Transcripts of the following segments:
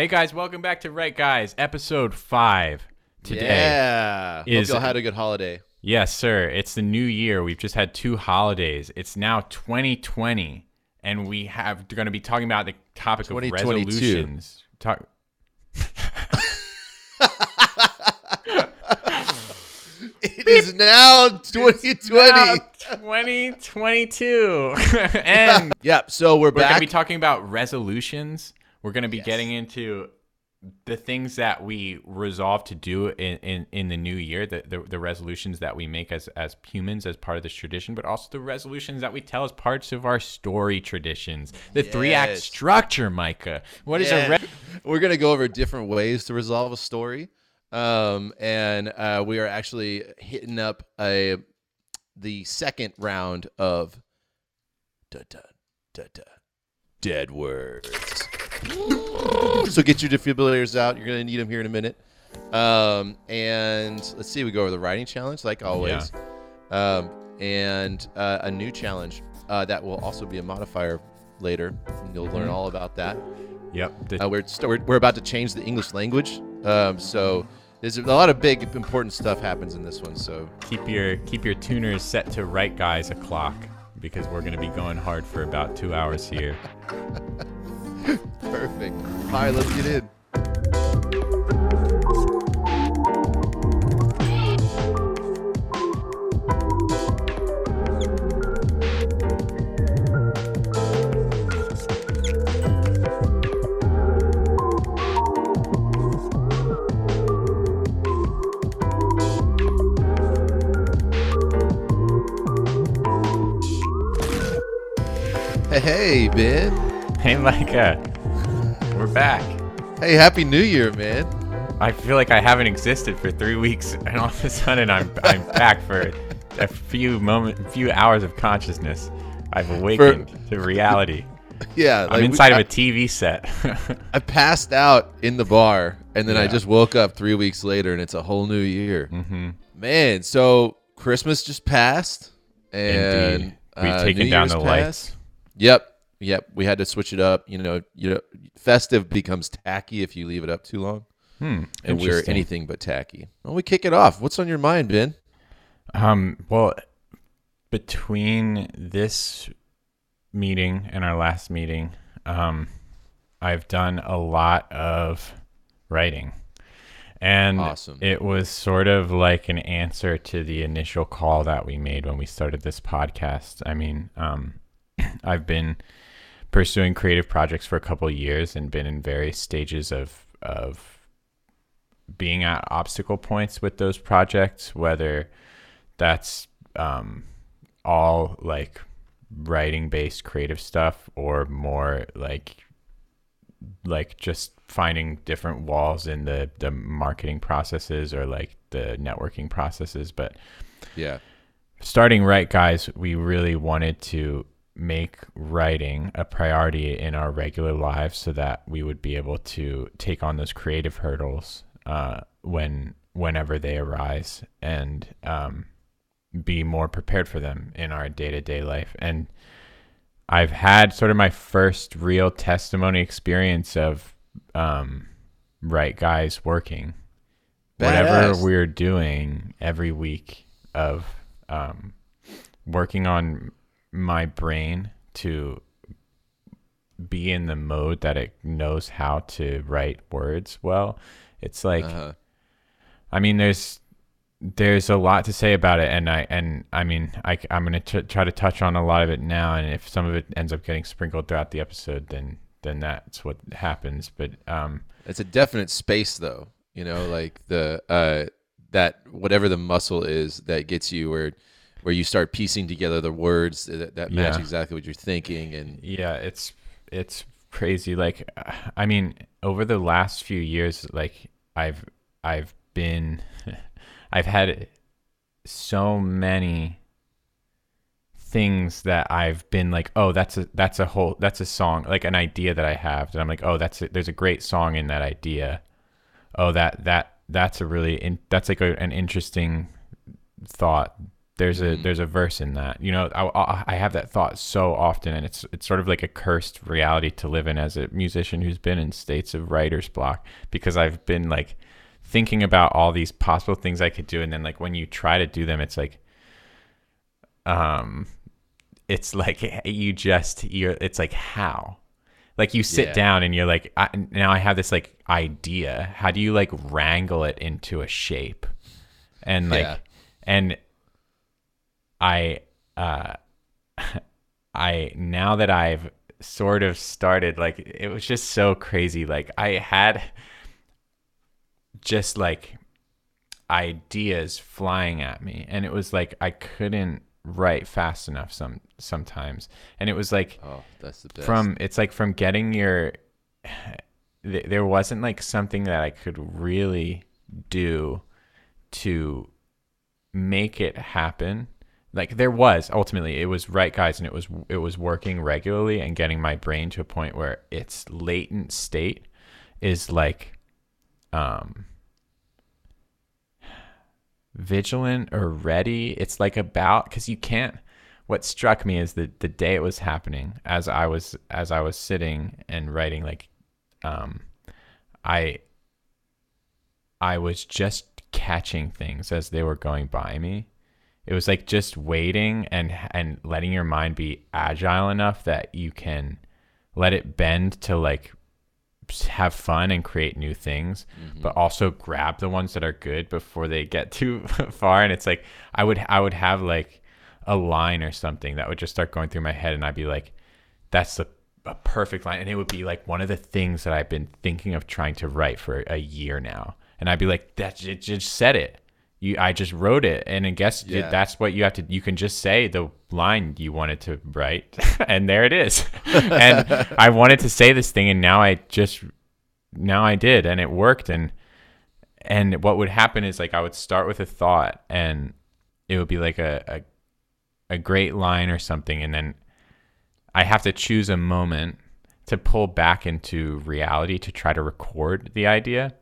Hey guys, welcome back to Write Guys, episode five. Today, yeah. is- Hope y'all had a good holiday. yes, sir. It's the new year. We've just had two holidays. It's now 2020, and we have going to be talking about the topic of resolutions. Talk. It is now 2020. Now 2022, and yeah, so we're, back. we're going to be talking about resolutions. We're going to be Yes. getting into the things that we resolve to do in, in, in the new year, the, the, the resolutions that we make as, as humans as part of this tradition, but also the resolutions that we tell as parts of our story traditions. The three act structure, Micah. What is a re- We're going to go over different ways to resolve a story. Um, and uh, we are actually hitting up a the second round of da da da da dead words. So get your defibrillators out. You're going to need them here in a minute. Um, and let's see, we go over the writing challenge like always. Um, and uh, a new challenge uh, that will also be a modifier later. And you'll learn all about that. Yep. Uh, we're, st- we're we're about to change the English language, um, so there's a lot of big important stuff happens in this one. So keep your keep your tuners set to Write Guys o'clock because we're going to be going hard for about two hours here. perfect. All right, let's get in. Hey, hey, Hey, Micah. We're back. Hey, happy New Year, man. I feel like I haven't existed for three weeks, and all of a sudden I'm I'm back for a few moment, few hours of consciousness. I've awakened to reality. Yeah, I'm inside we, of a TV set. I, passed out in the bar, and then I just woke up three weeks later, and it's a whole new year. hmm Man, so Christmas just passed, and Indeed. We've uh, taken New down Year's the passed. lights. Yep, yep. We had to switch it up. You know, you know, festive becomes tacky if you leave it up too long, Hmm. and we're anything but tacky. Well, we kick it off. What's on your mind, Ben? Um. Well, between this meeting and our last meeting, um, I've done a lot of writing, and Awesome. it was sort of like an answer to the initial call that we made when we started this podcast. I mean, um, I've been pursuing creative projects for a couple of years and been in various stages of of being at obstacle points with those projects, whether that's um, all like writing based creative stuff or more like like just finding different walls in the the marketing processes or like the networking processes. But Yeah, starting Write Guys we really wanted to make writing a priority in our regular lives so that we would be able to take on those creative hurdles uh, when whenever they arise and um, be more prepared for them in our day-to-day life. And i've had sort of my first real testimony experience of um, Write Guys working. Whatever we're doing every week of um, working on my brain to be in the mode that it knows how to write words well it's like uh-huh. i mean there's there's a lot to say about it and i and i mean I, i'm going to try to touch on a lot of it now and if some of it ends up getting sprinkled throughout the episode then then that's what happens but um it's a definite space, though. You know, like the uh, that whatever the muscle is that gets you where where you start piecing together the words that, that match Yeah. exactly what you're thinking, and Yeah, it's it's crazy. Like, I mean, over the last few years, like I've I've been, I've had so many things that I've been like, oh, that's a that's a whole that's a song, like an idea that I have that I'm like, oh, that's a, there's a great song in that idea. Oh, that that that's a really in, that's like a, an interesting thought There's a Mhm. there's a verse in that. You know, I, I I have that thought so often, and it's it's sort of like a cursed reality to live in as a musician who's been in states of writer's block because I've been like thinking about all these possible things I could do, and then like when you try to do them, it's like, um, it's like you just you're it's like how like you sit Yeah. down and you're like I, now i have this like idea how do you like wrangle it into a shape and like Yeah. and i uh i now that i've sort of started like it was just so crazy. Like i had just like ideas flying at me and it was like i couldn't write fast enough some sometimes. And it was like Oh, that's the best. from it's like from getting your th- there wasn't like something that I could really do to make it happen like there was ultimately it was Write Guys and it was it was working regularly and getting my brain to a point where its latent state is like um vigilant or ready. It's like about because you can't what struck me is that the day it was happening as i was as i was sitting and writing like um i i was just catching things as they were going by me it was like just waiting and and letting your mind be agile enough that you can let it bend to like have fun and create new things Mm-hmm. but also grab the ones that are good before they get too far. And it's like i would i would have like a line or something that would just start going through my head and i'd be like that's the a perfect line. And it would be like one of the things that i've been thinking of trying to write for a year now. And i'd be like that it just said it you i just wrote it. And i guess Yeah. that's what you have to you can just say the line you wanted to write. And there it is. And i wanted to say this thing and now i just now i did and it worked. And and what would happen is like i would start with a thought and it would be like a, a a great line or something. And then i have to choose a moment to pull back into reality to try to record the idea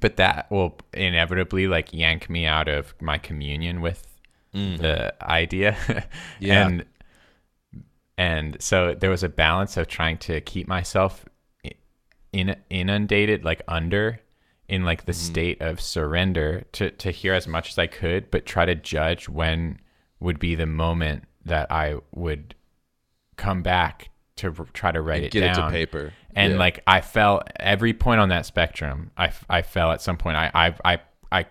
but that will inevitably like yank me out of my communion with mm-hmm. the idea. Yeah. and and so there was a balance of trying to keep myself in inundated like under in like the mm-hmm. state of surrender to to hear as much as I could but try to judge when would be the moment that I would come back to r- try to write And it get down it to paper. and Yeah. like I fell every point on that spectrum. I, I fell at some point. I, I I I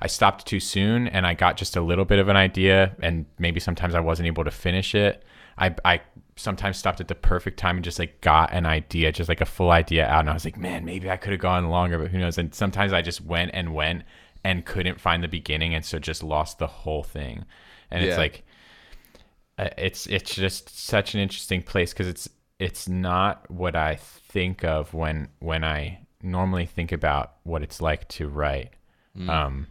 I stopped too soon, and I got just a little bit of an idea, and maybe sometimes I wasn't able to finish it. I I sometimes stopped at the perfect time and just like got an idea, just like a full idea out, and I was like, man, maybe I could have gone longer, but who knows? And sometimes I just went and went and couldn't find the beginning, and so just lost the whole thing. And it's like it's it's just such an interesting place because it's it's not what I think of when when I normally think about what it's like to write. Um,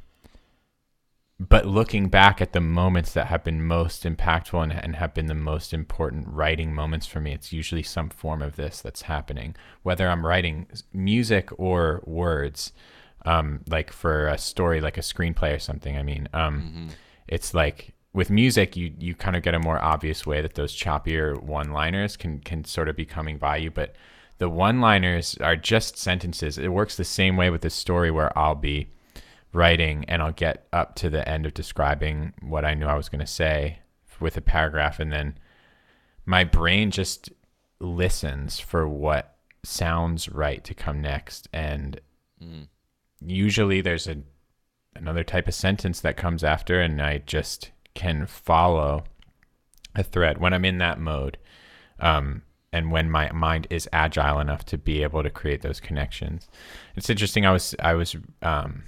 but looking back at the moments that have been most impactful and, and have been the most important writing moments for me, it's usually some form of this that's happening, whether I'm writing music or words, um, like for a story, like a screenplay or something. I mean, um, it's like with music, you you kind of get a more obvious way that those choppier one-liners can can sort of be coming by you, but the one-liners are just sentences. It works the same way with the story, where I'll be writing and I'll get up to the end of describing what I knew I was going to say with a paragraph, and then my brain just listens for what sounds right to come next, and mm. usually there's a another type of sentence that comes after, and I just can follow a thread when I'm in that mode. Um, and when my mind is agile enough to be able to create those connections, it's interesting. I was I was um,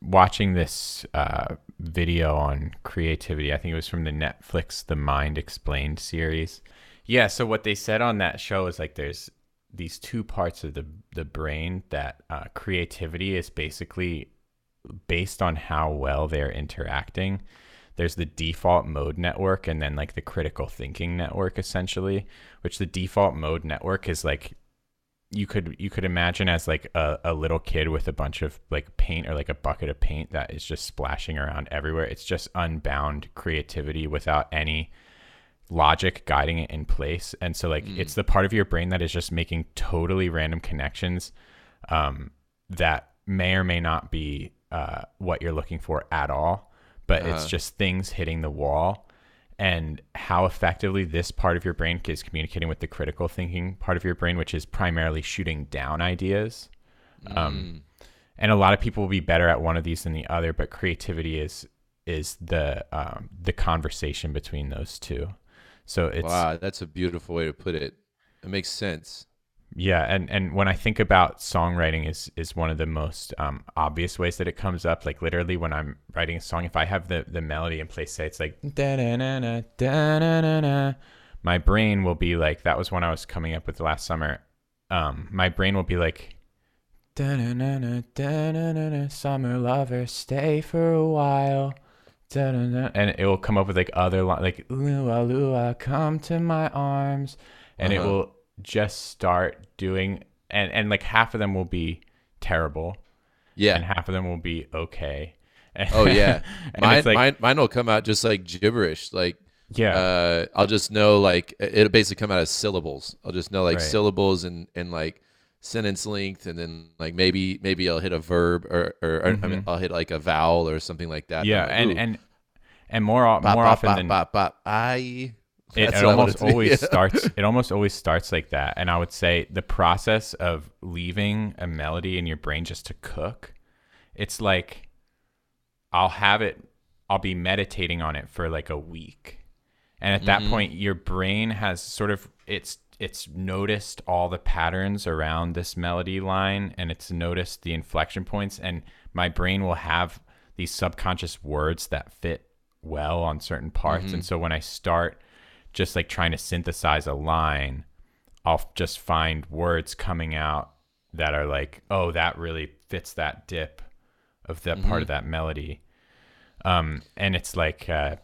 watching this uh, video on creativity. I think it was from the Netflix The Mind Explained series. Yeah. So what they said on that show is like there's these two parts of the the brain that uh, creativity is basically based on how well they're interacting. There's the default mode network and then like the critical thinking network essentially, which the default mode network is like you could you could imagine as like a, a little kid with a bunch of like paint or like a bucket of paint that is just splashing around everywhere. It's just unbound creativity without any logic guiding it in place. And so like it's the part of your brain that is just making totally random connections um, that may or may not be uh, what you're looking for at all, but it's Uh-huh. just things hitting the wall and how effectively this part of your brain is communicating with the critical thinking part of your brain, which is primarily shooting down ideas. Mm. Um, and a lot of people will be better at one of these than the other, but creativity is is the um, the conversation between those two. So it's wow, that's a beautiful way to put it. It makes sense. Yeah, and and when I think about songwriting is is one of the most um, obvious ways that it comes up. Like literally when I'm writing a song, if I have the the melody in place, say it's like da na na na da na na na, my brain will be like that was when I was coming up with last summer. Um, my brain will be like da na na na da na na na summer lover stay for a while. Da-na-na, and it will come up with like other li- like lua lua come to my arms and it Uh-huh. will just start doing and and like half of them will be terrible Yeah. and half of them will be okay Oh yeah. and mine, like mine mine will come out just like gibberish. Like yeah uh, I'll just know like it'll basically come out as syllables. I'll just know like Right. syllables and and like sentence length, and then like maybe maybe I'll hit a verb or or, or I mean I'll hit like a vowel or something like that. Mm-hmm. yeah I'm like, and and and more bop, more bop, often bop, than bop, bop, I. it, it what I wanna almost always Yeah. starts it almost always starts like that and i would say the process of leaving a melody in your brain just to cook it's like i'll have it i'll be meditating on it for like a week and at that Mm-hmm. point your brain has sort of it's it's noticed all the patterns around this melody line and it's noticed the inflection points and my brain will have these subconscious words that fit well on certain parts Mm-hmm. and so when i start just like trying to synthesize a line i'll just find words coming out that are like oh that really fits that dip of that part of that melody um and it's like uh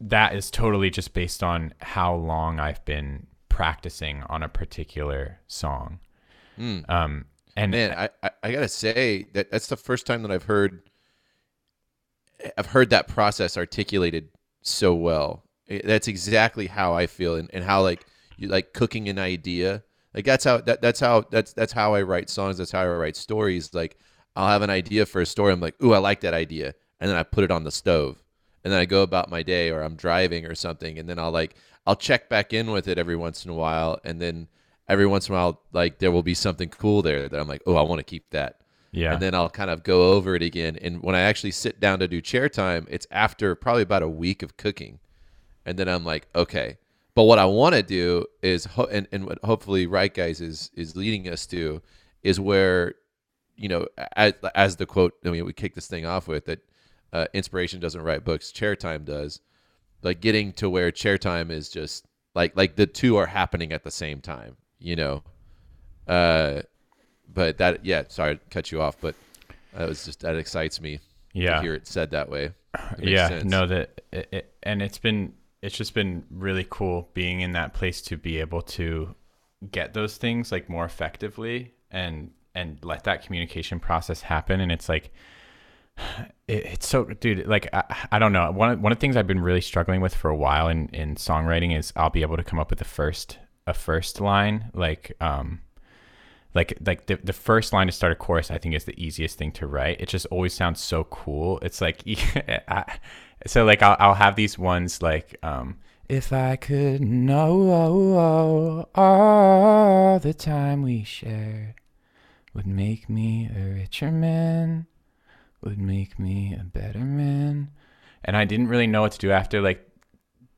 that is totally just based on how long I've been practicing on a particular song. Um, and Man, I, I, I gotta say that that's the first time that I've heard I've heard that process articulated so well. That's exactly how I feel and, and how like you like cooking an idea. Like that's how that, that's how that's that's how I write songs, that's how I write stories. Like I'll have an idea for a story, I'm like, ooh, I like that idea. And then I put it on the stove. And then I go about my day or I'm driving or something and then I'll like I'll check back in with it every once in a while and then every once in a while like there will be something cool there that I'm like, oh, I want to keep that. yeah, And then I'll kind of go over it again. And when I actually sit down to do chair time, it's after probably about a week of cooking. And then I'm like, okay. But what I want to do is, ho- and, and what hopefully Write Guys is is leading us to, is where, you know, as, as the quote, I mean, we kick this thing off with that uh, inspiration doesn't write books, chair time does. Like getting to where chair time is just like like the two are happening at the same time, you know. Uh, but that yeah, sorry to cut you off, but that was just that excites me yeah, to hear it said that way. Yeah. sense. No, that it, it, and it's been it's just been really cool being in that place to be able to get those things like more effectively and and let that communication process happen. And it's like it, it's so dude like I, I don't know. One of, one of the things i've been really struggling with for a while in in songwriting is i'll be able to come up with a first a first line like um like like the, the first line to start a chorus i think is the easiest thing to write. It just always sounds so cool. It's like so like I'll, I'll have these ones like um if i could know all the time we shared would make me a richer man would make me a better man. And I didn't really know what to do after like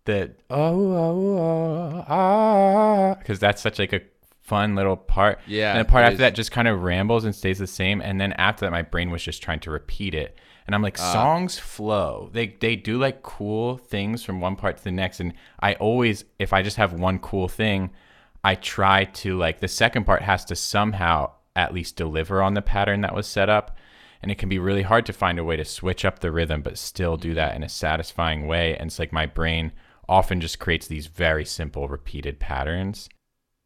the oh oh oh ah because that's such like a fun little part. Yeah, And the part after is. that just kind of rambles and stays the same. And then after that, my brain was just trying to repeat it. And I'm like, Ah. songs flow. They they do like cool things from one part to the next. And I always, if I just have one cool thing, I try to like the second part has to somehow at least deliver on the pattern that was set up. And it can be really hard to find a way to switch up the rhythm, but still do that in a satisfying way. And it's like my brain often just creates these very simple repeated patterns.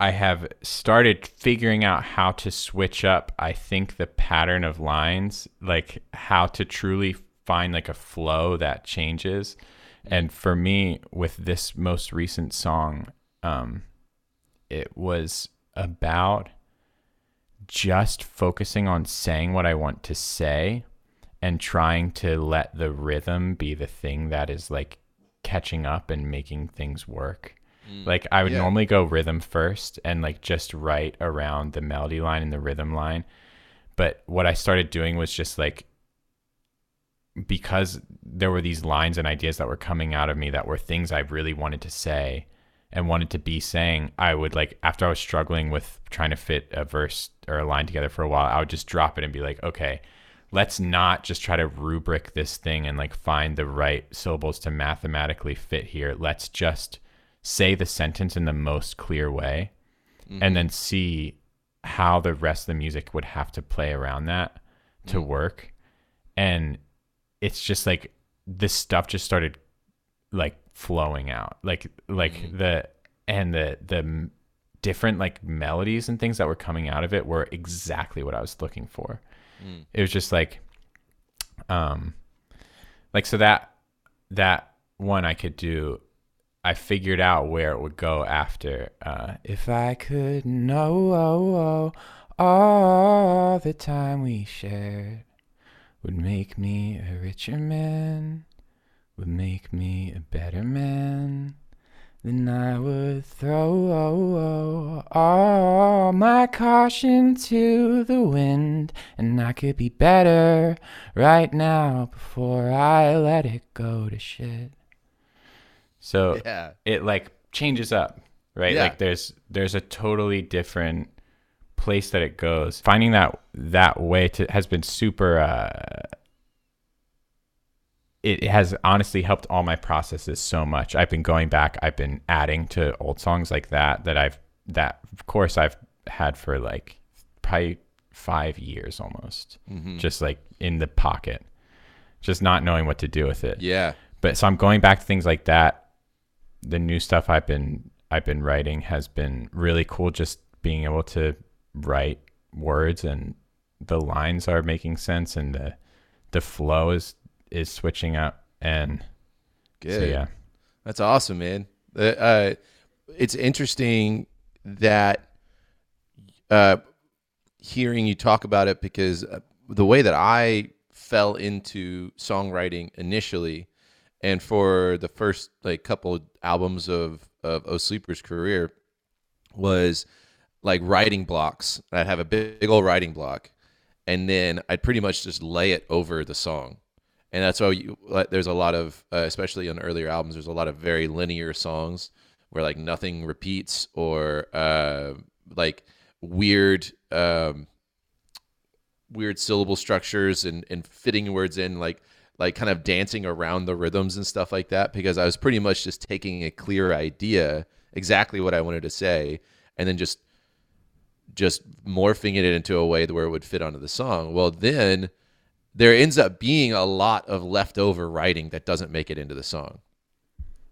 I have started figuring out how to switch up, I think, the pattern of lines, like how to truly find like a flow that changes. And for me, with this most recent song, um, it was about just focusing on saying what I want to say and trying to let the rhythm be the thing that is like catching up and making things work. Mm, like I would yeah. normally go rhythm first and like just write around the melody line and the rhythm line. But what I started doing was just like because there were these lines and ideas that were coming out of me that were things I really wanted to say and wanted to be saying, I would like after I was struggling with trying to fit a verse or a line together for a while, I would just drop it and be like, okay, let's not just try to rubric this thing and like find the right syllables to mathematically fit here. Let's just say the sentence in the most clear way mm-hmm. and then see how the rest of the music would have to play around that to mm-hmm. work. And it's just like this stuff just started like flowing out like like mm-hmm. the and the the different like melodies and things that were coming out of it were exactly what I was looking for. Mm. It was just like um like so that that one I could do I figured out where it would go after uh if I could know oh, oh, all the time we shared would make me a richer man, would make me a better man. Then I would throw all my caution to the wind, and I could be better right now before I let it go to shit. So yeah. it like changes up, right? Yeah. Like there's there's a totally different place that it goes. Finding that that way to has been super. Uh, it has honestly helped all my processes so much. I've been going back. I've been adding to old songs like that that I've that of course I've had for like probably five years almost, mm-hmm. just like in the pocket, just not knowing what to do with it. Yeah. But so I'm going back to things like that. The new stuff I've been I've been writing has been really cool. Just being able to write words and the lines are making sense and the the flow is is switching up and good so, yeah that's awesome man uh, uh, it's interesting that uh, hearing you talk about it because uh, the way that I fell into songwriting initially and for the first like couple albums of of O Sleeper's career was like writing blocks. I'd have a big, big old writing block, and then I'd pretty much just lay it over the song. And that's why you, there's a lot of, uh, especially on earlier albums, there's a lot of very linear songs where like nothing repeats or uh, like weird, um, weird syllable structures and, and fitting words in like like kind of dancing around the rhythms and stuff like that because I was pretty much just taking a clear idea, exactly what I wanted to say, and then just just morphing it into a way where it would fit onto the song. Well, then there ends up being a lot of leftover writing that doesn't make it into the song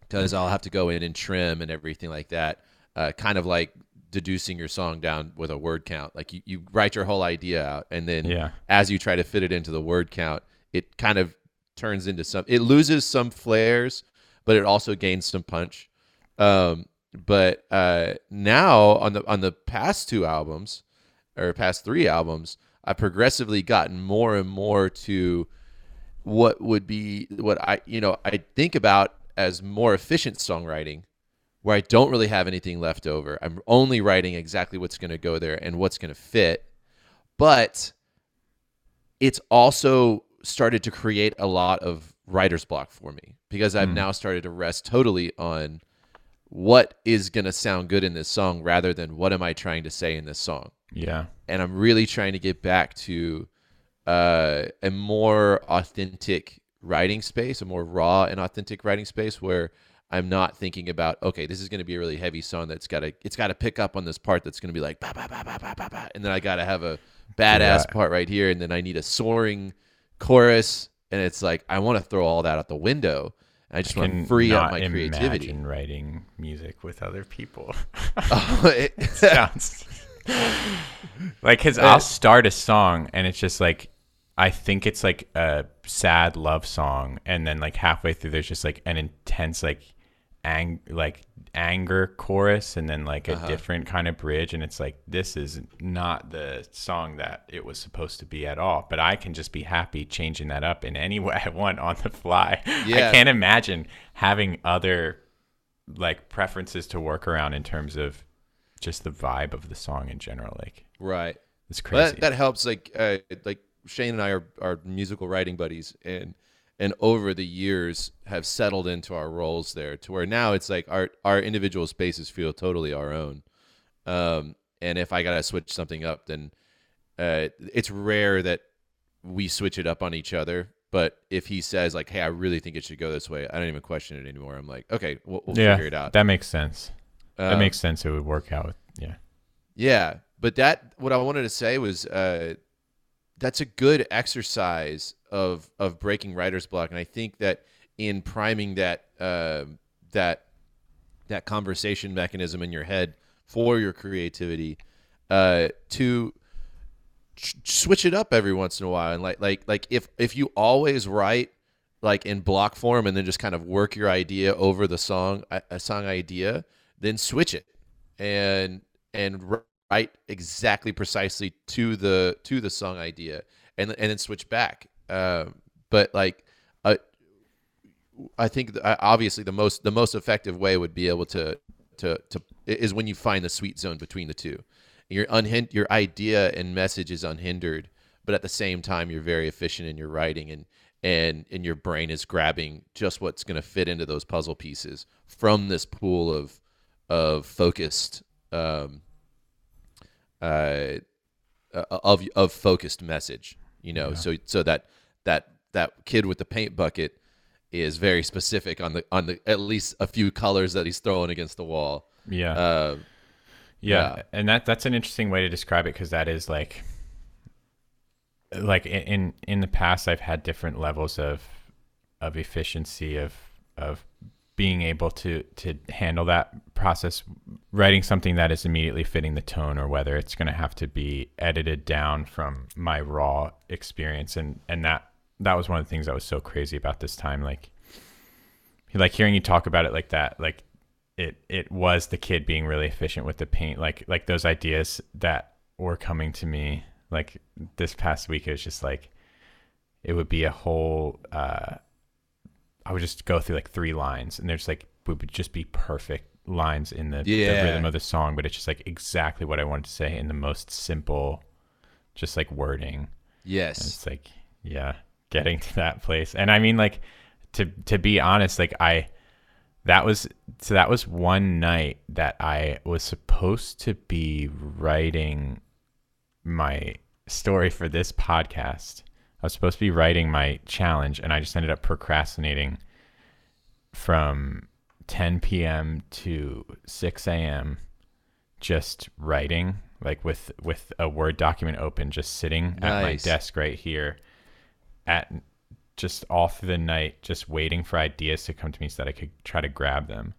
because I'll have to go in and trim and everything like that. Uh, kind of like deducing your song down with a word count. Like you, you write your whole idea out, and then yeah. as you try to fit it into the word count, it kind of turns into some. It loses some flares, but it also gains some punch. Um, but uh, now on the on the past two albums or past three albums, I've progressively gotten more and more to what would be what I you know I think about as more efficient songwriting, where I don't really have anything left over. I'm only writing exactly what's going to go there and what's going to fit, but it's also started to create a lot of writer's block for me because I've mm. now started to rest totally on what is going to sound good in this song rather than what am I trying to say in this song. Yeah. And I'm really trying to get back to uh, a more authentic writing space, a more raw and authentic writing space where I'm not thinking about okay, this is going to be a really heavy song that's got to it's got to pick up on this part that's going to be like bah, bah, bah, bah, bah, bah, bah, and then I got to have a badass yeah. part right here and then I need a soaring chorus and it's like I want to throw all that out the window I just I want to free up my creativity. Imagine writing music with other people. Oh, it- sounds like because I'll start a song and it's just like I think it's like a sad love song, and then like halfway through there's just like an intense like ang like anger chorus, and then like a Uh-huh. different kind of bridge, and it's like this is not the song that it was supposed to be at all. But I can just be happy changing that up in any way I want on the fly. Yeah. I can't imagine having other like preferences to work around in terms of just the vibe of the song in general. Like right. it's crazy. that, that helps. Like uh, like Shane and I are, are musical writing buddies, and and over the years have settled into our roles there to where now it's like our our individual spaces feel totally our own. Um, and if I gotta switch something up, then uh, it's rare that we switch it up on each other. But if he says like, "Hey, I really think it should go this way," I don't even question it anymore. I'm like, "Okay, we'll, we'll yeah, figure it out." that makes sense. that Um, makes sense. It would work out. Yeah. Yeah, but that what I wanted to say was uh, that's a good exercise of of breaking writer's block, and I think that in priming that uh, that that conversation mechanism in your head for your creativity, uh, to ch- switch it up every once in a while, and like like like if if you always write like in block form and then just kind of work your idea over the song a a song idea, then switch it and and write exactly precisely to the to the song idea and and then switch back. Um, but like uh, I think th- uh, obviously the most the most effective way would be able to to to is when you find the sweet zone between the two. Your unhin- your idea and message is unhindered but at the same time you're very efficient in your writing and and and your brain is grabbing just what's going to fit into those puzzle pieces from this pool of of focused um uh of of focused message you know Yeah. so so that that that kid with the paint bucket is very specific on the on the at least a few colors that he's throwing against the wall Yeah. uh yeah. yeah. And that that's an interesting way to describe it because that is like like in in the past I've had different levels of of efficiency of of being able to to handle that process writing something that is immediately fitting the tone or whether it's going to have to be edited down from my raw experience. And and that that was one of the things that was so crazy about this time like like hearing you talk about it like that like it it was the kid being really efficient with the paint like like those ideas that were coming to me like this past week it was just like it would be a whole uh I would just go through like three lines and there's like we would just be perfect lines in the, the rhythm of the song but it's just like exactly what I wanted to say in the most simple just like wording. And yes it's like yeah getting to that place. And i mean like to to be honest like i that was so that was one night that i was supposed to be writing my story for this podcast i was supposed to be writing my challenge and i just ended up procrastinating from 10 p.m to 6 a.m just writing like with with a word document open just sitting at my desk right here at just all through the night just waiting for ideas to come to me so that I could try to grab them.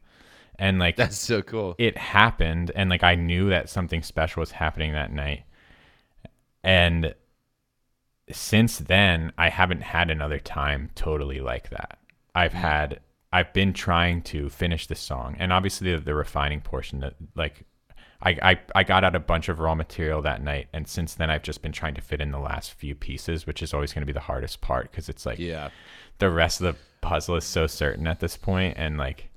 And like that's so cool. it happened and like I knew that something special was happening that night. And since then I haven't had another time totally like that. I've mm. had I've been trying to finish the song and obviously the, the refining portion that like I, I I got out a bunch of raw material that night and since then I've just been trying to fit in the last few pieces which is always going to be the hardest part because it's like yeah the rest of the puzzle is so certain at this point and like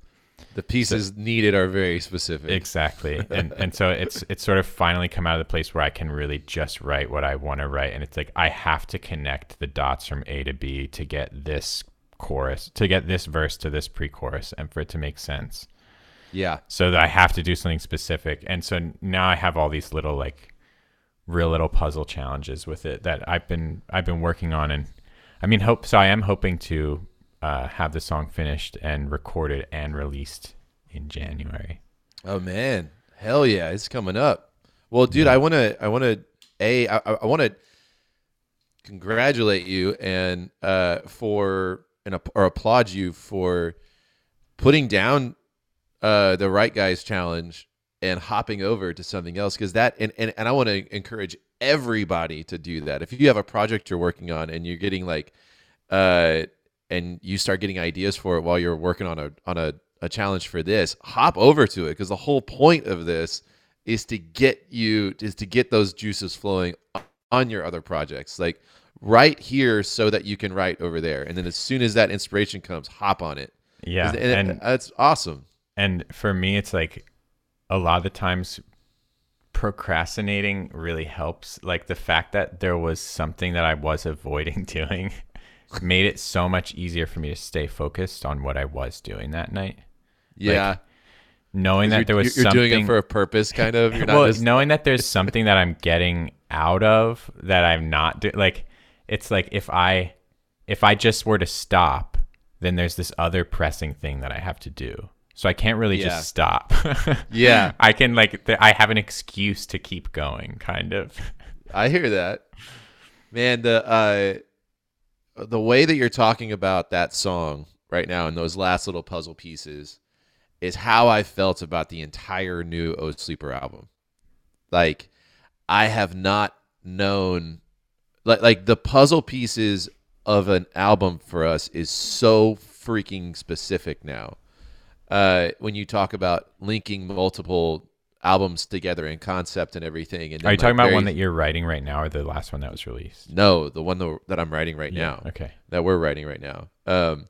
the pieces needed are very specific Exactly. And and so it's it's sort of finally come out of the place where I can really just write what I want to write and it's like I have to connect the dots from A to B to get this chorus, to get this verse to this pre-chorus and for it to make sense. yeah So that I have to do something specific. And so now I have all these little like real little puzzle challenges with it that I've been I've been working on and I mean hope so I am hoping to uh, have the song finished and recorded and released in January. Oh man, hell yeah, it's coming up. Well, dude, I want to, I want to, a, I, I want to congratulate you and uh for and or applaud you for putting down uh, the Write Guys challenge and hopping over to something else because that and, and, and I want to encourage everybody to do that. If you have a project you're working on and you're getting like uh and you start getting ideas for it while you're working on a on a, a challenge for this, hop over to it because the whole point of this is to get you is to get those juices flowing on your other projects. Like right here so that you can write over there. And then as soon as that inspiration comes, hop on it. Yeah. And, and uh, that's awesome. And for me it's like a lot of the times procrastinating really helps. Like the fact that there was something that I was avoiding doing made it so much easier for me to stay focused on what I was doing that night. Yeah. Like, knowing that there was you're something doing it for a purpose, kind of. You're well, just... knowing that there's something that I'm getting out of that I'm not doing. Like it's like if I if I just were to stop, then there's this other pressing thing that I have to do. So I can't really Yeah. just stop. Yeah. I can like th- I have an excuse to keep going, kind of. I hear that, man. The uh, the way that you're talking about that song right now and those last little puzzle pieces is how I felt about the entire new O Sleeper album. Like, I have not known, like, like the puzzle pieces of an album for us is so freaking specific now. Uh, when you talk about linking multiple albums together in concept and everything, and Are you talking about one that you're writing right now or the last one that was released? no, the one that, that I'm writing right now, Okay. that we're writing right now. Um,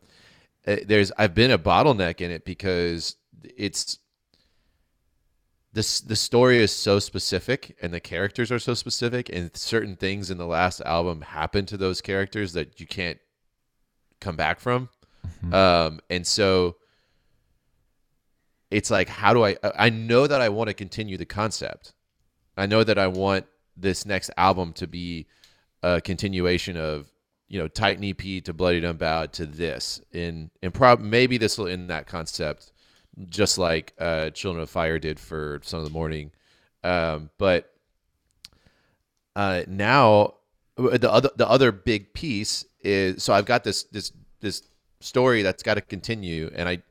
eh, there's I've been a bottleneck in it because it's this the story is so specific and the characters are so specific and certain things in the last album happen to those characters that you can't come back from. Um, and so it's like how do I I know that I want to continue the concept. I know that I want this next album to be a continuation of you know Titan EP to Bloodied Unbowed to this in and prob maybe this will end that concept just like uh, Children of Fire did for Son of the Morning, um, but uh, now the other the other big piece is so I've got this this this story that's got to continue, and I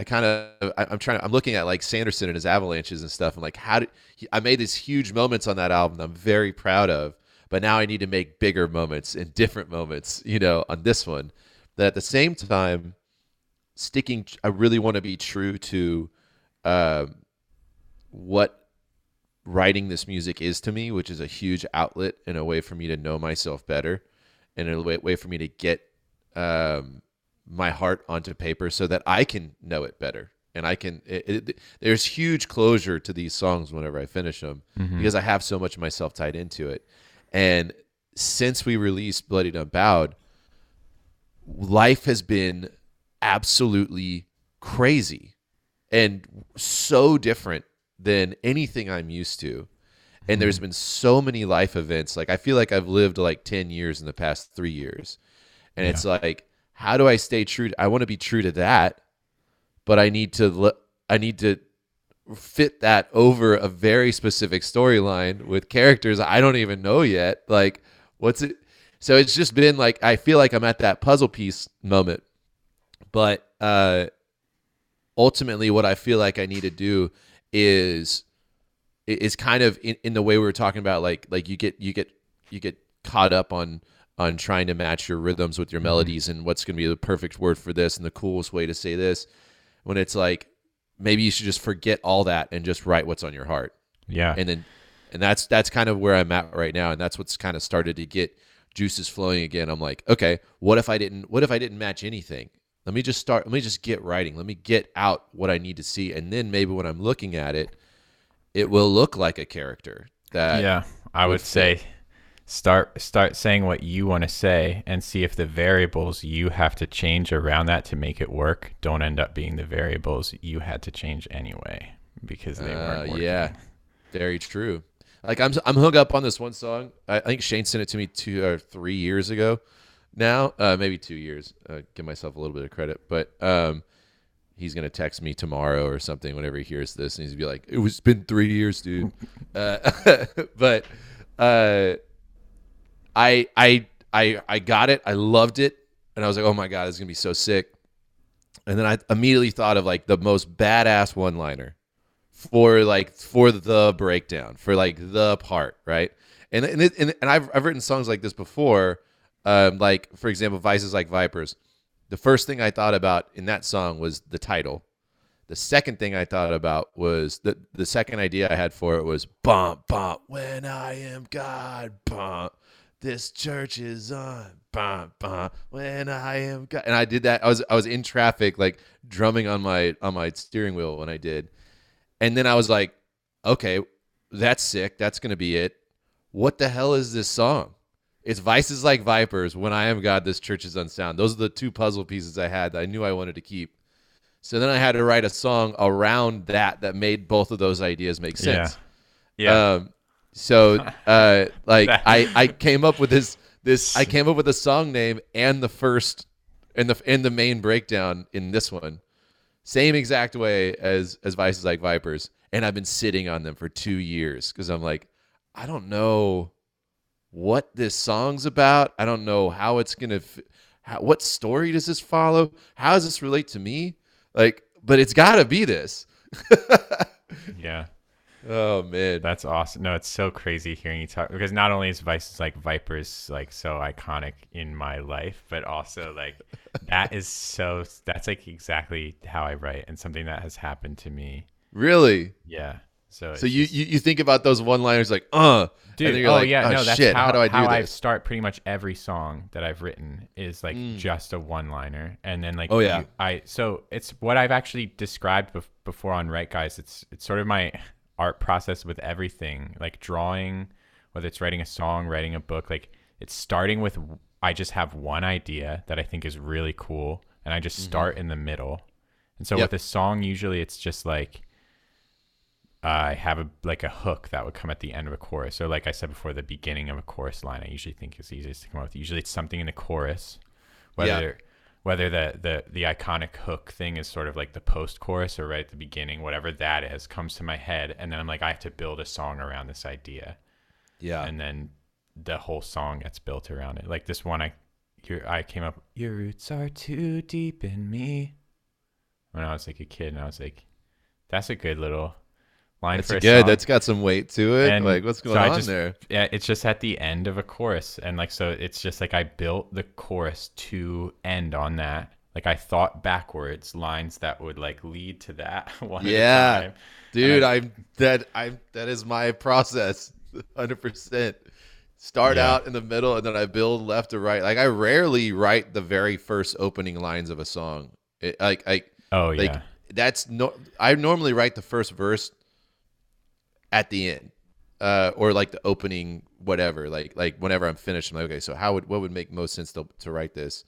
I kind of I'm trying to, I'm looking at like Sanderson and his avalanches and stuff, and like how did I made these huge moments on that album that I'm very proud of, but now I need to make bigger moments and different moments, you know, on this one. That at the same time, sticking, I really want to be true to um, what writing this music is to me, which is a huge outlet and a way for me to know myself better, and a way, way for me to get um, my heart onto paper so that I can know it better. And I can. It, it, there's huge closure to these songs whenever I finish them mm-hmm. because I have so much of myself tied into it. And since we released Bloodied Unbowed, life has been absolutely crazy and so different than anything I'm used to. And there's mm-hmm. been so many life events. Like I feel like I've lived like 10 years in the past 3 years. And it's like how do I stay true? I want to be true to that, but I need to I need to fit that over a very specific storyline with characters I don't even know yet. Like what's it so it's just been like I feel like I'm at that puzzle piece moment. But uh ultimately what I feel like I need to do is is kind of in, in the way we were talking about like like you get you get you get caught up on on trying to match your rhythms with your mm-hmm. melodies and what's going to be the perfect word for this and the coolest way to say this when it's like maybe you should just forget all that and just write what's on your heart. Yeah. and then and that's that's kind of where I'm at right now and that's what's kind of started to get juices flowing again. I'm like okay what if I didn't what if I didn't match anything? Let me just start let me just get writing. Let me get out what I need to see and then maybe when I'm looking at it it will look like a character that yeah. I would would say start start saying what you want to say and see if the variables you have to change around that to make it work don't end up being the variables you had to change anyway because they Uh, weren't working. yeah, very true. Like I'm, I'm hung up on this one song. I, I think Shane sent it to me two or three years ago. Now, uh, maybe two years. Uh, give myself a little bit of credit, but um, he's gonna text me tomorrow or something whenever he hears this, and he's gonna be like, "It was been three years, dude." uh, but uh, I, I, I, I got it. I loved it, and I was like, "Oh my god, it's gonna be so sick." and then I immediately thought of like the most badass one liner for like for the breakdown for like the part right? And and, it, and, and I've, I've written songs like this before. Um, like for example vices like vipers. The first thing i thought about in that song was the title. The second thing i thought about was the the second idea i had for it was bump bump when i am god bump this church is on bump bump when i am god and i did that i was i was in traffic like drumming on my on my steering wheel when i did and then I was like, okay, that's sick. That's going to be it. What the hell is this song? It's Vices Like Vipers, When I Am God, This Church is Unsound. Those are the two puzzle pieces I had that I knew I wanted to keep. So then I had to write a song around that that made both of those ideas make sense. Yeah. Yeah. Um, so uh, like I, I came up with this this I came up with a song name and the first and the and the main breakdown in this one same exact way as as Vices Like Vipers, and I've been sitting on them for two years because I'm like, I don't know what this song's about. I don't know how it's gonna. How, what story does this follow? How does this relate to me? Like, but it's got to be this. yeah. Oh man, that's awesome. No, it's so crazy hearing you talk because not only is Vices like Vipers like so iconic in my life, but also like that is so that's like exactly how I write and something that has happened to me. Really? Yeah. So so you, just, you you think about those one liners like uh dude oh like, yeah oh, no that's shit, how, how do I do how this? I start pretty much every song that I've written is like mm. just a one liner and then like oh yeah you, I so it's what I've actually described bef- before on Write Guys it's it's sort of my art process with everything, like drawing, whether it's writing a song, writing a book, like it's starting with I just have one idea that I think is really cool and I just mm-hmm. start in the middle. And so yep. with a song usually it's just like I have a like a hook that would come at the end of a chorus, or like I said before, the beginning of a chorus line. I usually think is easiest to come up with. Usually, it's something in the chorus, whether whether the the the iconic hook thing is sort of like the post chorus or right at the beginning, whatever that is, comes to my head, and then I'm like, I have to build a song around this idea. Yeah. And then the whole song gets built around it. Like this one, I your I came up. Your roots are too deep in me. When I was like a kid, and I was like, that's a good little line That's for good. Song. That's got some weight to it. And like, what's going so on just, there? Yeah, it's just at the end of a chorus, and like, so it's just like I built the chorus to end on that. Like I thought backwards lines that would like lead to that one. Yeah, dude, I, am that I that is my process, hundred percent. Start yeah. out in the middle, and then I build left to right. Like I rarely write the very first opening lines of a song. It, like I oh like, yeah, that's no. I normally write the first verse at the end, uh, or like the opening, whatever. Like like whenever I'm finished, I'm like, okay, so how would what would make most sense to to write this?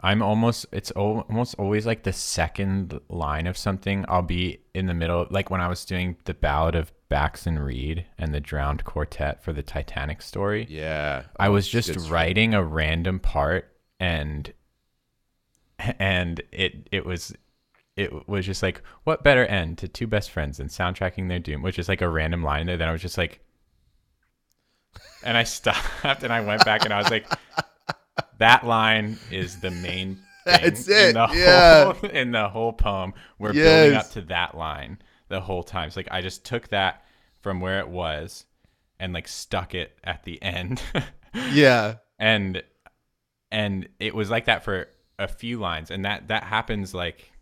I'm almost it's almost always like the second line of something. I'll be in the middle, like when I was doing the Ballad of Bax and Reed and the Drowned Quartet for the Titanic story. Yeah, I was just writing a random part and and it it was it was just like, what better end to two best friends than soundtracking their doom, which is like a random line there. Then I was just like, and I stopped and I went back and I was like, that line is the main That's it. In the yeah. Whole, in the whole poem, we're yes. building up to that line the whole time. So like I just took that from where it was and like stuck it at the end. yeah. And and it was like that for a few lines and that that happens like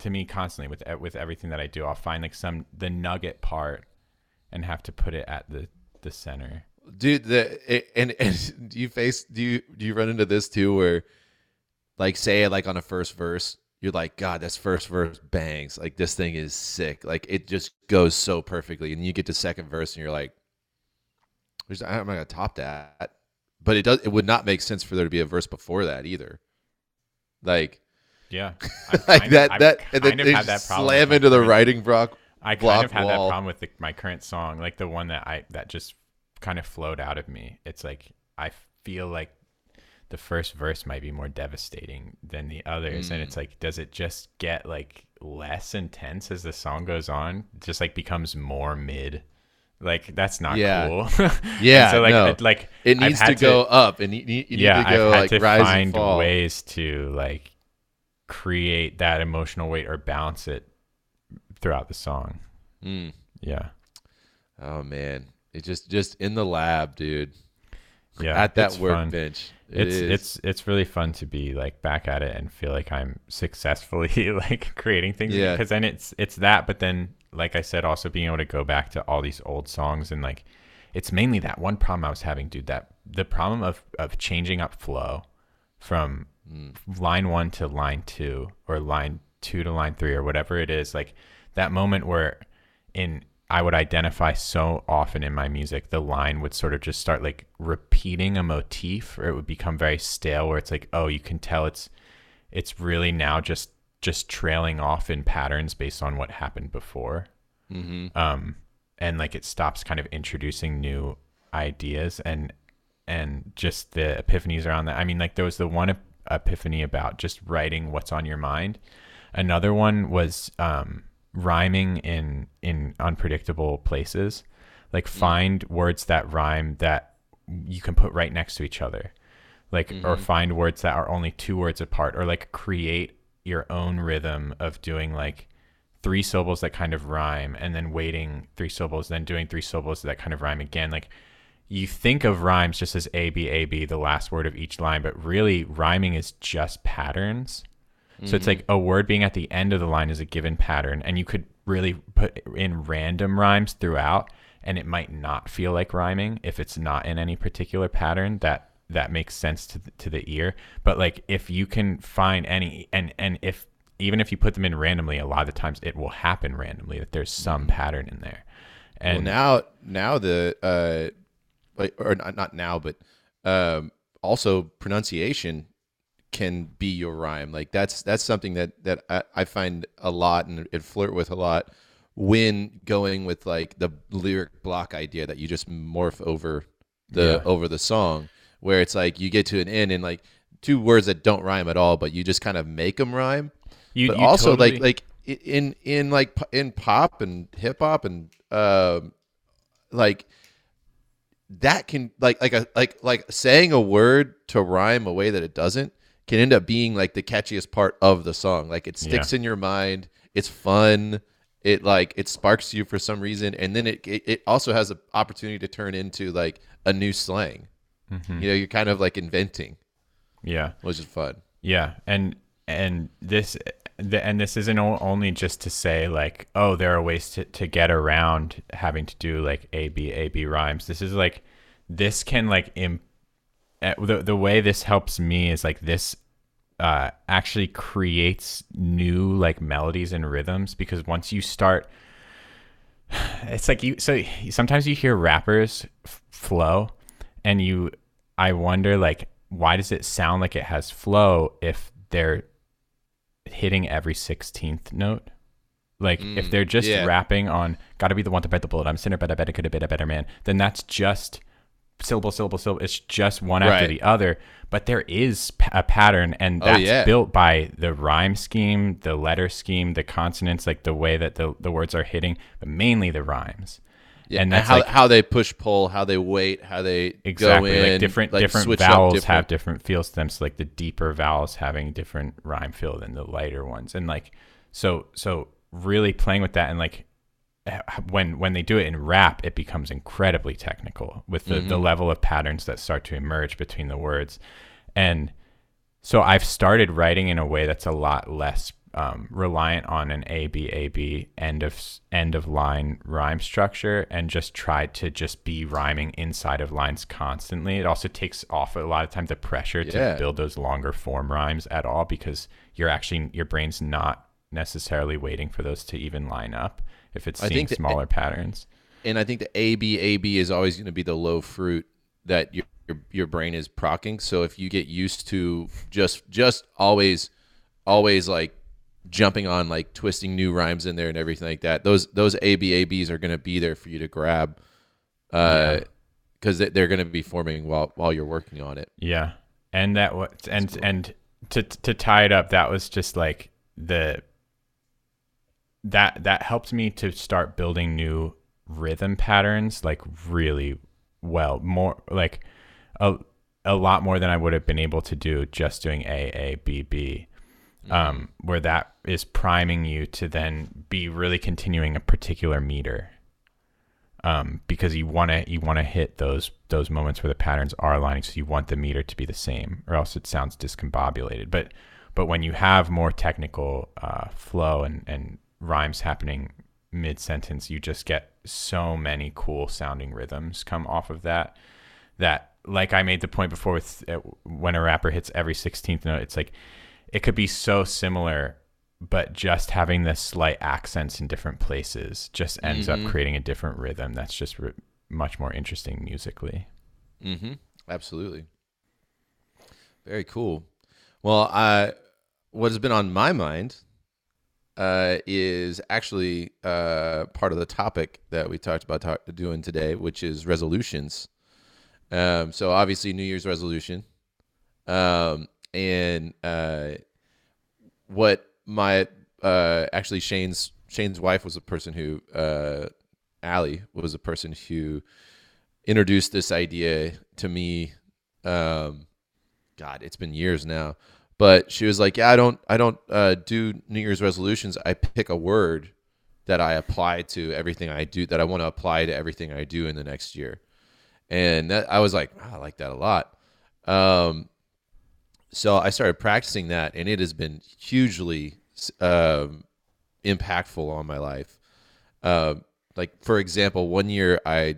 to me constantly with with everything that I do. I'll find like some the nugget part and have to put it at the the center. Dude, the and and do you face do you do you run into this too where like say like on a first verse you're like god this first verse bangs like this thing is sick like it just goes so perfectly and you get to second verse and you're like I'm not gonna top that but it does it would not make sense for there to be a verse before that either like yeah, like that. Of, that and then they that slam into the writing block. I kind of had wall. that problem with the, my current song, like the one that I that just kind of flowed out of me. It's like I feel like the first verse might be more devastating than the others, mm. and it's mm. like, does it just get like less intense as the song goes on? It just like becomes more mid. Like that's not yeah. cool. yeah, so like no. like it needs to, to, go up, and you, you yeah, need to go I've had like to rise find and fall. ways to like create that emotional weight or balance it throughout the song. Mm. Yeah. Oh man, it just just in the lab, dude. Yeah. at that workbench. It it's is. it's it's really fun to be like back at it and feel like I'm successfully like creating things Yeah. because then it's it's that but then like I said also being able to go back to all these old songs and like it's mainly that one problem I was having dude that the problem of of changing up flow from Mm. line 1 to line 2 or line 2 to line 3 or whatever it is like that moment where in I would identify so often in my music, the line would sort of just start like repeating a motif, or it would become very stale. Where it's like, oh, you can tell it's it's really now just just trailing off in patterns based on what happened before, Mhm. um, and like it stops kind of introducing new ideas and and just the epiphanies around that. I mean, like there was the one epiphany about just writing what's on your mind. Another one was um, rhyming in in unpredictable places. Like find words that rhyme that you can put right next to each other. Like or find words that are only two words apart or like create your own rhythm of doing like three syllables that kind of rhyme and then waiting three syllables then doing three syllables that kind of rhyme again like you think of rhymes just as a b a b the last word of each line but really rhyming is just patterns so it's like a word being at the end of the line is a given pattern, and you could really put in random rhymes throughout, and it might not feel like rhyming if it's not in any particular pattern that that makes sense to the, to the ear. But like if you can find any, and and if even if you put them in randomly, a lot of the times it will happen randomly that there's some pattern in there. And well, now now the uh, or not, not now, but um, also pronunciation can be your rhyme. Like that's that's something that that I, I find a lot and, and flirt with a lot when going with like the lyric block idea that you just morph over the Yeah. over the song, where it's like you get to an end and like two words that don't rhyme at all, but you just kind of make them rhyme you, but you also totally- like like in in like in pop and hip hop and um like that can like like a like like saying a word to rhyme a way that it doesn't can end up being like the catchiest part of the song. Like it sticks in your mind. It's fun. It like it sparks you for some reason. And then it it, it also has an opportunity to turn into like a new slang. Mhm. you know you're kind of like inventing yeah. which is fun. Yeah, and and this the, and this isn't only just to say like oh there are ways to, to get around having to do like a b a b rhymes. This is like this can like Im- uh, the the way this helps me is like this uh actually creates new like melodies and rhythms because once you start it's like you so sometimes you hear rappers f- flow and you i wonder like why does it sound like it has flow if they're hitting every 16th note like if Mm, they're just yeah. rapping on gotta be the one to bite the bullet i'm sinner but i better could have been a better man then that's just syllable syllable syllable it's just one after Right. the other but there is a pattern and Oh, that's yeah. built by the rhyme scheme the letter scheme the consonants like the way that the, the words are hitting but mainly the rhymes Yeah, and and that's how, like how they push pull, how they wait, how they exactly go in, like different like, different vowels different- have different feels to them so like the deeper vowels having different rhyme feel than the lighter ones and like so so really playing with that and like when when they do it in rap it becomes incredibly technical with the, the Mhm. level of patterns that start to emerge between the words and so i've started writing in a way that's a lot less um, reliant on an A B A B end of end of line rhyme structure and just try to just be rhyming inside of lines constantly. It also takes off a lot of time the pressure Yeah. to build those longer form rhymes at all because you're actually your brain's not necessarily waiting for those to even line up if it's seeing smaller patterns. and I think the A B A B is always going to be the low fruit that your, your your brain is procking. So if you get used to just just always always like jumping on like twisting new rhymes in there and everything like that, those those A B A Bs are going to be there for you to grab, uh, because they they're going to be forming while while you're working on it. Yeah, and that was and cool. and to to tie it up, that was just like the that that helped me to start building new rhythm patterns like really well, more like a a lot more than I would have been able to do just doing A A B B. um, where that is priming you to then be really continuing a particular meter. Um, because you want to you want to hit those those moments where the patterns are aligning, so you want the meter to be the same, or else it sounds discombobulated. But but when you have more technical uh, flow and and rhymes happening mid sentence, you just get so many cool sounding rhythms come off of that. That like I made the point before with uh, when a rapper hits every sixteenth note, it's like it could be so similar but just having the slight accents in different places just ends Mhm. up creating a different rhythm that's just re- much more interesting musically Mm-hmm. Absolutely. Very cool. Well, I what has been on my mind uh, is actually uh, part of the topic that we talked about talk, doing today, which is resolutions. Um, so obviously, New Year's resolution, um, and uh, what my uh, actually Shane's Shane's wife was a person who uh, Allie was a person who introduced this idea to me um god it's been years now but she was like yeah i don't i don't uh, do new year's resolutions. I pick a word that i apply to everything i do that i want to apply to everything i do in the next year. And that, i was like wow, i like that a lot. Um so i started practicing that and it has been hugely um impactful on my life um like for example one year i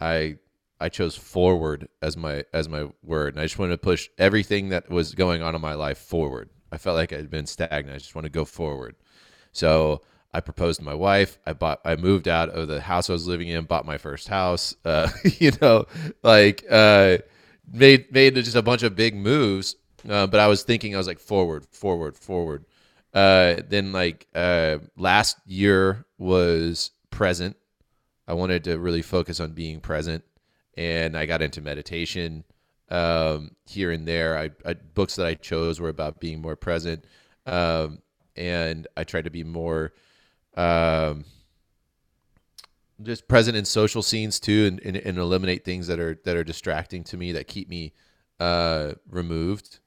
I I chose forward as my as my word, and I just wanted to push everything that was going on in my life forward. I felt like I had been stagnant. I just want to go forward. So I proposed to my wife. I bought. I moved out of the house I was living in. Bought my first house. Uh, you know, like uh, made made just a bunch of big moves. Uh, but I was thinking, I was like forward, forward, forward. Uh, then like uh, last year was present. I wanted to really focus on being present, and I got into meditation um, here and there. I, I books that I chose were about being more present, um, and I tried to be more um, just present in social scenes too, and, and, and eliminate things that are that are distracting to me that keep me uh, removed.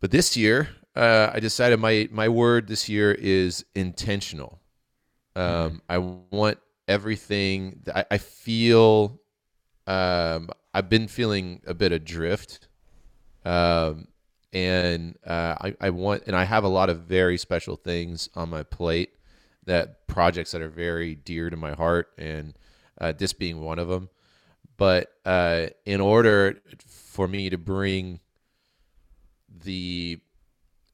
But this year, uh, I decided my my word this year is intentional. Um, I want everything. I, I feel. Um, I've been feeling a bit adrift, um, and uh, I, I want, and I have a lot of very special things on my plate. That projects that are very dear to my heart, and uh, this being one of them. But uh, in order for me to bring the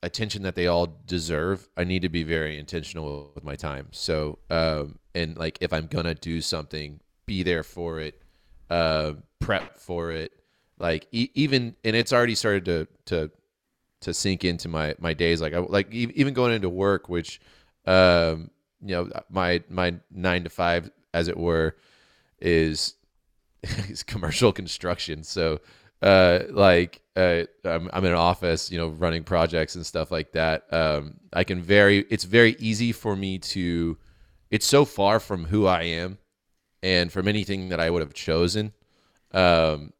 attention that they all deserve, I need to be very intentional with my time. So, um, and like if I'm gonna do something, be there for it, uh, prep for it. Like e- even, and it's already started to to to sink into my my days. Like I like e- even going into work, which um, you know my my nine to five, as it were, is is commercial construction. So uh like uh I'm, I'm in an office you know running projects and stuff like that. Um i can very it's very easy for me to it's so far from who i am and from anything that i would have chosen. Um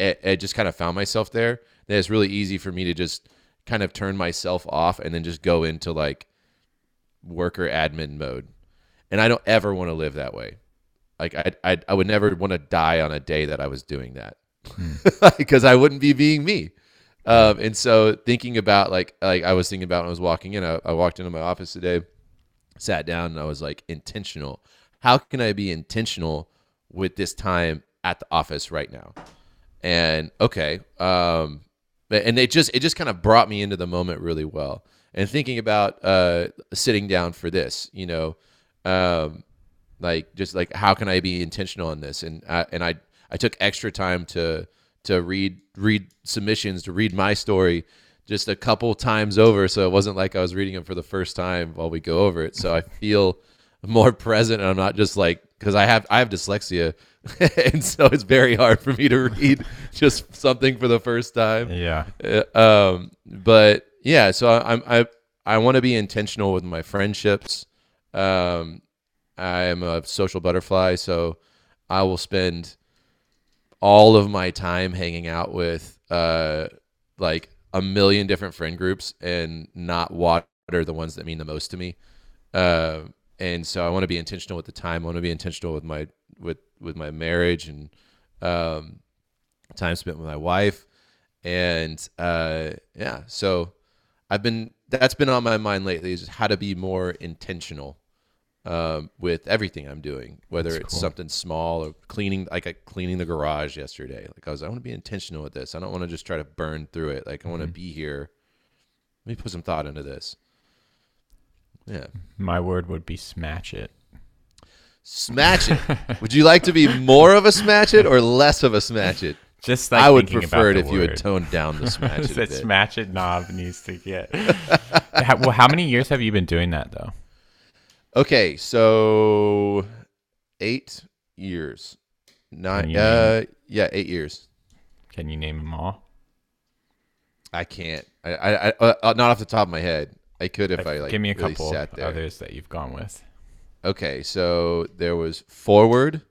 I, I just kind of found myself there. That it's really easy for me to just kind of turn myself off and then just go into like worker admin mode. And i don't ever want to live that way. Like I, I, I would never want to die on a day that I was doing that because I wouldn't be being me. Um, and so thinking about like like I was thinking about when I was walking in, I, I walked into my office today, sat down, and I was like intentional. How can I be intentional with this time at the office right now? And okay, um, and it just it just kind of brought me into the moment really well. And thinking about uh, sitting down for this, you know, um, like just like how can I be intentional on this? And I, and I I took extra time to to read read submissions to read my story just a couple times over, so it wasn't like I was reading them for the first time while we go over it. So I feel more present, and I'm not just like because I have I have dyslexia, and so it's very hard for me to read just something for the first time. yeah Uh, um, but yeah, so I, I'm I I want to be intentional with my friendships. Um, I'm a social butterfly, so I will spend all of my time hanging out with uh like a million different friend groups and not water the ones that mean the most to me. Uh, and so I want to be intentional with the time. I want to be intentional with my with with my marriage and um, time spent with my wife. And uh, yeah, so I've been that's been on my mind lately is how to be more intentional um, with everything I'm doing, whether That's it's cool. something small or cleaning, like I cleaning the garage yesterday. Like I was, I want to be intentional with this. I don't want to just try to burn through it. Like I want to Mhm. be here. Let me put some thought into this. Yeah, My word would be smash it. smash it. would you like to be more of a smash it or less of a smash it? Just like I would prefer it if the you had toned down the smash it. that smash it knob needs to get. how, well, how many years have you been doing that though? Okay, so eight years, nine. you Uh, yeah, eight years. Can you name them all? I can't. I, I, I uh, not off the top of my head. I could if I like. Give me a really couple sat there. others that you've gone with. Okay, so there was forward,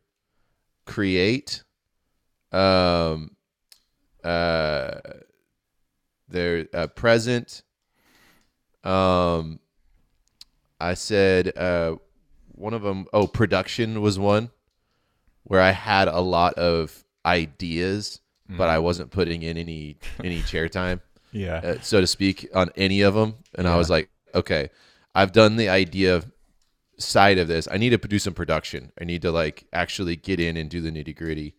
create, um, uh, there uh, present. Um, I said uh, one of them. Oh, production was one where I had a lot of ideas, but I wasn't putting in any any chair time Yeah. uh, so to speak, on any of them. And I was like, okay, I've done the idea side of this. I need to do some production. I need to like actually get in and do the nitty gritty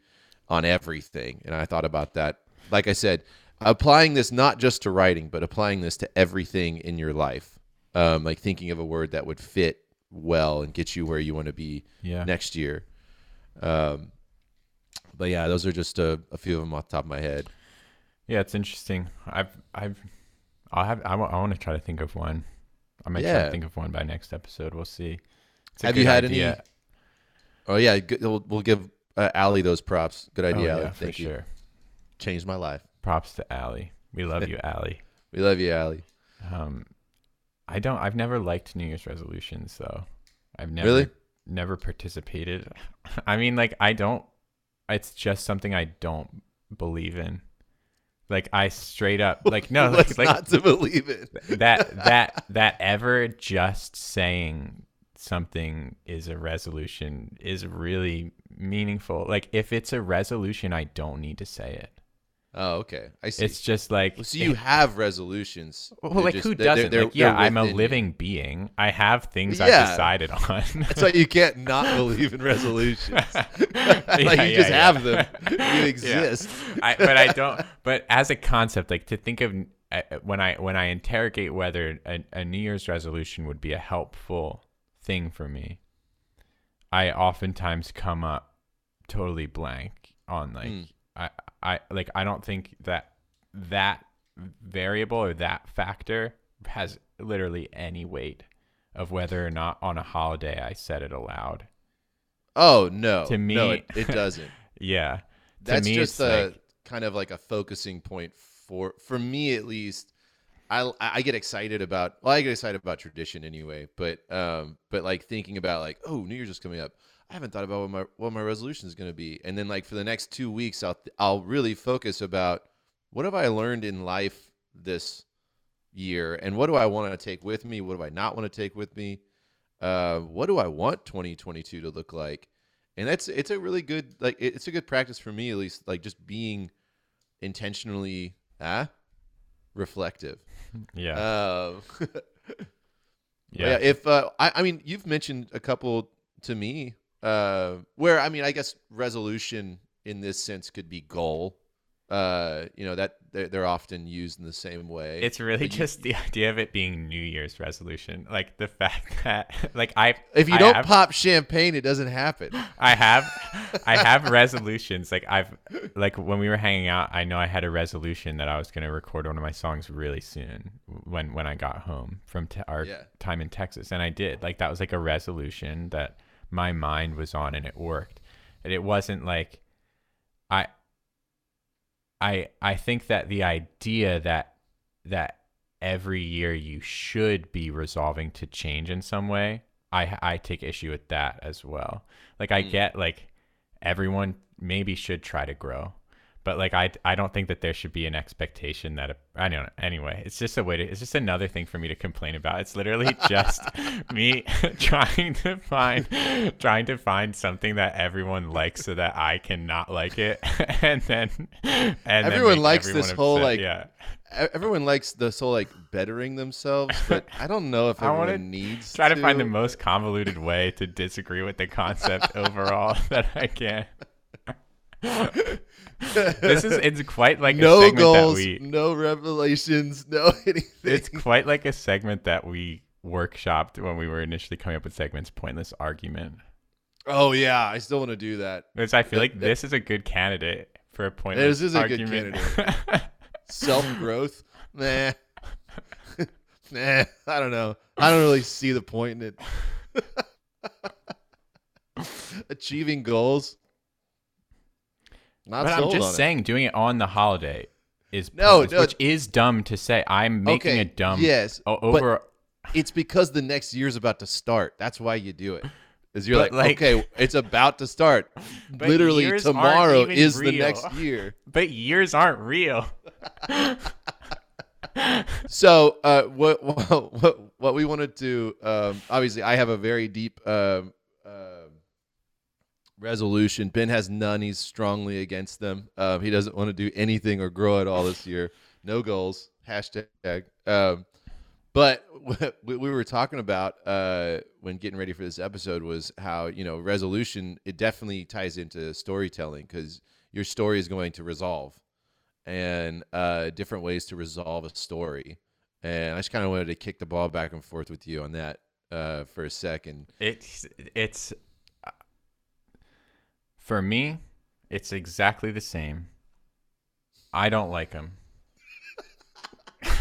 on everything. And I thought about that. Like I said, applying this not just to writing, but applying this to everything in your life. Um, like thinking of a word that would fit well and get you where you want to be yeah. next year. Um, but yeah, those are just a, a few of them off the top of my head. Yeah, it's interesting. I've I've I'll have I want to try to think of one. I might try to think of one by next episode. We'll see. Have you had idea. any? Oh yeah, good, we'll, we'll give uh, Allie those props. Good Oh, idea, yeah, Allie. for you. sure. Changed my life. Props to Allie. We love you, Allie. We love you, Allie. Um, I don't. I've never liked New Year's resolutions, though. I've never Really? never participated. I mean, like I don't. It's just something I don't believe in. Like I straight up like no like, like not to believe it? that that that ever just saying something is a resolution is really meaningful. Like if it's a resolution, I don't need to say it. Oh, okay. I see. It's just like Well, so you have resolutions. well, like just- who they're- they're- doesn't? they're- like yeah, I'm a within you. living being. I have things Yeah. I've decided on. That's why you can't not believe in resolutions. like Yeah, you yeah, just have them. You exist. I, but I don't. But as a concept, like to think of uh, when I when I interrogate whether a, a New Year's resolution would be a helpful thing for me, I oftentimes come up totally blank on like Mm. I I like I don't think that that variable or that factor has literally any weight of whether or not on a holiday I said it aloud. Oh no. To me- no, it, it doesn't. Yeah. That's me, just a like- kind of like a focusing point for for me at least. I I get excited about well, I get excited about tradition anyway, but um, but like thinking about like oh New Year's is coming up. I haven't thought about what my what my resolution is going to be, and then like for the next two weeks, I'll I'll really focus about what have I learned in life this year, and what do I want to take with me? What do I not want to take with me? Uh, what do I want 2022 to look like? and that's it's a really good like it's a good practice for me at least like just being intentionally ah reflective Yeah. um yeah. yeah. if uh I, I mean you've mentioned a couple to me uh where i mean i guess resolution in this sense could be goal uh you know that they're, they're often used in the same way It's really But you- just the idea of it being New Year's resolution. Like the fact that like I if you I don't have, pop champagne it doesn't happen I have I have resolutions. Like I've like when we were hanging out, I know I had a resolution that I was going to record one of my songs really soon when when I got home from our Yeah. time in Texas and I did. Like that was like a resolution that my mind was on and it worked. And it wasn't like I I I think that the idea that that every year you should be resolving to change in some way, I I take issue with that as well. Like I Mm. get like everyone maybe should try to grow, but like I I don't think that there should be an expectation that a, I don't know. Anyway, it's just a way to it's just another thing for me to complain about. It's literally just me trying to find trying to find something that everyone likes so that I cannot like it, and then and then Everyone make likes everyone this whole, like, yeah. Everyone likes this whole like bettering themselves, but I don't know if I everyone needs Try to find the most convoluted way to disagree with the concept overall that I can. This is it's quite like a no segment goals, that we no revelations, no anything. it's quite like a segment that we workshopped when we were initially coming up with segments pointless argument oh yeah, I still want to do that. i feel That- like this is a good candidate for a pointless This is a good argument Self growth, nah, nah. I don't know. I don't really see the point in it. Achieving goals. Not but i'm just on it. saying doing it on the holiday is No, pointless, no. which is dumb to say i'm making Okay, a dumb yes, o- over It's because the next year's about to start. That's why you do it. Is you're like, like- okay, it's about to start. Literally tomorrow is the next year. but years aren't real So, uh, what what what, we wanted to um, obviously, I have a very deep um resolution. Ben has none. He's strongly against them. Um, he doesn't want to do anything or grow at all this year. No goals. Hashtag. Um, but what we we were talking about uh, when getting ready for this episode was how you know resolution. It definitely ties into storytelling because your story is going to resolve and uh, different ways to resolve a story. And I just kind of wanted to kick the ball back and forth with you on that uh, for a second. it's it's for me it's exactly the same i don't like them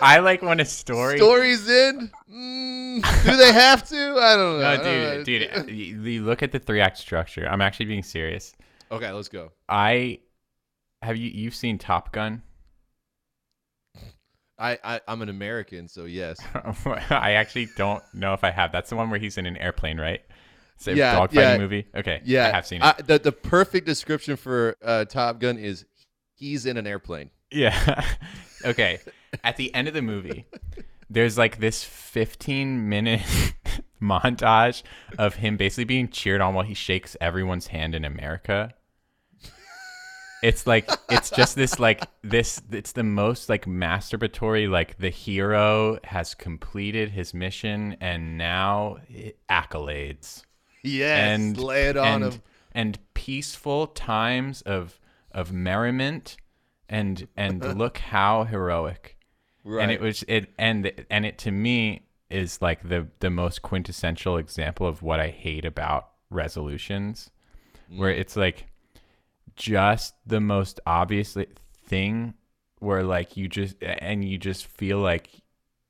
i like when a story Stories in? Mm, do they have to? I don't know. no, dude, dude, you, look at the three act structure. I'm actually being serious. Okay, let's go. I have you you've seen Top Gun? I, I I'm an American, so yes. I actually don't know if I have. That's the one where he's in an airplane, right? A Yeah, dogfighting yeah. movie. Okay, Yeah, I have seen it. I, the the perfect description for uh, Top Gun is he's in an airplane. Yeah. okay. At the end of the movie, there's like this 15 minute montage of him basically being cheered on while he shakes everyone's hand in America. It's like it's just this like this it's the most like masturbatory like the hero has completed his mission and now it- accolades Yes, and lay it on and, him. and peaceful times of of merriment and and look how heroic Right. and it was it and and it to me is like the the most quintessential example of what I hate about resolutions where Mm. it's like just the most obvious thing where like you just and you just feel like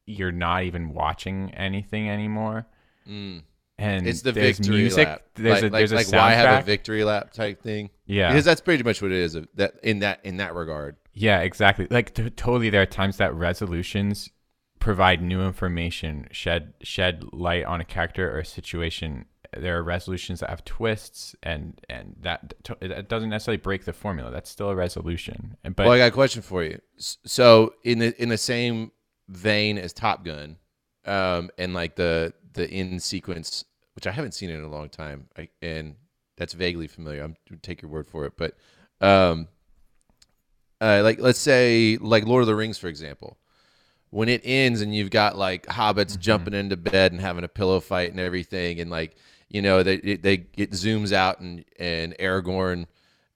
you're not even watching anything anymore Mm. And It's the there's victory music lap. there's like, a there's like, a like why have a victory lap type thing. yeah Because that's pretty much what it is. That in that in that regard. Yeah, exactly. Like t- totally, there are times that resolutions provide new information, shed shed light on a character or a situation. There are resolutions that have twists, and and that t- it doesn't necessarily break the formula. That's still a resolution. And but well, I got a question for you. So in the in the same vein as Top Gun, um, and like the the in sequence, which I haven't seen in a long time, I, and that's vaguely familiar. I'm take your word for it, but um, uh, like let's say like Lord of the Rings, for example. When it ends and you've got like hobbits jumping into bed and having a pillow fight and everything, and like you know they they it zooms out and and Aragorn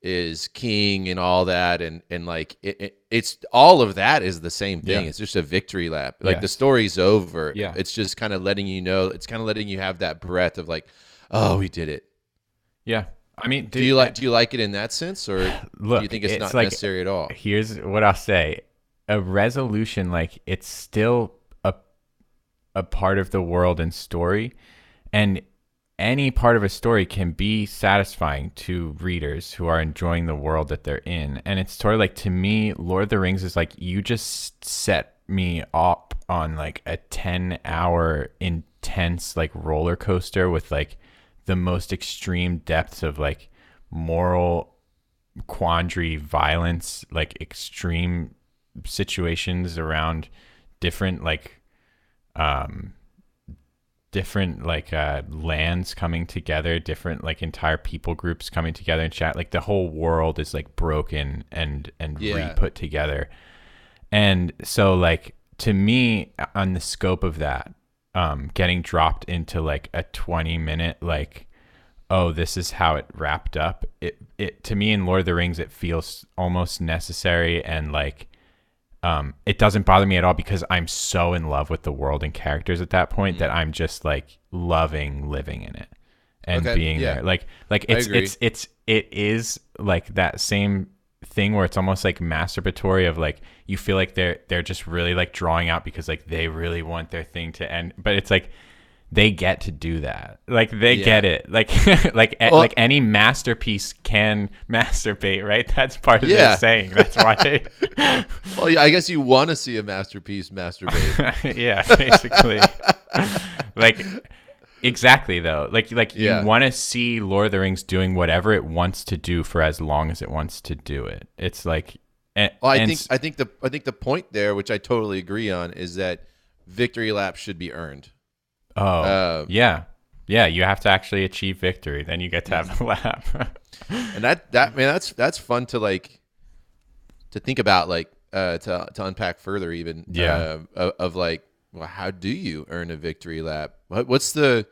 is king and all that and and like it, it, it's all of that is the same thing. Yeah. it's just a victory lap. Like the story's over. Yeah. it's just kind of letting you know it's kind of letting you have that breath of like oh we did it. Yeah, I mean, do you like do you like it in that sense or Look, do you think it's, it's not like- necessary at all? here's what I'll say: a resolution, like it's still a a part of the world and story, and any part of a story can be satisfying to readers who are enjoying the world that they're in. And it's sort of like to me, Lord of the Rings is like you just set me up on like a 10 hour intense like roller coaster with like the most extreme depths of like moral quandary violence like extreme situations around different like um different like uh lands coming together different like entire people groups coming together and chat like the whole world is like broken and and Yeah. re-put together and so like to me on the scope of that um getting dropped into like a 20 minute like oh this is how it wrapped up it it to me in lord of the rings it feels almost necessary and like um it doesn't bother me at all because i'm so in love with the world and characters at that point that i'm just like loving living in it and Okay, being yeah. there. Like like it's it's it's it is like that same thing where it's almost like masturbatory of like you feel like they're they're just really like drawing out because like they really want their thing to end. But it's like they get to do that like they Yeah. get it like like Well- like any masterpiece can masturbate right that's part of Yeah. saying that's why they Well, yeah, I guess you want to see a masterpiece masturbate. yeah basically like exactly though like like Yeah. you want to see lord of the rings doing whatever it wants to do for as long as it wants to do it it's like and, Well, I and think I think the I think the point there, which I totally agree on, is that victory lap should be earned. Oh Uh, yeah yeah you have to actually achieve victory then you get to have a lap and that that man, that's that's fun to like to think about, like uh, to to unpack further, even Yeah. uh, of, of like, well, how do you earn a victory lap? What, what's the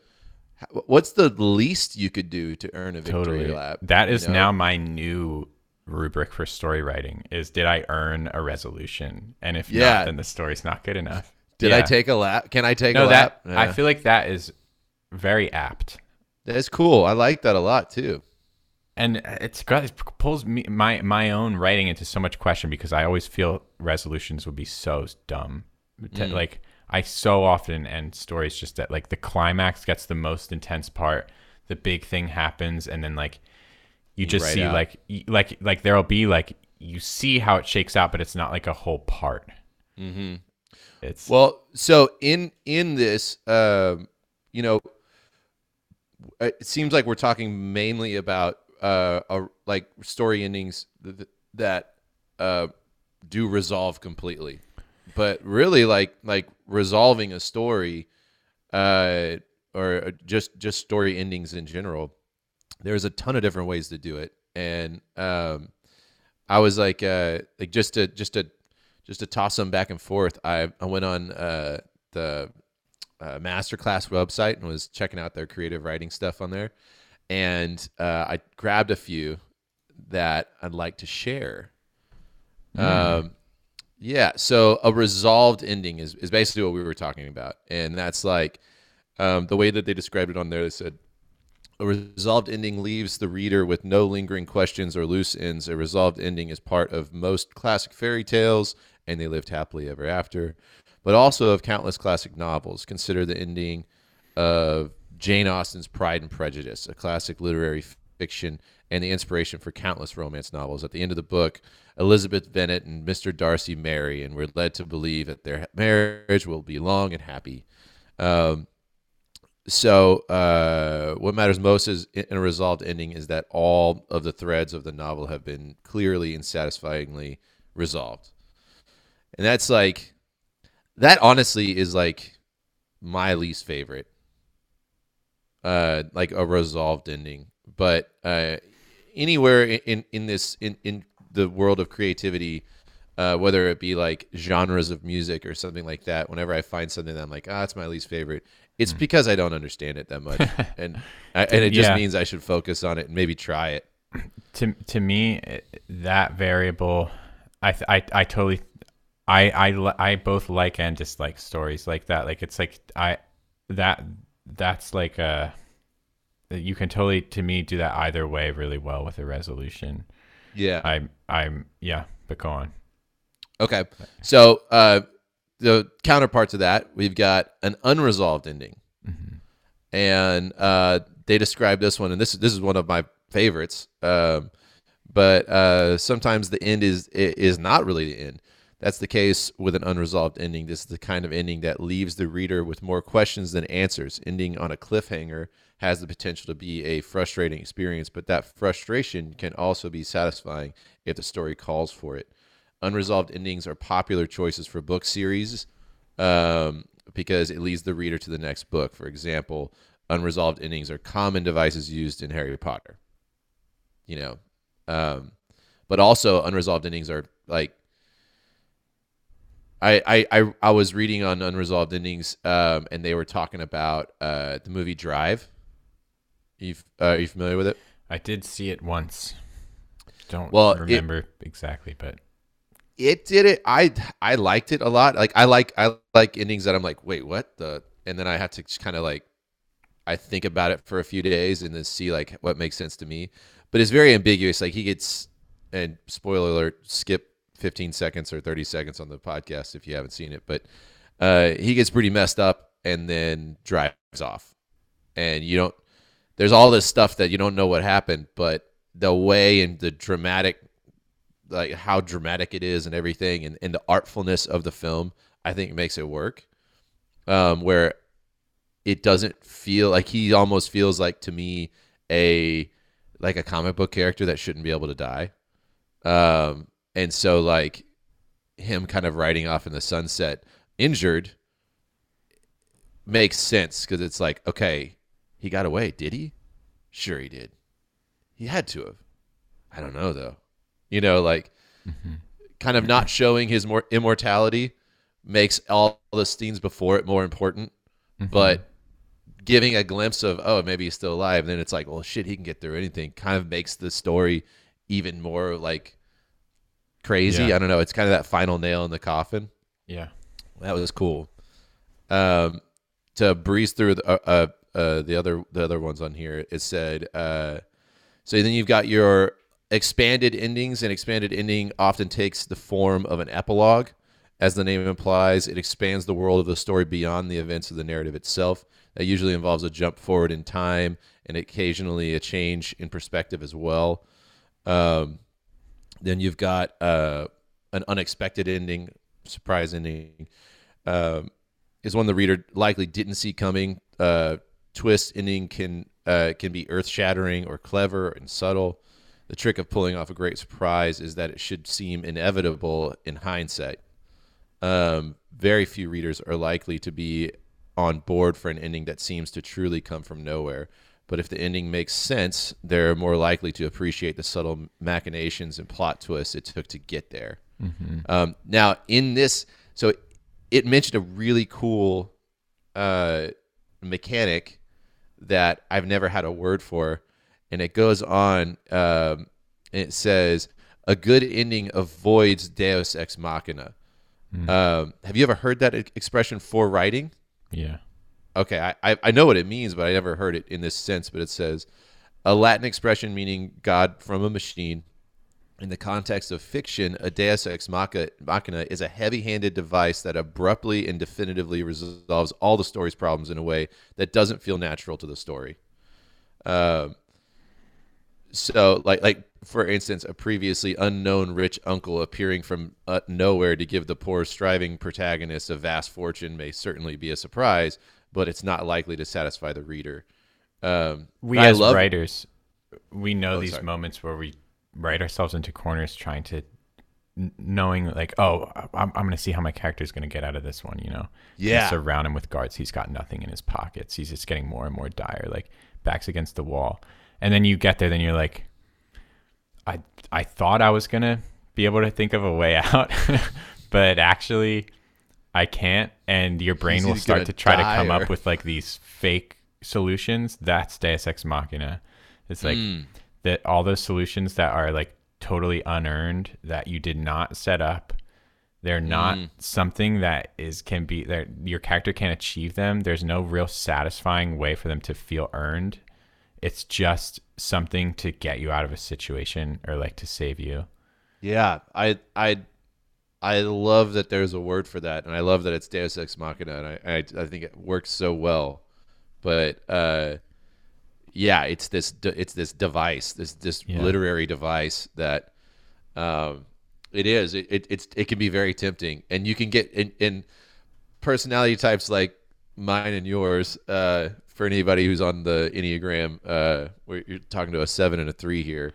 what's the least you could do to earn a victory totally lap? That is know? now my new rubric for story writing is did i earn a resolution and if Yeah. not then the story's not good enough Did I take a lap? Can I take no a lap? that i feel like that is very apt that's cool. I like that a lot too. and it's got it pulls me my my own writing into so much question because I always feel resolutions would be so dumb. Mm. Like I so often end stories just that like the climax gets the most intense part, the big thing happens, and then like you just see out. like like like there'll be like you see how it shakes out, but it's not like a whole part. Mm-hmm. It's Well, so in in this, um, you know, it seems like we're talking mainly about uh, a, like story endings th- that uh, do resolve completely, but really like like resolving a story, uh, or just just story endings in general. There's a ton of different ways to do it, and um, I was like, uh, like just to just to just to toss them back and forth. I I went on uh, the uh, masterclass website and was checking out their creative writing stuff on there, and uh, I grabbed a few that I'd like to share. Um, yeah, so a resolved ending is is basically what we were talking about, and that's like um, the way that they described it on there. They said. A resolved ending leaves the reader with no lingering questions or loose ends. A resolved ending is part of most classic fairy tales, and they lived happily ever after, but also of countless classic novels. Consider the ending of Jane Austen's Pride and Prejudice, a classic literary fiction and the inspiration for countless romance novels. At the end of the book, Elizabeth Bennet and Mr. Darcy marry, and we're led to believe that their marriage will be long and happy. Um, so uh, what matters most is in a resolved ending is that all of the threads of the novel have been clearly and satisfyingly resolved and that's like that honestly is like my least favorite uh like a resolved ending but uh anywhere in in, this in in the world of creativity uh, whether it be like genres of music or something like that. Whenever I find something that I'm like, ah, it's my least favorite, it's because I don't understand it that much, and I, and it just Yeah. means I should focus on it and maybe try it. to to me that variable i th- i i totally i i i both like and dislike stories like that like it's like i that that's like a you can totally to me do that either way really well with a resolution Yeah. i'm i'm yeah but go on Okay. So uh, the counterpart to that, we've got an unresolved ending, and uh, they describe this one, and this this is one of my favorites. Um, but uh, sometimes the end is is not really the end. That's the case with an unresolved ending. This is the kind of ending that leaves the reader with more questions than answers. Ending on a cliffhanger has the potential to be a frustrating experience, but that frustration can also be satisfying if the story calls for it. Unresolved endings are popular choices for book series um, because it leads the reader to the next book. For example, unresolved endings are common devices used in Harry Potter. You know, um, but also unresolved endings are like I, I, I, I was reading on unresolved endings, um, and they were talking about uh, the movie Drive. You uh, are you familiar with it? I did see it once. Don't Well, it- remember exactly, but It did it. I I liked it a lot. Like I like I like endings that I'm like, wait, what the? And then I have to just kind of like, I think about it for a few days and then see like what makes sense to me. But it's very ambiguous. Like he gets, and spoiler alert, skip 15 seconds or 30 seconds on the podcast if you haven't seen it. But uh, he gets pretty messed up and then drives off, and you don't. There's all this stuff that you don't know what happened, but the way and the dramatic like how dramatic it is and everything and, and the artfulness of the film i think makes it work um, where it doesn't feel like he almost feels like to me a like a comic book character that shouldn't be able to die um, and so like him kind of riding off in the sunset injured makes sense because it's like okay he got away. Did he? Sure he did. He had to have. I don't know though. You know like mm-hmm. kind of not showing his more immortality makes all the scenes before it more important. Mm-hmm. But giving a glimpse of oh maybe he's still alive then it's like well shit he can get through anything kind of makes the story even more like crazy Yeah. i don't know it's kind of that final nail in the coffin yeah. that was cool. Um, to breeze through the, uh, uh, uh, the other the other ones on here, it said. Uh, so then you've got your expanded endings. An expanded ending often takes the form of an epilogue, as the name implies. It expands the world of the story beyond the events of the narrative itself. That usually involves a jump forward in time and occasionally a change in perspective as well. Um, then you've got uh, an unexpected ending, surprise ending, um, is one the reader likely didn't see coming. Uh, twist ending can uh, can be earth shattering or clever and subtle. The trick of pulling off a great surprise is that it should seem inevitable in hindsight. Um, very few readers are likely to be on board for an ending that seems to truly come from nowhere. But if the ending makes sense, they're more likely to appreciate the subtle machinations and plot twists it took to get there. Um, now, in this, so it mentioned a really cool uh, mechanic that I've never had a word for, and it goes on. Um, and it says a good ending avoids Deus ex machina. Um, have you ever heard that expression for writing? Yeah. Okay, I, I know what it means, but I never heard it in this sense. But it says a Latin expression meaning God from a machine. In the context of fiction, a deus ex machina is a heavy handed device that abruptly and definitively resolves all the story's problems in a way that doesn't feel natural to the story. Um, so, like, like for instance, a previously unknown rich uncle appearing from uh, nowhere to give the poor, striving protagonist a vast fortune may certainly be a surprise, but it's not likely to satisfy the reader. Um, We as love- writers, we know Oh, these sorry. moments where we write ourselves into corners trying to knowing like oh i'm, I'm gonna see how my character is gonna get out of this one you know Yeah. surround him with guards he's got nothing in his pockets he's just getting more and more dire like backs against the wall and then you get there then you're like i i thought i was gonna be able to think of a way out but actually i can't and your brain will start gonna try to come or- up with like these fake solutions. That's deus ex machina. It's like Mm. that all those solutions that are like totally unearned that you did not set up they're not Mm. something that is can be that your character can't achieve them. There's no real satisfying way for them to feel earned. It's just something to get you out of a situation or like to save you. Yeah, I I I love that there's a word for that, and I love that it's Deus Ex Machina, and I I, I think it works so well. But uh, yeah, it's this it's this device, this this Yeah. literary device that um, It is. It, it it's it can be very tempting, and you can get in, in personality types like mine and yours. Uh, for anybody who's on the enneagram, uh, where you're talking to a seven and a three here,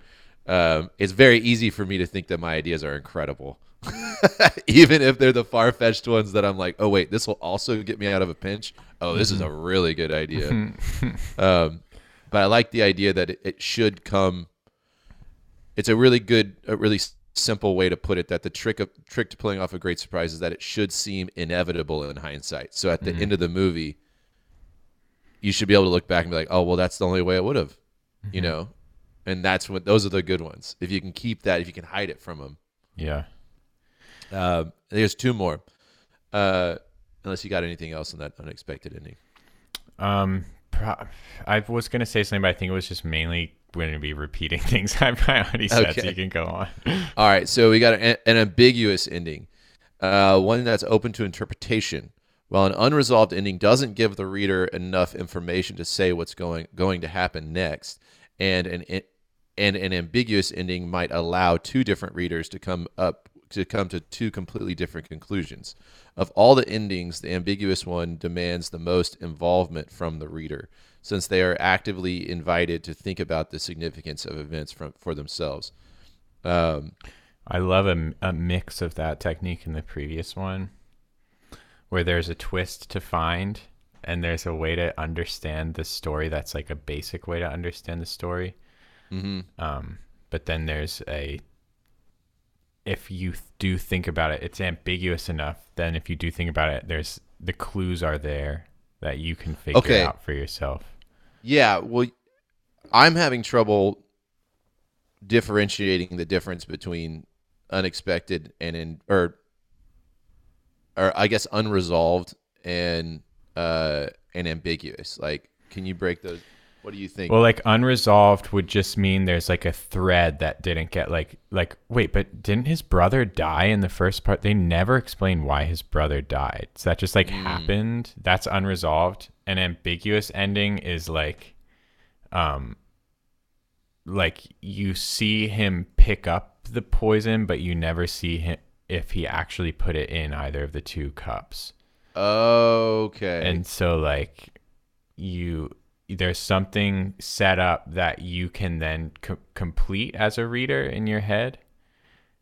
um, it's very easy for me to think that my ideas are incredible, even if they're the far fetched ones that I'm like, oh wait, this will also get me out of a pinch. Oh, this is a mm-hmm. really good idea. um, but I like the idea that it, it should come. It's a really good, a really simple way to put it. That the trick of trick to pulling off a great surprise is that it should seem inevitable in hindsight. So at the end mm-hmm. of the movie, you should be able to look back and be like, oh well, that's the only way it would have, you mm-hmm. know. And that's what those are the good ones. If you can keep that, if you can hide it from them. Yeah. Um, there's two more. Uh, unless you got anything else in that unexpected ending. Um, pro- I was gonna say something, but I think it was just mainly going to be repeating things I've already said. So you can go on. All right, so we got an, an ambiguous ending, uh, one that's open to interpretation. While an unresolved ending doesn't give the reader enough information to say what's going going to happen next, and an and an ambiguous ending might allow two different readers to come up to come to two completely different conclusions. Of all the endings, the ambiguous one demands the most involvement from the reader, since they are actively invited to think about the significance of events from, for themselves. Um, I love a, a mix of that technique in the previous one, where there's a twist to find and there's a way to understand the story that's like a basic way to understand the story. mhm. Um, but then there's a if you do think about it, it's ambiguous enough. Then if you do think about it, there's the clues are there that you can figure Okay. out for yourself. Yeah, well, I'm having trouble differentiating the difference between unexpected and in or or I guess unresolved and uh and ambiguous. Like, can you break those? What do you think? Well, like unresolved would just mean there's like a thread that didn't get like like wait, but didn't his brother die in the first part? They never explain why his brother died. So that just like happened. That's unresolved. An ambiguous ending is like um like you see him pick up the poison, but you never see him if he actually put it in either of the two cups okay. and so like you there's something set up that you can then co- complete as a reader in your head?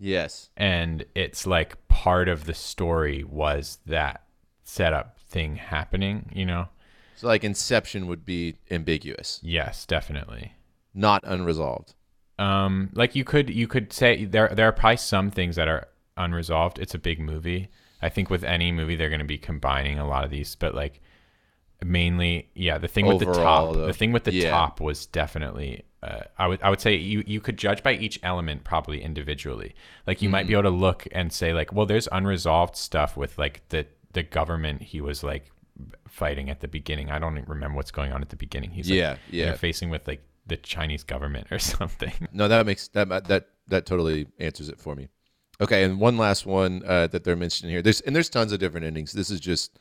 Yes. and it's like part of the story was that setup thing happening you know? So like Inception would be ambiguous, yes definitely. Not unresolved. um like you could you could say there there are probably some things that are unresolved. It's a big movie. I think with any movie they're going to be combining a lot of these but like mainly yeah the thing with the top though, the thing with the yeah. top was definitely uh, i would i would say you you could judge by each element probably individually like you might Mm-hmm. be able to look and say like well there's unresolved stuff with like the the government he was like fighting at the beginning i don't even remember what's going on at the beginning he's like, Yeah, yeah. interfacing with like the chinese government or something No, that makes that that that totally answers it for me. Okay, and one last one uh, that they're mentioning here. There's and there's tons of different endings. This is just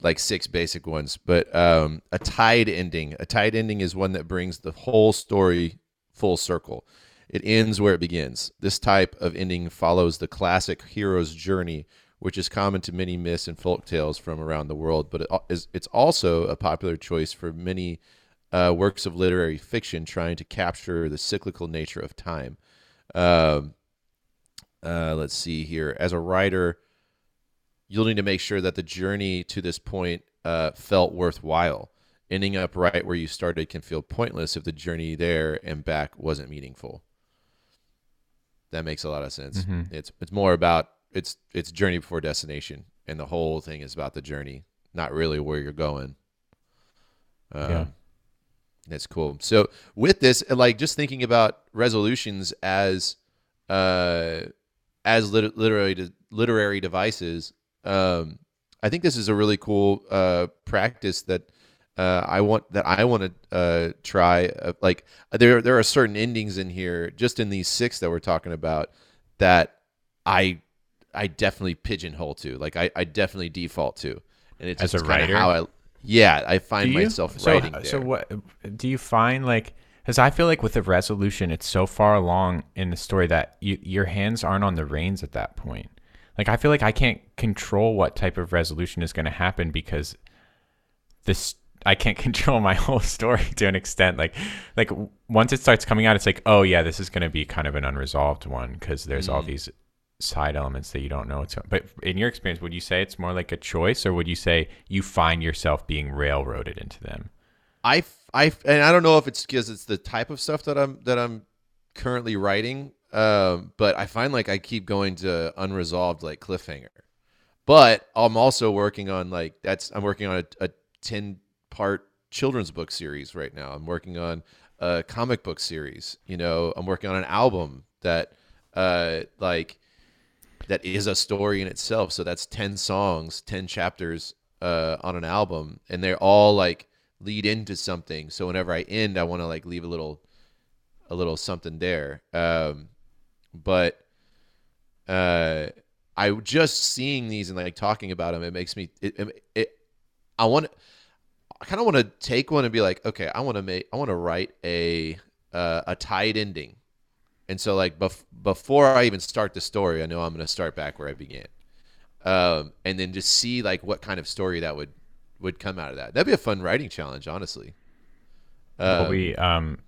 like six basic ones, but um, a tied ending. A tied ending is one that brings the whole story full circle. It ends where it begins. This type of ending follows the classic hero's journey, which is common to many myths and folk tales from around the world. But it is, it's also a popular choice for many uh, works of literary fiction trying to capture the cyclical nature of time. Um, uh, let's see here. As a writer, you'll need to make sure that the journey to this point uh, felt worthwhile. Ending up right where you started can feel pointless if the journey there and back wasn't meaningful. That makes a lot of sense. It's it's more about it's it's journey before destination, and the whole thing is about the journey, not really where you're going. Um, Yeah. That's cool. So with this, like just thinking about resolutions as uh, as lit- literary de- literary devices, um, I think this is a really cool uh, practice that uh, I want that I want to uh, try. Uh, like there there are certain endings in here, just in these six that we're talking about, that I I definitely pigeonhole to. Like I, I definitely default to, and it's As just a writer? how I yeah I find you? myself so, writing there. So what do you find like Because I feel like with the resolution, it's so far along in the story that you, your hands aren't on the reins at that point. Like I feel like I can't control what type of resolution is going to happen because this I can't control my whole story to an extent. Like like once it starts coming out, it's like oh yeah, this is going to be kind of an unresolved one because there's all Mhm. these side elements that you don't know what's. But in your experience, would you say it's more like a choice, or would you say you find yourself being railroaded into them? I, I and I don't know if it's because it's the type of stuff that I'm that I'm currently writing, um, but I find like I keep going to unresolved like cliffhanger. But I'm also working on like that's I'm working on a, a ten part children's book series right now. I'm working on a comic book series. You know, I'm working on an album that uh like that is a story in itself. So that's 10 songs, 10 chapters uh, on an album, and they're all like lead into something. So whenever I end, I want to like leave a little, a little something there. Um, but uh, I just seeing these and like talking about them, it makes me it. it, I want, I kind of want to take one and be like, okay, I want to make, I want to write a uh, a tied ending. And so, like bef- before I even start the story, I know I'm going to start back where I began, um, and then just see like what kind of story that would would come out of that. That'd be a fun writing challenge, honestly. Well, Um, we um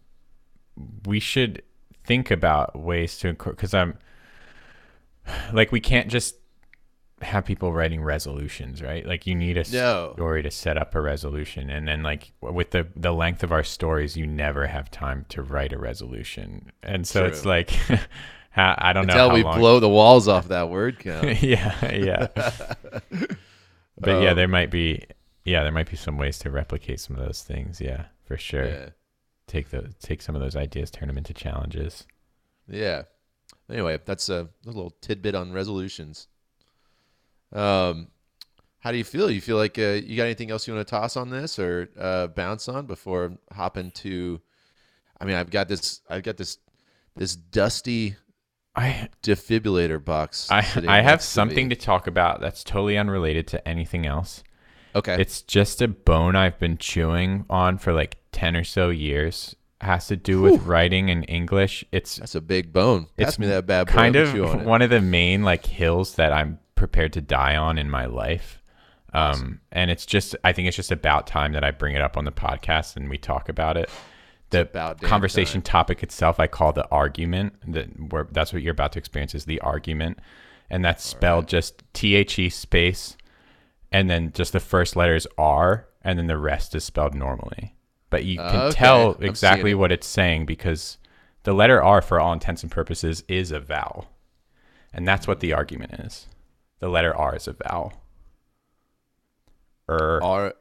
we should think about ways to because I'm like we can't just have people writing resolutions, right? Like you need a No. story to set up a resolution, and then like with the the length of our stories, you never have time to write a resolution, and so it's like I I don't know until how we long. blow the walls off that word count. yeah, yeah. But yeah, um, there might be yeah, there might be some ways to replicate some of those things. Yeah, for sure. yeah, Take the take some of those ideas, turn them into challenges. yeah. Anyway, that's a little tidbit on resolutions. Um, how do you feel? You feel like uh, you got anything else you want to toss on this or uh, bounce on before hopping to? I mean, I've got this. I've got this. This dusty I defibrillator box. I I have something to talk about that's totally unrelated to anything else. Okay. It's just a bone I've been chewing on for like 10 or so years. Has to do with writing in English. It's That's a big bone. Pass It's me that bad boy. kind I'll of chew on it. one of the main like hills that I'm prepared to die on in my life. Um, Awesome. and it's just, I think it's just about time that I bring it up on the podcast and we talk about it. The about damn conversation topic itself, I call the argument. That where that's what you're about to experience is the argument, and that's spelled just T H E space, and then just the first letter is R, and then the rest is spelled normally. But you can Okay, tell exactly it. what it's saying because the letter R, for all intents and purposes, is a vowel. And that's what the argument is. The letter R is a vowel. Er, R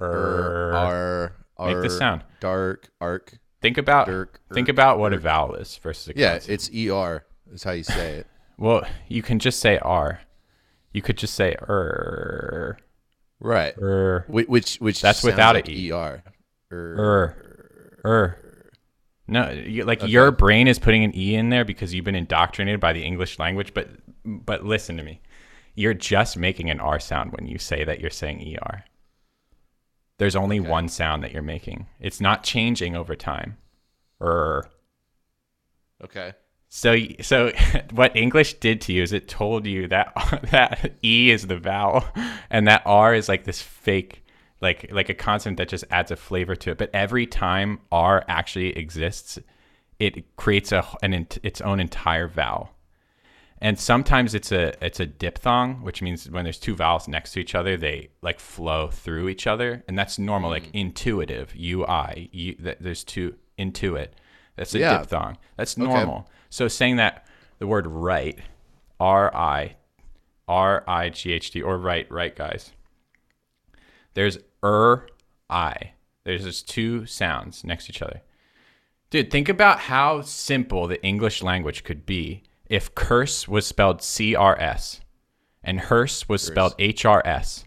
er. R R. Make the sound. Dark arc. Think about Dirk, think erk, about what a vowel is versus a Yeah, it's E R. Is how you say it. Well, you can just say R. You could just say er. right. Er. Whi- Which which That's without like a E. Er. Er. Er. No, you, like your brain is putting an e in there because you've been indoctrinated by the English language. But but listen to me, you're just making an R sound when you say that you're saying er. There's only Okay. one sound that you're making. It's not changing over time. Er. Okay. So so what English did to you is it told you that that e is the vowel and that r is like this fake like like a consonant that just adds a flavor to it. But every time r actually exists, it creates a an its own entire vowel. And sometimes it's a it's a diphthong, which means when there's two vowels next to each other, they like flow through each other, and that's normal, like mm. intuitive. U I. There's two intuit. That's a Yeah. diphthong. That's normal. So saying that the word right, R I, R I G H T, or right, right, guys. There's er, I. There's just two sounds next to each other. Dude, think about how simple the English language could be if curse was spelled C R S and hearse was spelled H R S.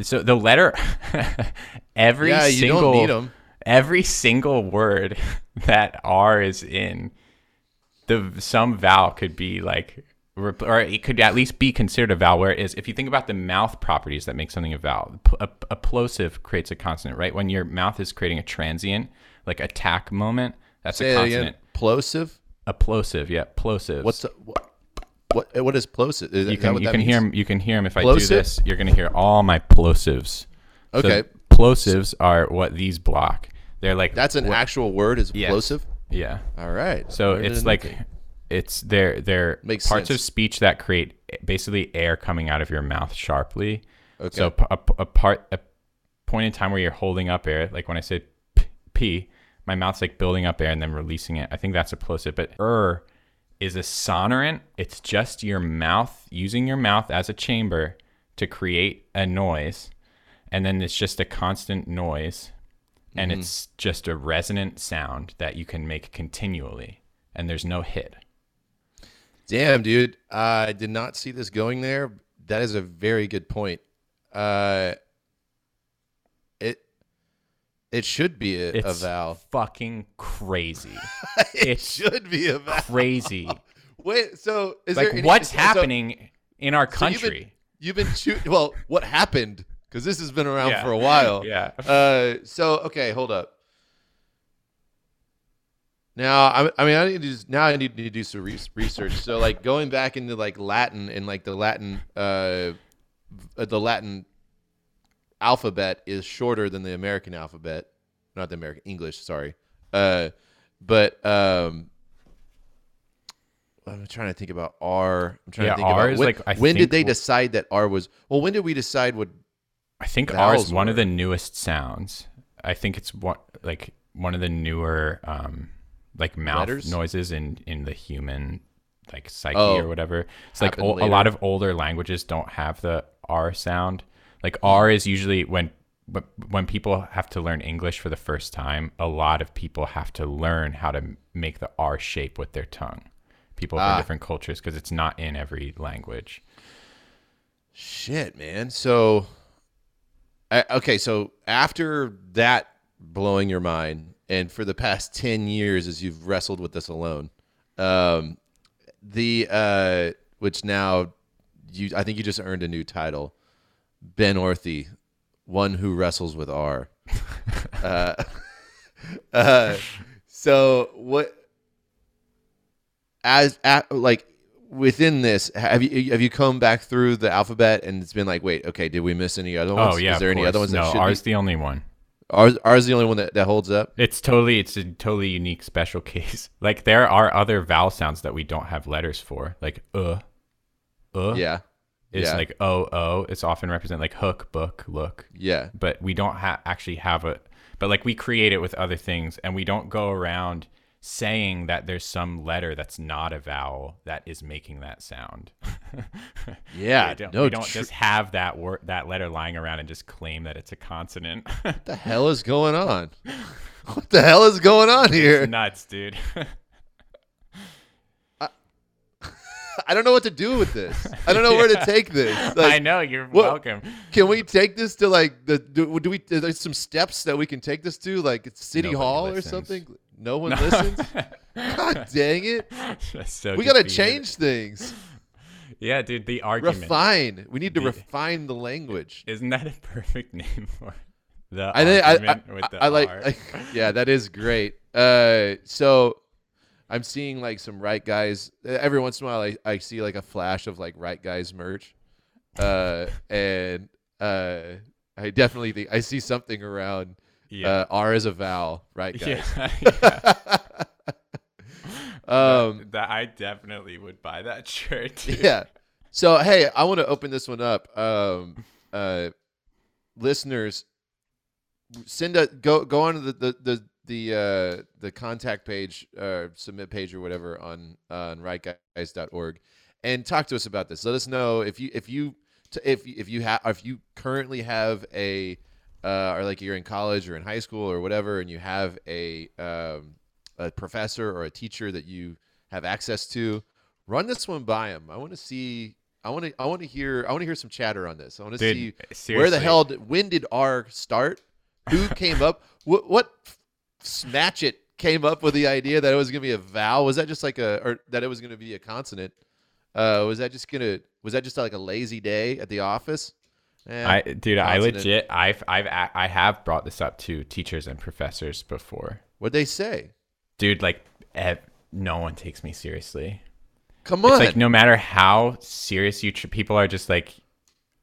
So the letter, every Yeah, single don't need 'em. every single word that R is in, the some vowel could be like, or it could at least be considered a vowel. Where it is, if you think about the mouth properties that make something a vowel, A plosive creates a consonant, right? When your mouth is creating a transient, like attack moment. That's Say a consonant. Plosive. A plosive, yeah, plosive. What's the, what? What is plosive? Is, you can you can means? hear you can hear them if I do this. You're gonna hear all my plosives. So Okay, plosives are what these block. They're like that's an what- actual word. Is Yes. plosive? yeah. All right. So it's like. It's they're they're Makes parts of speech that create basically air coming out of your mouth sharply. Okay. So a, a part a point in time where you're holding up air, like when I say p, p my mouth's like building up air and then releasing it. I think that's a plosive. But er is a sonorant. It's just your mouth using your mouth as a chamber to create a noise, and then it's just a constant noise, and Mm-hmm. it's just a resonant sound that you can make continually, and there's no hit. Damn, dude. I did not see this going there. That is a very good point. Uh, it it should be a, a It's vowel. fucking crazy. it should be a vowel. crazy. Wait, so is like there any, what's so- happening in our so you've been- country? You've been shooting. Well, what happened? Because this has been around Yeah. for a while. yeah. Uh, so okay, hold up. Now, I, I mean, I need to do, now I need to do some re- research. So, like going back into like Latin and like the Latin, uh, the Latin alphabet is shorter than the American alphabet, not the American English. Sorry, uh, but um, I'm trying to think about R. I'm trying Yeah, to think R about is when, like- I when did they decide that R was? Well, when did we decide what? I think R is one of the newest sounds. I think it's one like one of the newer um like mouth Letters? noises in in the human like psyche Oh, or whatever. It's like o- a lot of older languages don't have the R sound. Like Hmm. R is usually when when people have to learn English for the first time, a lot of people have to learn how to make the R shape with their tongue. People from Ah. different cultures because it's not in every language. Shit, man. So, I, okay, so after that blowing your mind, and for the past ten years, as you've wrestled with this alone, um, the uh, which now you, I think you just earned a new title, Ben Orthy, one who wrestles with R. uh, uh, so what? As at, like within this, have you have you come back through the alphabet and it's been like, wait, okay, did we miss any other ones? Oh yeah, is there of any other course. ones that No, should R's be? the only one. Ours, ours is the only one that, that holds up. It's totally it's a totally unique special case. Like there are other vowel sounds that we don't have letters for. Like uh uh Yeah, It's yeah. like o o. It's often represent like hook, book, look. yeah. But we don't ha- actually have a but like we create it with other things and we don't go around saying that there's some letter that's not a vowel that is making that sound. Yeah, we don't, no, we don't tr- just have that word that letter lying around and just claim that it's a consonant. What the hell is going on? What the hell is going on here? Nuts, dude. I don't know what to do with this. I don't know where to take this. Like, I know you're what- welcome. Can we take this to like the do, do we? There's some steps that we can take this to, like City Nobody Hall listens. or something? No one listens. God dang it! So We gotta change things. Yeah, dude, the argument. Refine. We need to The- refine the language. Isn't that a perfect name for the I think I, I, argument with the I like. I- yeah, that is great. Uh, so I'm seeing like some right guys. Every once in a while, I, I see like a flash of like Write Guys merch, uh, and uh, I definitely think I see something around. Yeah. Uh, R is a vowel, right guys. yeah. yeah. um, that, I definitely would buy that shirt. Dude. yeah. So hey, I want to open this one up. Um, uh, listeners, send a go go on to the the the the, uh, the contact page, uh, submit page or whatever on on writeguys.org, and talk to us about this. Let us know if you if you if if you have if you currently have a uh, or like you're in college or in high school or whatever, and you have a um, a professor or a teacher that you have access to, run this one by them. I want to see. I want to. I want to hear. I want to hear some chatter on this. I want to see Dude, where the hell. Did, when did R start? Who came up? What? What? Smatch it came up with the idea that it was going to be a vowel. Was that just like a, or that it was going to be a consonant? Uh, was that just gonna? Was that just like a lazy day at the office? I dude, I legit, I've, I've, I have brought this up to teachers and professors before. What'd they say? dude. Like, ev- no one takes me seriously. Come on. It's like no matter how serious you, tr- people are just like,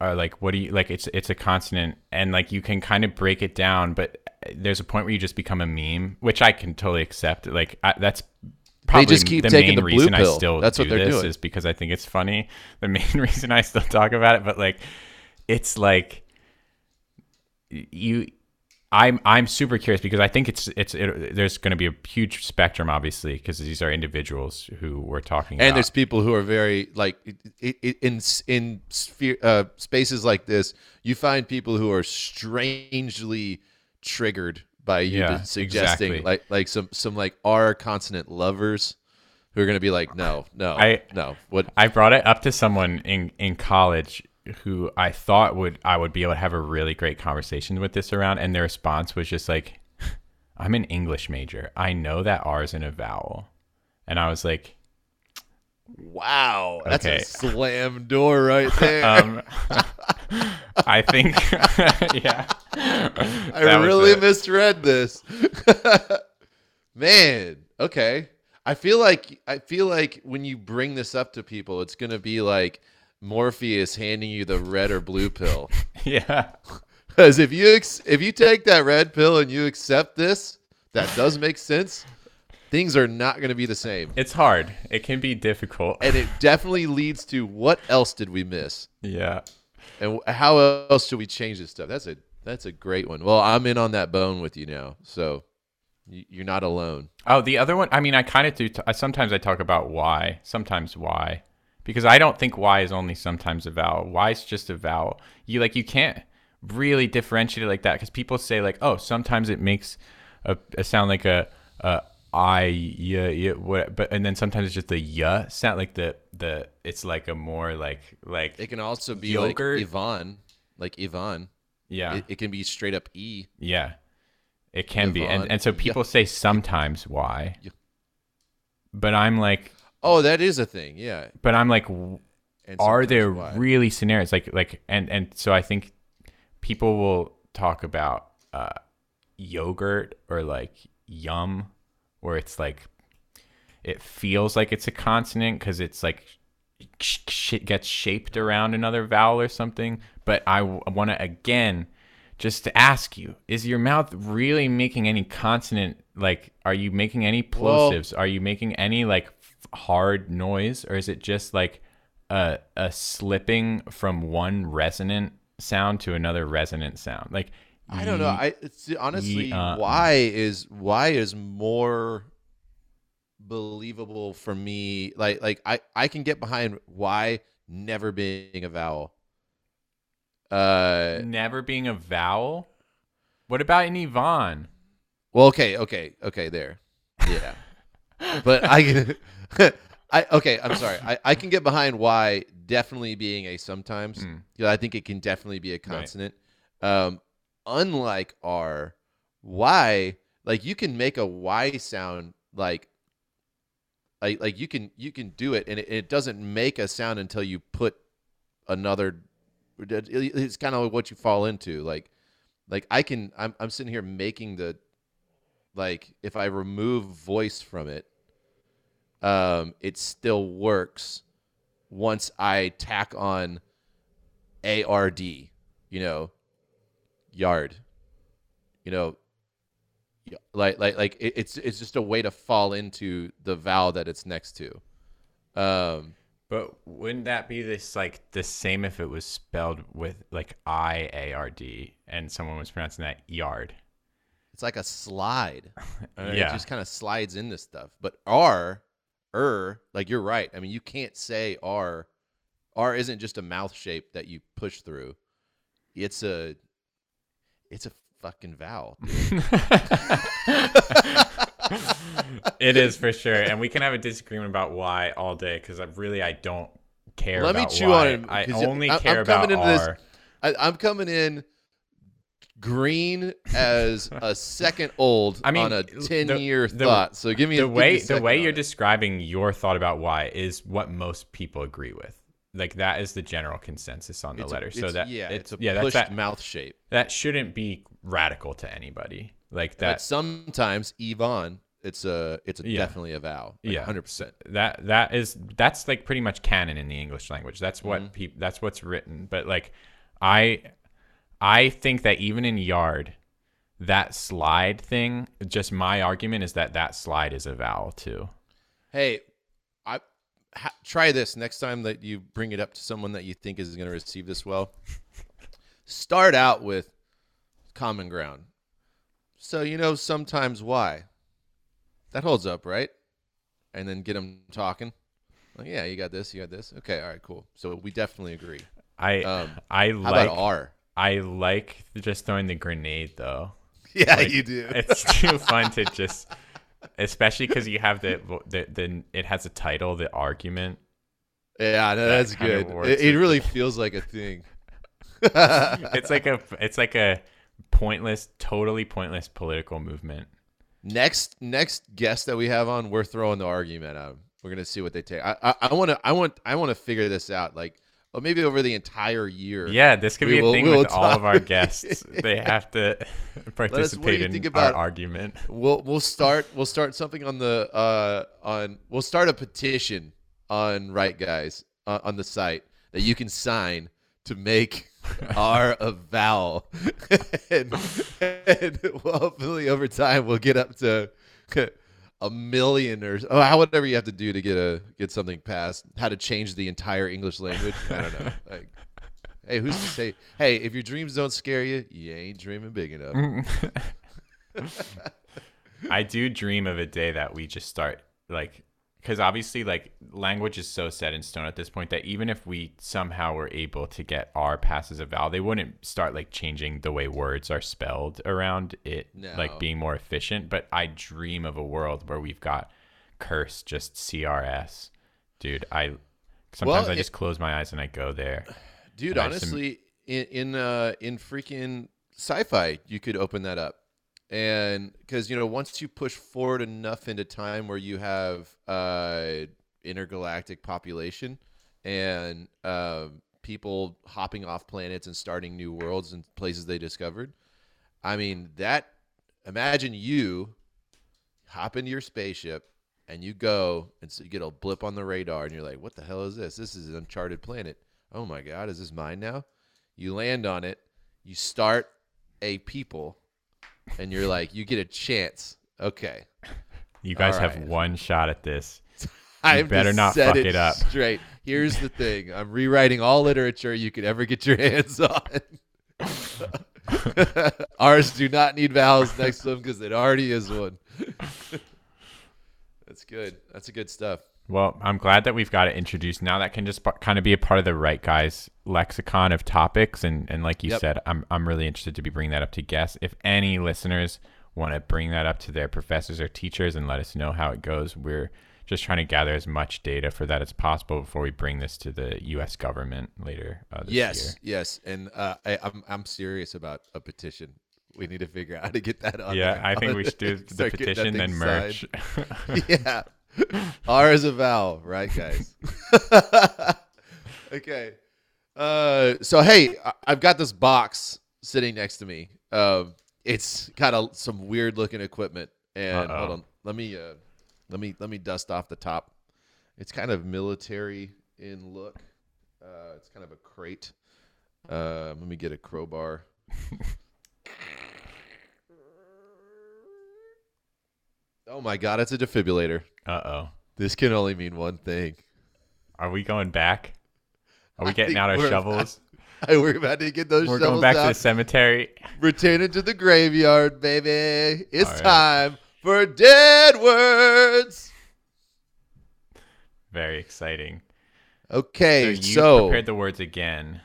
are like, what do you like? It's it's a consonant, and like you can kind of break it down, but uh, there's a point where you just become a meme, which I can totally accept. Like I, that's probably just keep the taking main the blue reason I pill. still That's do what they're this doing. is because I think it's funny. The main reason I still talk about it, but like, it's like you I'm I'm super curious because I think it's it's it, there's going to be a huge spectrum, obviously, because these are individuals who we're talking and about. And there's people who are very like in in sphere, uh, spaces like this you find people who are strangely triggered by you Yeah, suggesting exactly. like like some some like R consonant lovers who are going to be like no no I- no what I brought it up to someone in in college who I thought would I would be able to have a really great conversation with this around, and their response was just like, "I'm an English major. I know that R is in a vowel," and I was like, wow that's Okay. a slam door right there um, "I think, yeah, I really misread this. Man, okay. I feel like I feel like when you bring this up to people, it's gonna be like Morpheus handing you the red or blue pill. yeah." Because if you ex- if you take that red pill and you accept this, that does make sense. Things are not going to be the same, It's hard. It can be difficult. and it definitely leads to what else did we miss, Yeah. and how else should we change this stuff? That's a that's a great one. Well, I'm in on that bone with you now, so you're not alone. Oh, the other one. I mean, I kind of do. T- I, sometimes I talk about why. Sometimes why, because I don't think why is only sometimes a vowel. Why is just a vowel. You like you can't really differentiate it like that because people say like, oh, sometimes it makes a, a sound like a, a I yeah yeah what, but and then sometimes it's just the yeah sound like the the it's like a more like like It can also be Yogurt? like Yvonne, like Yvonne. yeah It, it can be straight up E. yeah. It can be, and and so Yeah. people say sometimes why, Yeah. but I'm like, Oh, that is a thing. Yeah. but I'm like, w- are there why. really scenarios like like and and so I think people will talk about uh, yogurt or like yum, where it's like it feels like it's a consonant because it's like sh- shit gets shaped around another vowel or something. But I w- want to again just to ask you: Is your mouth really making any consonant? Like, are you making any Well- plosives? are you making any like hard noise, or is it just like a a slipping from one resonant sound to another resonant sound? Like, I don't know. I it's, honestly, uh, why is why is more believable for me? Like like I I can get behind why never being a vowel. Uh, never being a vowel. What about an Yvonne? well, okay, okay, okay, there, yeah. But I can, I okay. I'm sorry. I I can get behind why definitely being a sometimes. Mm. I think it can definitely be a consonant. Um, unlike R, Y, like you can make a Y sound like like like you can you can do it and it, it doesn't make a sound until you put another it's kind of what you fall into like like I can I'm I'm sitting here making the like if I remove voice from it um it still works once I tack on ARD, you know, yard, you know, like like like it, it's it's just a way to fall into the vowel that it's next to. Um, But wouldn't that be this like the same if it was spelled with like I A R D and someone was pronouncing that yard? It's like a slide. Uh, Yeah. It just kind of slides into stuff. But R, er, like you're right. I mean, you can't say R. R isn't just a mouth shape that you push through. It's a, it's a fucking vowel. it is for sure, and we can have a disagreement about why all day because I really I don't care. Let me chew why. on it. I only I'm- care I'm coming about into this- R. I, I'm coming in green as a second old I mean, on a the- 10 year the- thought. So give me a, the a way the way you're it. describing your thought about why is what most people agree with. Like that is the general consensus on the It's a- letter. so it's- that yeah, it's, it's a yeah, that's pushed that mouth shape. that shouldn't be radical to anybody. Like But that. sometimes Yvonne, it's a it's a Yeah. definitely a vowel. Like Yeah. 100%. that that is that's like pretty much canon in the English language. That's what Mhm. peop that's what's written. But like I I think that even in yard that slide thing, just my argument is that that slide is a vowel too. Hey, I ha, try this next time that you bring it up to someone that you think is going to receive this well. Start out with common ground. So you know sometimes why. That holds up, right? And then get them talking. Like, yeah, you got this, you got this. Okay, all right, cool. So we definitely agree. I Um, I like R? I like just throwing the grenade though. Yeah, Like, you do. It's too fun to just especially cuz you have the, the the it has a title, the argument. Yeah, no, that that's good. It, it really feels like a thing. It's like a it's like a pointless, totally pointless political movement. next next guest that we have on, we're throwing the argument out. We're gonna see what they take. I I want to I want I want to figure this out. Like, oh, maybe over the entire year. Yeah, this could be a will- thing we will with all of our guests. They have to participate in our argument. We'll we'll start we'll start something on the uh on we'll start a petition on Write Guys uh, on the site that you can sign to make R a vowel, and, and hopefully over time we'll get up to a million or oh how whatever you have to do to get a get something passed. How to change the entire English language? I don't know. Like, hey, who's to say? Hey, if your dreams don't scare you, you ain't dreaming big enough. I do dream of a day that we just start like because obviously like language is so set in stone at this point that even if we somehow were able to get R passes as a vowel, they wouldn't start like changing the way words are spelled around it, No. like being more efficient. But I dream of a world where we've got curse just CRS, dude. I sometimes Well, I it- just close my eyes and I go there. Dude, have some- honestly, in in uh, in freaking sci-fi, you could open that up, and because you know once you push forward enough into time where you have uh, intergalactic population and um, people hopping off planets and starting new worlds and places they discovered, I mean that. Imagine you hop into your spaceship and you go and so you get a blip on the radar and you're like, "What the hell is this? This is an uncharted planet." oh my god is this mine now you land on it you start a people and you're like you get a chance. Okay. You guys All have right. one shot at this. i better not fuck it up. straight. Here's the thing. I'm rewriting all literature you could ever get your hands on. Ours do not need vowels next to them because it already is one. That's good. That's a good stuff Well, I'm glad that we've got it introduced. Now that can just kind of be a part of the Write Guys lexicon of topics. And, and like you Yep. said, I'm, I'm really interested to be bringing that up to guests. If any listeners want to bring that up to their professors or teachers and let us know how it goes, we're just trying to gather as much data for that as possible before we bring this to the U.S. government later uh, this yes, year. yes, and uh, I, I'm I'm serious about a petition. We need to figure out how to get that on. Yeah, there. I think we should do the Start petition, then merch. yeah, R is a vowel, right, guys? okay. Uh, so hey, I- I've got this box sitting next to me. Um, it's got a, some weird looking equipment, and Uh-oh. hold on, let me uh, let me let me dust off the top. It's kind of military in look. Uh, it's kind of a crate. Uh, let me get a crowbar. oh my god, it's a defibrillator. Uh oh. This can only mean one thing. Are we going back? Are we I getting out our shovels? We're about to get those We're shovels going back out. to the cemetery. Returning to the graveyard, baby. It's right. time for dead words. Very exciting. Okay, so so, you prepared the words again.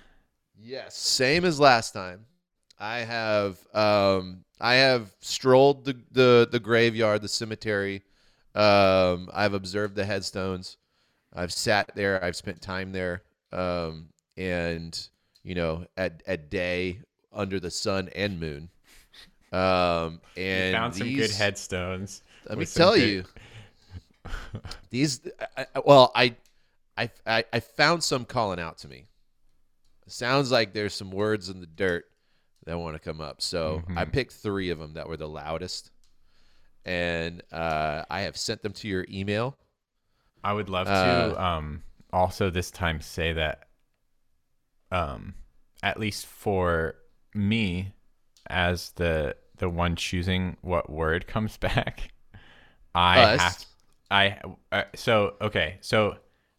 yes, same as last time. I have um I have strolled the the, the graveyard, the cemetery. Um I've observed the headstones. I've sat there, I've spent time there. Um and you know, at at day under the sun and moon. Um You and found some good headstones. Let me tell good- you, these. I, well, I, I, I found some calling out to me. Sounds like there's some words in the dirt that want to come up. So I Mhm. picked three of them that were the loudest, and uh, I have sent them to your email. I would love Uh, to um also this time say that um at least for me as the the one choosing what word comes back I Us. have I uh, so okay so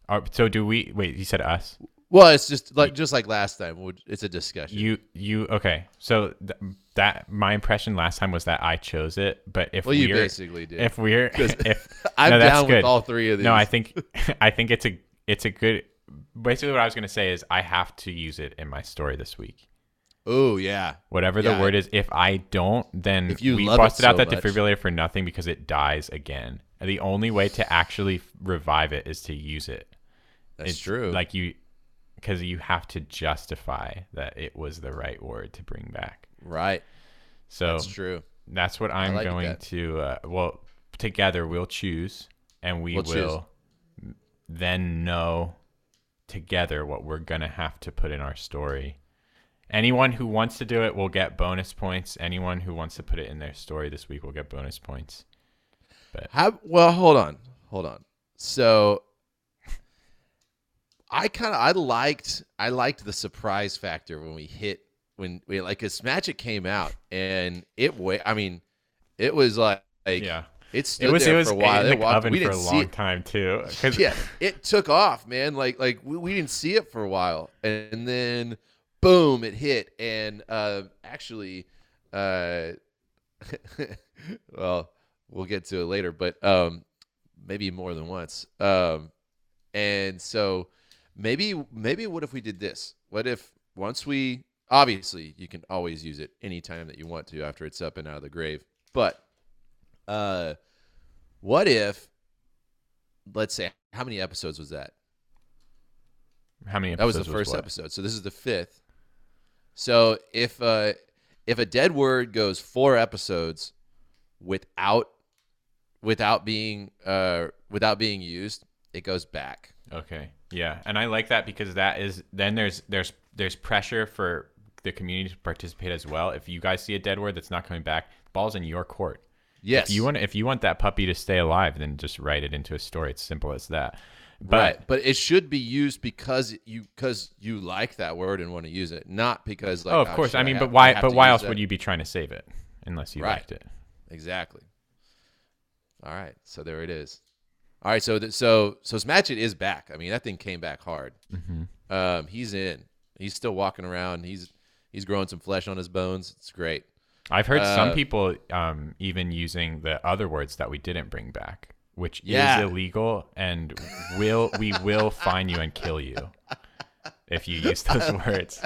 uh, so do we wait you said us Well, it's just like just like last time. It's a discussion. you you okay so th- that my impression last time was that I chose it but if well, you we're basically did. if we're if I'm no, down good. with all three of these. No, I think I think it's a it's a good. Basically, what I was gonna say is I have to use it in my story this week. Oh yeah, Whatever Yeah. the word is, if I don't, then If you we busted out that much. defibrillator for nothing because it dies again. And the only way to actually revive it is to use it. that's It's true. Like you, because you have to justify that it was the right word to bring back. right. So That's true. that's what I'm like going that. to. Uh, well, together we'll choose, and we We'll choose. then know together what we're gonna have to put in our story. Anyone who wants to do it will get bonus points. Anyone who wants to put it in their story this week will get bonus points. But. How, well, hold on, hold on. So, I kind of I liked I liked the surprise factor when we hit when we like because Magic came out and it wa I mean, it was like, like yeah, it stood it was. there It was for a while. in It the oven we for a long time too. yeah, it took off, man. Like like we, we didn't see it for a while, and then boom, it hit. And uh, actually, uh, well, we'll get to it later, but um, maybe more than once. Um, and so maybe maybe what if we did this? What if once we obviously you can always use it anytime that you want to after it's up and out of the grave, but uh, what if let's say how many episodes was that? How many? Episodes? That was the first what? episode. So this is the fifth. So if uh if a dead word goes four episodes without without being uh without being used, it goes back. Okay. Yeah, and I like that because that is then there's there's there's pressure for the community to participate as well. If you guys see a dead word that's not coming back, ball's in your court. Yes. If you want if you want that puppy to stay alive, then just write it into a story. It's simple as that. But right, but it should be used because you because you like that word and want to use it, not because like oh, of "Oh, course. I mean, have- but why? But why else that." would you be trying to save it unless you Right. liked it? Exactly. All right, so there it is. All right, so th- so so Smatchet is back. I mean, that thing came back hard. Mm-hmm. Um, he's in. He's still walking around. He's he's growing some flesh on his bones. It's great. I've heard some Uh, people um, even using the other words that we didn't bring back, which Yeah. is illegal, and will we will fine you and kill you if you use those words.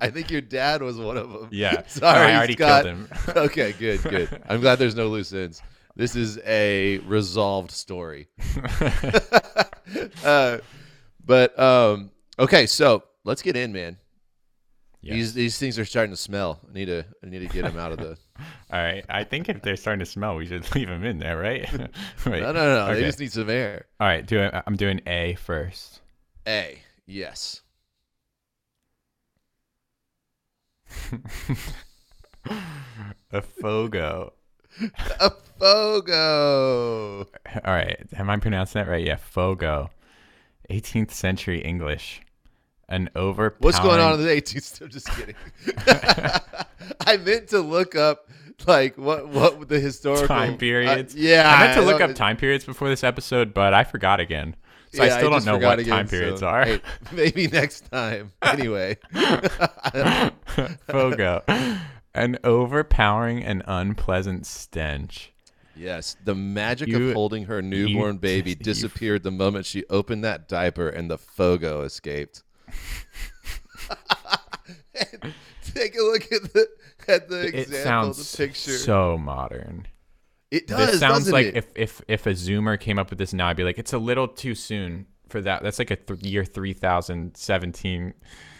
I think your dad was one of them. Yeah, Sorry, I already Scott. killed him. okay, good, good. I'm glad there's no loose ends. This is a resolved story. uh, but um, okay, so let's get in, man. Yes. These these things are starting to smell. I need to I need to get them out of the. All right. I think if they're starting to smell, we should leave them in there, right? Wait. No, no, no. They just need some air. All right. Do I'm doing A first. A. Yes. A fogo. A fogo. All right. Am I pronouncing that right? Yeah. Fogo. 18th century English. An overpowering. What's going on in the 18th? I'm just kidding. I meant to look up like what what the historical time periods? Uh, yeah, I meant to look up time periods before this episode, but I forgot again. So yeah, I still don't just know what time periods so, are. hey, maybe next time. Anyway, Fogo. An overpowering and unpleasant stench. yes, the magic You- of holding her newborn baby you- disappeared the moment she opened that diaper and the fogo escaped. Take a look at the at the example, It sounds the picture. so modern. it does. this sounds like it? if, if if a zoomer came up with this now, I'd be like, it's a little too soon for that. That's like a th- year 3017.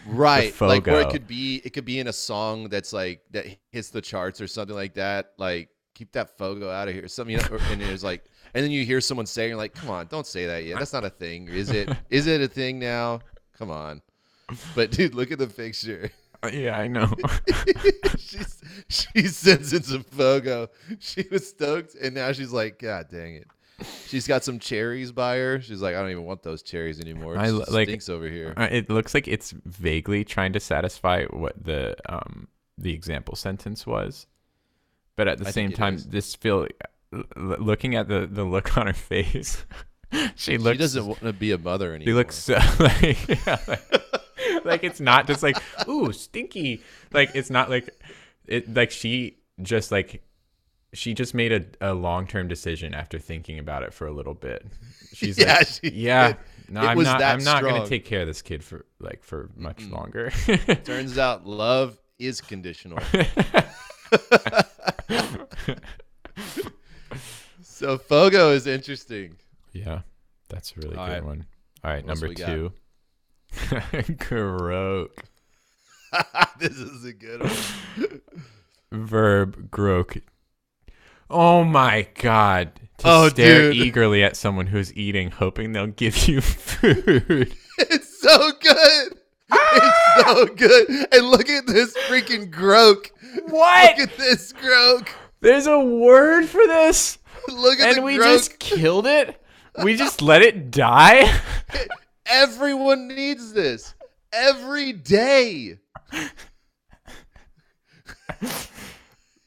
Right like where it could be it could be in a song that's like that hits the charts or something like that like keep that fogo out of here something you know, and it's like and then you hear someone saying like come on don't say that yet that's not a thing is it is it a thing now come on but dude look at the picture uh, yeah, I know. she's she sends in some Fogo. She was stoked, and now she's like, God dang it. She's got some cherries by her. She's like, I don't even want those cherries anymore. It I like- stinks over here. Uh, it looks like it's vaguely trying to satisfy what the um the example sentence was, but at the I same think it time, is. this feel l- l- looking at the the look on her face, she looks. she doesn't want to be a mother anymore. She looks so like, yeah, like, like it's not just like ooh stinky. Like it's not like it. Like she just like she just made a, a long term decision after thinking about it for a little bit. She's Yeah, like, she yeah. did. No, It I'm not. I'm not gonna take care of this kid for like for much longer. Turns out love is conditional. so Fogo is interesting. yeah, that's a really All good right. one. All right, What number two. Groak. this is a good one. Verb groak. Oh my god. To Oh, stare dude. eagerly at someone who's eating, hoping they'll give you food. It's so good. It's so good. And look at this freaking Groak. What? Look at this Groak. There's a word for this? Look at the And we Groak. just killed it? We just let it die? Everyone needs this every day.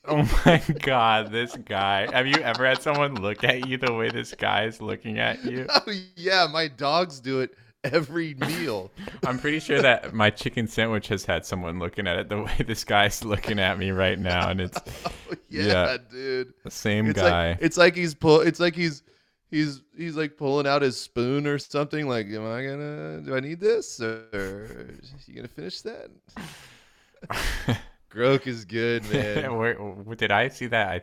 Oh my god, this guy. Have you ever had someone look at you the way this guy is looking at you? Oh yeah, my dogs do it every meal. I'm pretty sure that my chicken sandwich has had someone looking at it the way this guy's looking at me right now, and it's oh, yeah, Yeah. dude. the same It's guy. like it's like he's pull. It's like he's he's he's like pulling out his spoon or something. Like, am I gonna? Do I need this? Or you gonna finish that? Groak is good, man. Where, where- did I see that?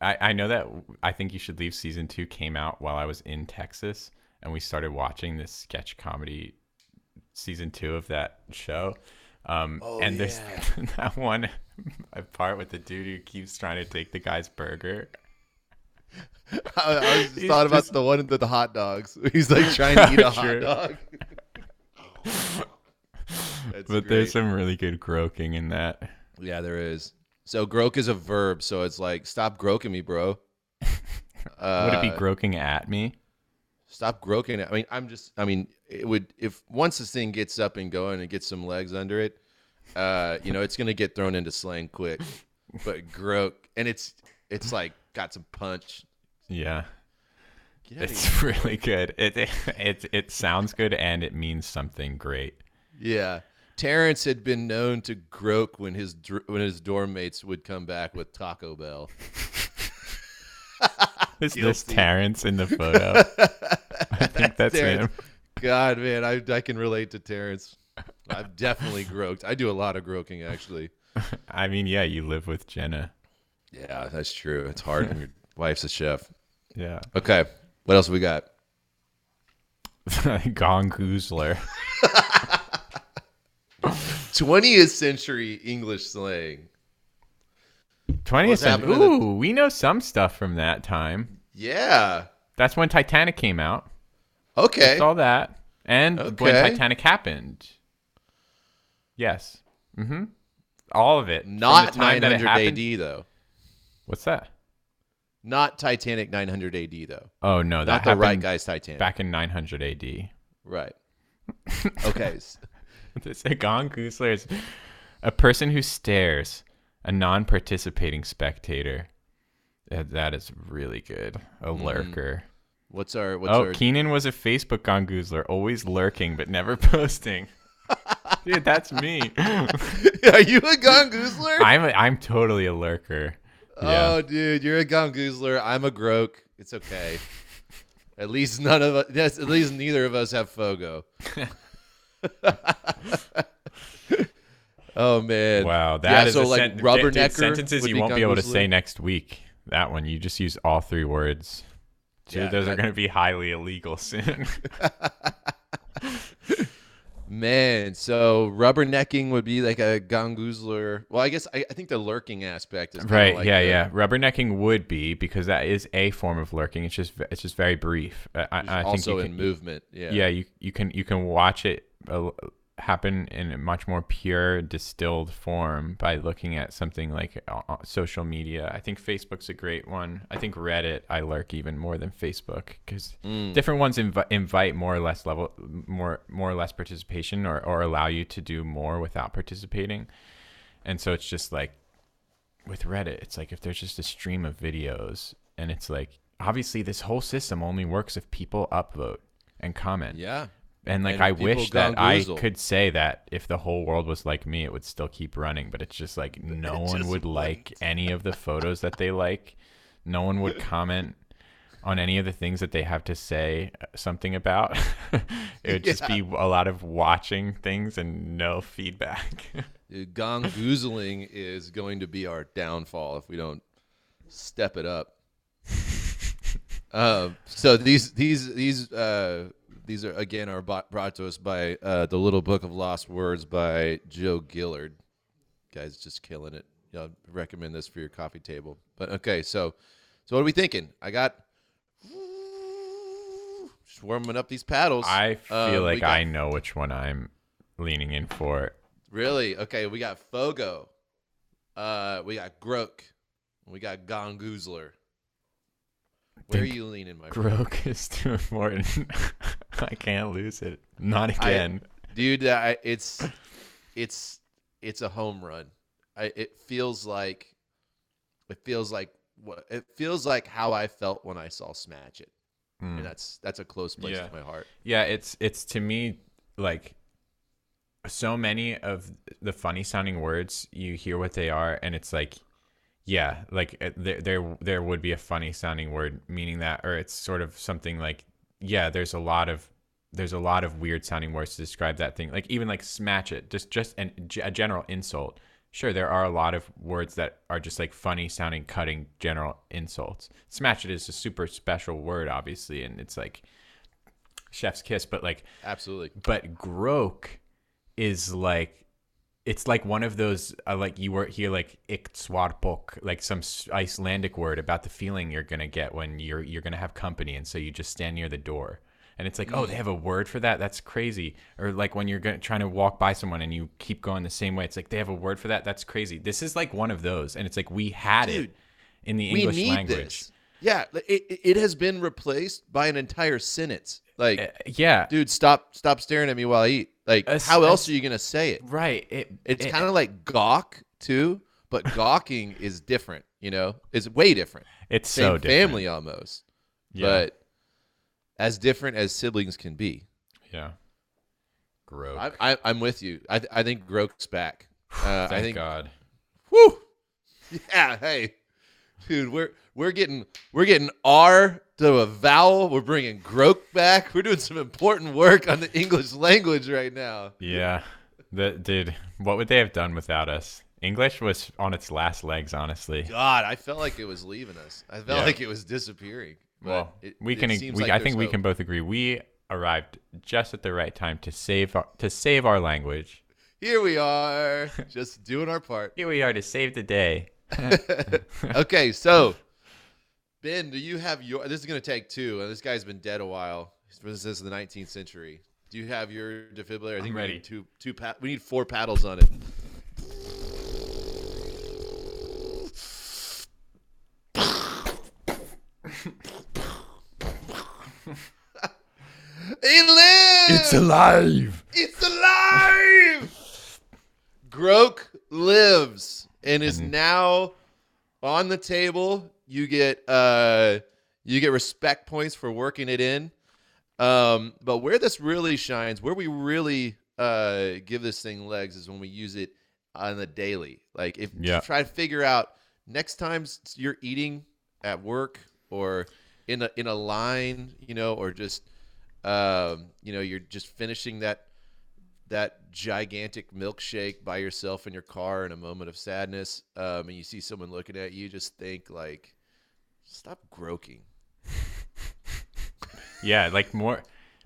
I, I I know that I think you should leave season two came out while I was in Texas, and we started watching this sketch comedy season two of that show. Um, Oh, and there's yeah. that one part with the dude who keeps trying to take the guy's burger. I, I was just thought about just- the one with the hot dogs. He's like trying to eat a hot dog. But there's some really good groaking in that. Yeah, there is. So groak is a verb, so it's like stop groaking me, bro. Uh, Would it be groaking at me? Stop groaking. I mean, I'm just. I mean, it would if once this thing gets up and going and gets some legs under it, uh, you know, it's gonna get thrown into slang quick. But groak, and it's it's like got some punch. Yeah. It's really good. It, it it it sounds good and it means something great. Yeah. Terrence had been known to groak when his when his dorm mates would come back with Taco Bell. Is this. Terrence in the photo? I think that's Terrence. him. God, man, I I can relate to Terrence. I've definitely groaked. I do a lot of groaking actually. I mean, yeah, you live with Jenna. Yeah, that's true. It's hard when your wife's a chef. Yeah. Okay, what else we got? Gong Goozler. 20th century English slang. 20th What's century. Ooh, we know some stuff from that time. Yeah. That's when Titanic came out. Okay. Saw that. And when Titanic happened. Yes. Mm-hmm. All of it. Not the time that it 900 happened- AD though. What's that? Not Titanic 900 AD though. Oh no, that Not the right guy's Titanic. back in 900 AD. Right. Okay. This a gongoozler is a person who stares, a non-participating spectator. That, that is really good. A hmm. lurker. What's our what's Oh, our Keenan was a Facebook gongoozler, always lurking but never posting. Dude, that's me. Are you a gongoozler? I'm a, I'm totally a lurker. Yeah. Oh, dude, you're a gongoozler. I'm a groak. It's okay. At least none of us. Yes, at least neither of us have Fogo. oh man. Wow, Yeah, that is so, a like, sen- rubbernecker sentences you won't be able to say next week. That one, you just use all three words. Dude, Yeah, those are going to be highly illegal soon. Man, so rubbernecking would be like a gongoozler. Well, I guess I, I think the lurking aspect is right? like yeah, the- yeah. Rubbernecking would be because that is a form of lurking. It's just it's just very brief. I, I think also you in can, movement. Yeah. Yeah, you you can you can watch it happen in a much more pure distilled form by looking at something like uh, uh, social media. I think Facebook's a great one. I think Reddit I lurk even more than Facebook because Mm. different ones invi- invite more or less level more more or less participation or, or allow you to do more without participating. And so it's just like with Reddit, it's like if there's just a stream of videos and it's like obviously this whole system only works if people upvote and comment. Yeah. And like And I wish that I could say that if the whole world was like me, it would still keep running. But it's just like no It one would like any of the photos that they like. No one would comment on any of the things that they have to say uh, something about. it would just be a lot of watching things and no feedback. Dude, gongoozling is going to be our downfall if we don't step it up. Um, so these these these uh, these are again are brought to us by uh, the Little Book of Lost Words by Joe Gillard. Guys, just killing it. Yeah, recommend this for your coffee table. But okay, so so what are we thinking? I got just warming up these paddles. I feel Um, like got- I know which one I'm leaning in for. Really? Okay, we got Fogo. Uh, we got Groak. We got Gongoozler. Where are you leaning, my friend? Groak is too important. I can't lose it. Not again. dude? I, it's it's it's a home run. I, it feels like it feels like what it feels like how I felt when I saw Smatchet, Mm. and that's that's a close place Yeah. to my heart. Yeah, it's it's to me like so many of the funny sounding words you hear what they are and it's like yeah, like uh, there there there would be a funny sounding word meaning that or it's sort of something like yeah, there's a lot of there's a lot of weird sounding words to describe that thing. Like even like smatchet, just just an, a general insult. Sure, there are a lot of words that are just like funny sounding, cutting general insults. Smatchet is a super special word, obviously, and it's like chef's kiss, but like Absolutely. but groak is like it's like one of those uh, like you were here like iktsuarpok like some Icelandic word about the feeling you're gonna get when you're you're gonna have company, and so you just stand near the door. And it's like, oh, they have a word for that. That's crazy. Or like when you're gonna, trying to walk by someone and you keep going the same way. It's like they have a word for that. That's crazy. This is like one of those, and it's like we had Dude, it in the we English need language. this. Yeah, it, it it has been replaced by an entire sentence. Like, Uh, yeah, dude, stop stop staring at me while I eat. Like, As- how else are you gonna say it? right. It, It's it- kind of like gawk too, but gawking is different. You know, it's way different. it's Same so different. family almost, Yeah. but as different as siblings can be. yeah. Groak. I, I, I'm with you. I, I think Groak's back. Uh, Thank I think. God. Whew. Yeah. Hey, dude, we're we're getting we're getting R to a vowel. We're bringing Groak back. We're doing some important work on the English language right now. Yeah. The dude, what would they have done without us? English was on its last legs, honestly. God, I felt like it was leaving us. I felt Yeah. like it was disappearing. Well, it- we can. we, like I think we hope. can both agree we arrived just at the right time to save our, to save our language. Here we are, just doing our part. Here we are to save the day. okay, so Ben, do you have your? This is gonna take two. and This guy's been dead a while. This is the 19th century. Do you have your defibrillator? I think I'm we ready. need two two pa- We need four paddles on it. it lives. It's alive. It's alive. Groak lives and is And- now on the table. You get uh you get respect points for working it in. Um, but where this really shines, where we really uh give this thing legs is when we use it on the daily. Like if Yeah. try to figure out next time you're eating at work or in a in a line, you know, or just um, you know, you're just finishing that that gigantic milkshake by yourself in your car in a moment of sadness, um, and you see someone looking at you, just think like, stop groaking. Yeah, like more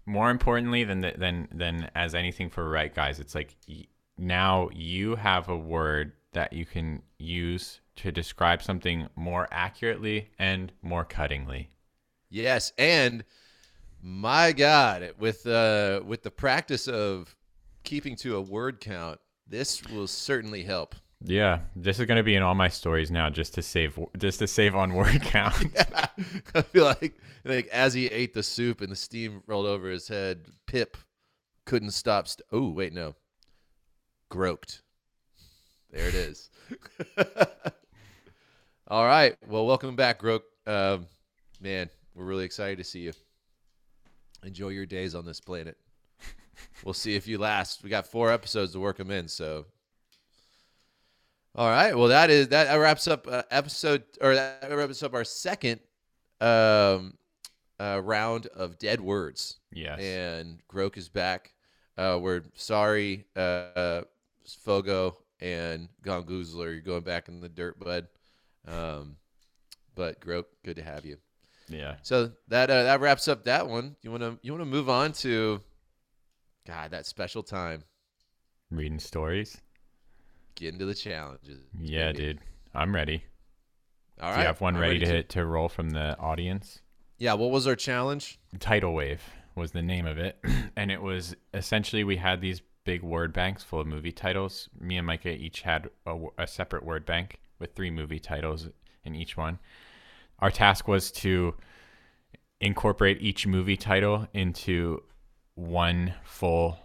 more importantly than the, than than as anything for Write Guys, it's like y- now you have a word that you can use to describe something more accurately and more cuttingly. Yes, and my God, with uh, with the practice of keeping to a word count, this will certainly help. Yeah, this is going to be in all my stories now, just to save, just to save on word count. yeah. I feel like like as he ate the soup and the steam rolled over his head, Pip couldn't stop. St- oh wait, no, groped. There it is. all right. Well, welcome back, Groak. Um, man, we're really excited to see you. Enjoy your days on this planet. We'll see if you last. We got four episodes to work them in, so all right. Well, that is that wraps up uh, episode or that wraps up our second um, uh, round of dead words. Yes. And Groak is back. Uh, we're sorry, uh, Fogo and Gongoozler. You're going back in the dirt, bud. Um, but Groak, good to have you. Yeah. So that uh, that wraps up that one. You wanna you wanna move on to God that special time. Reading stories. Get into the challenges. Yeah, dude. I'm ready. All right. Do you have one I'm ready, to, too. to roll from the audience? Yeah. What was our challenge? Title Wave was the name of it. and it was essentially we had these big word banks full of movie titles. Me and Micah each had a separate word bank with three movie titles in each one. Our task was to incorporate each movie title into one full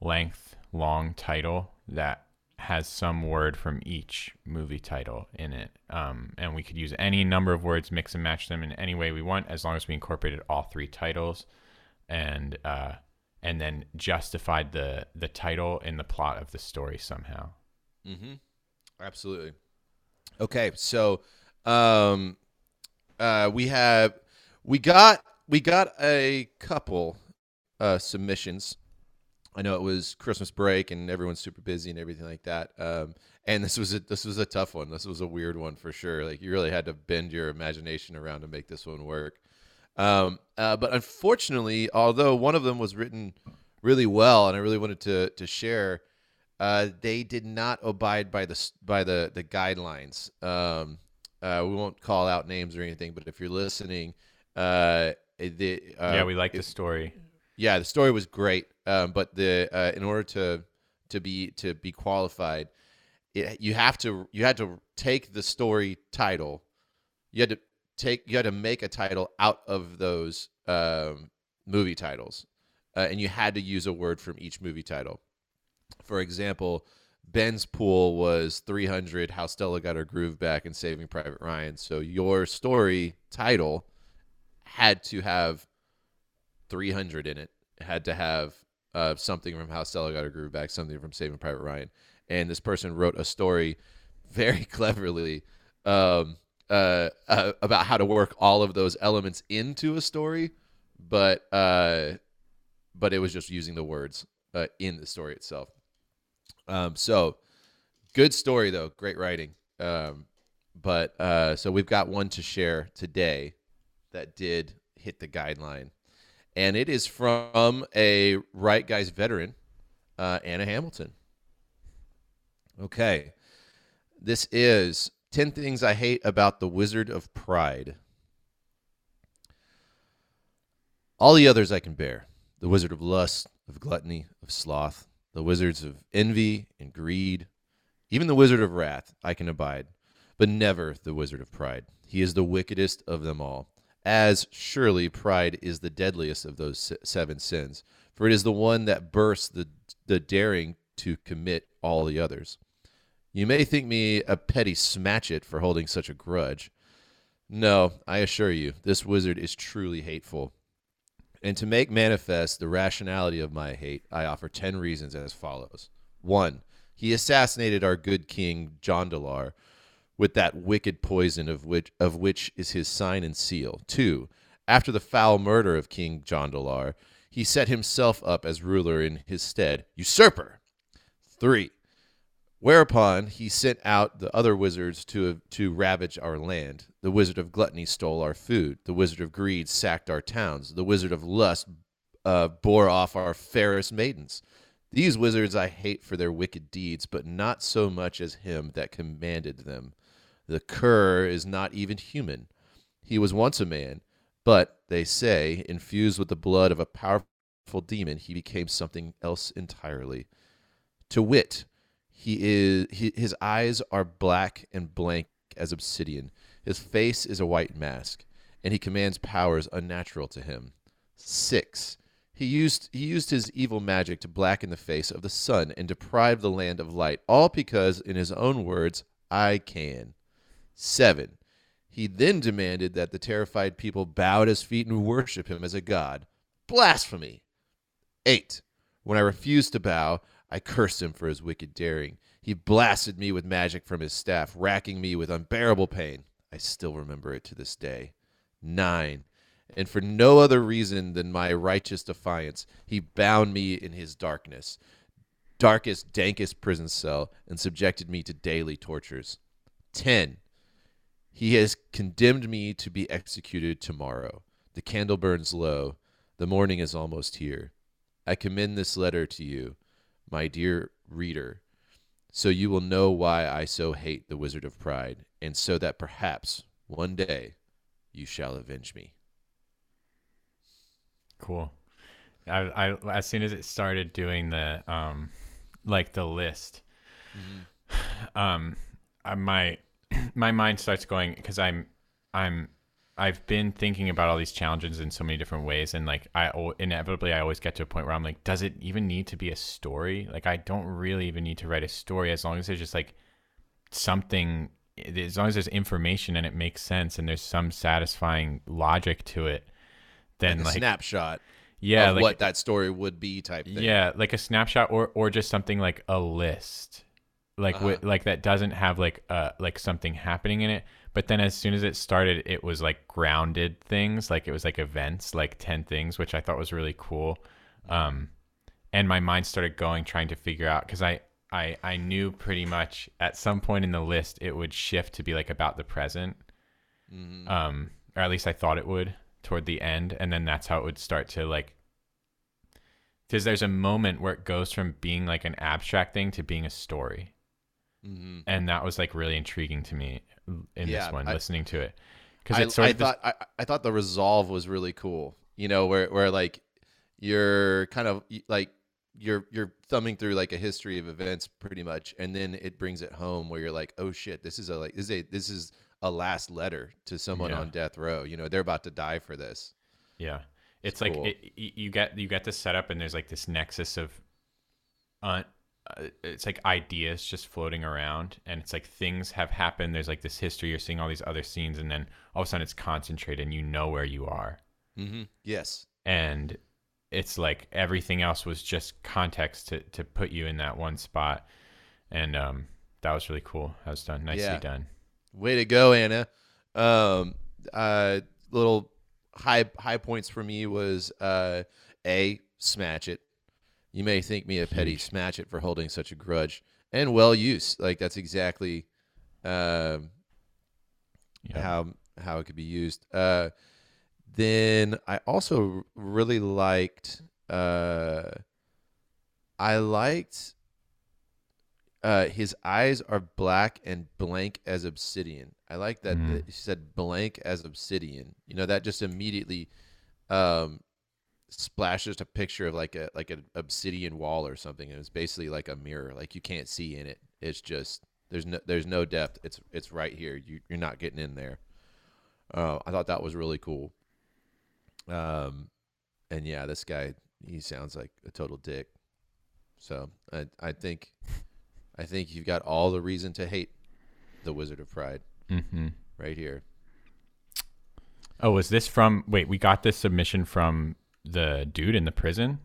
length long title that has some word from each movie title in it. Um, and we could use any number of words, mix and match them in any way we want, as long as we incorporated all three titles, and uh, and then justified the the title in the plot of the story somehow. Mm-hmm. Absolutely. Okay, so um, uh, we have we got we got a couple uh, submissions. I know it was Christmas break and everyone's super busy and everything like that. Um, and this was a this was a tough one. This was a weird one for sure. Like you really had to bend your imagination around to make this one work. Um, uh, but unfortunately, although one of them was written really well, and I really wanted to to share, uh, they did not abide by the by the the guidelines. Um, uh, we won't call out names or anything, but if you're listening, uh, the uh, yeah, we like the story. yeah, the story was great, um, but the uh, in order to to be to be qualified, it, you have to you had to take the story title. You had to take you had to make a title out of those um, movie titles, uh, and you had to use a word from each movie title. For example, Ben's pool was 300. How Stella got her groove back and Saving Private Ryan. So your story title had to have 300 in it. It had to have uh, something from How Stella Got Her Groove Back, something from Saving Private Ryan. And this person wrote a story very cleverly um, uh, uh, about how to work all of those elements into a story, but uh, but it was just using the words uh, in the story itself. Um, so good story though, great writing. Um, but uh, so we've got one to share today that did hit the guideline, and it is from a Write Guys veteran, uh, Anna Hamilton. Okay, this is 10 Things I Hate About the Wizard of Pride. All the others I can bear the wizard of lust, of gluttony, of sloth, the wizards of envy and greed, even the wizard of wrath I can abide, but never the wizard of pride. He is the wickedest of them all, as surely pride is the deadliest of those seven sins, for it is the one that bursts the, the daring to commit all the others. You may think me a petty smatchet for holding such a grudge. No, I assure you, this wizard is truly hateful. And to make manifest the rationality of my hate, I offer ten reasons as follows. One, he assassinated our good king Jondalar with that wicked poison of which of which is his sign and seal. Two, after the foul murder of King Jondalar, he set himself up as ruler in his stead. Usurper. Three, Whereupon he sent out the other wizards to to ravage our land. The wizard of gluttony stole our food. The wizard of greed sacked our towns. The wizard of lust uh, bore off our fairest maidens. These wizards I hate for their wicked deeds, but not so much as him that commanded them. The cur is not even human. He was once a man, but they say, infused with the blood of a powerful demon, he became something else entirely. To wit, he is he, his eyes are black and blank as obsidian. His face is a white mask, and he commands powers unnatural to him. Six. He used he used his evil magic to blacken the face of the sun and deprive the land of light, all because, in his own words, I can. Seven. He then demanded that the terrified people bow at his feet and worship him as a god. Blasphemy! 8. When I refused to bow, I cursed him for his wicked daring. He blasted me with magic from his staff, racking me with unbearable pain. I still remember it to this day. 9. And for no other reason than my righteous defiance, he bound me in his darkness, darkest, dankest prison cell, and subjected me to daily tortures. 10. He has condemned me to be executed tomorrow. The candle burns low. The morning is almost here. I commend this letter to you, my dear reader, so you will know why I so hate the Wizard of Pride, and so that perhaps one day you shall avenge me. Cool. I, I as soon as it started doing the um like the list, um, I, my my mind starts going because I'm I'm I've been thinking about all these challenges in so many different ways, and like I inevitably I always get to a point where I'm like, does it even need to be a story? Like I don't really even need to write a story as long as there's just like something, as long as there's information and it makes sense and there's some satisfying logic to it. Then Like a like, snapshot yeah, of like what that story would be type thing. yeah, like a snapshot or or just something like a list. Like Uh-huh. like that doesn't have like uh like something happening in it, but then as soon as it started it was like grounded things, like it was like events, like 10 things, which I thought was really cool. Um and my mind started going trying to figure out cuz I I I knew pretty much at some point in the list it would shift to be like about the present. Mhm. Um or at least I thought it would toward the end and then that's how it would start to like because there's a moment where it goes from being like an abstract thing to being a story Mhm. and that was like really intriguing to me in Yeah, this one I- listening to it because I, it's sort I of this- thought I, I thought the resolve was really cool. You know, where where like you're kind of like you're you're thumbing through like a history of events pretty much, and then it brings it home where you're like, oh shit, this is a like this is a this is a last letter to someone Yeah. on death row. You know, they're about to die for this. yeah it's, It's like cool. it, you get you get this setup and there's like this nexus of uh, uh, it's like ideas just floating around and it's like things have happened there's like this history you're seeing all these other scenes and then all of a sudden it's concentrated and you know where you are Mm-hmm. Yes. and it's like everything else was just context to, to put you in that one spot and um that was really cool that was done nicely Yeah. done Way to go, Anna. Um, uh, little high high points for me was uh, a smatchet. You may think me a petty it for holding such a grudge, and well use. Like that's exactly um, yeah. how how it could be used. Uh, then I also really liked. Uh, I liked. Uh, his eyes are black and blank as obsidian. I like that Mm. that he said blank as obsidian. You know that just immediately um, splashes a picture of like a like an obsidian wall or something. It was basically like a mirror. Like you can't see in it. It's just there's no there's no depth. It's it's right here. You you're not getting in there. Uh, I thought that was really cool. Um, and yeah, this guy he sounds like a total dick. So I I think I think you've got all the reason to hate the Wizard of Pride mm-hmm. right here. oh was this from wait we got this submission from the dude in the prison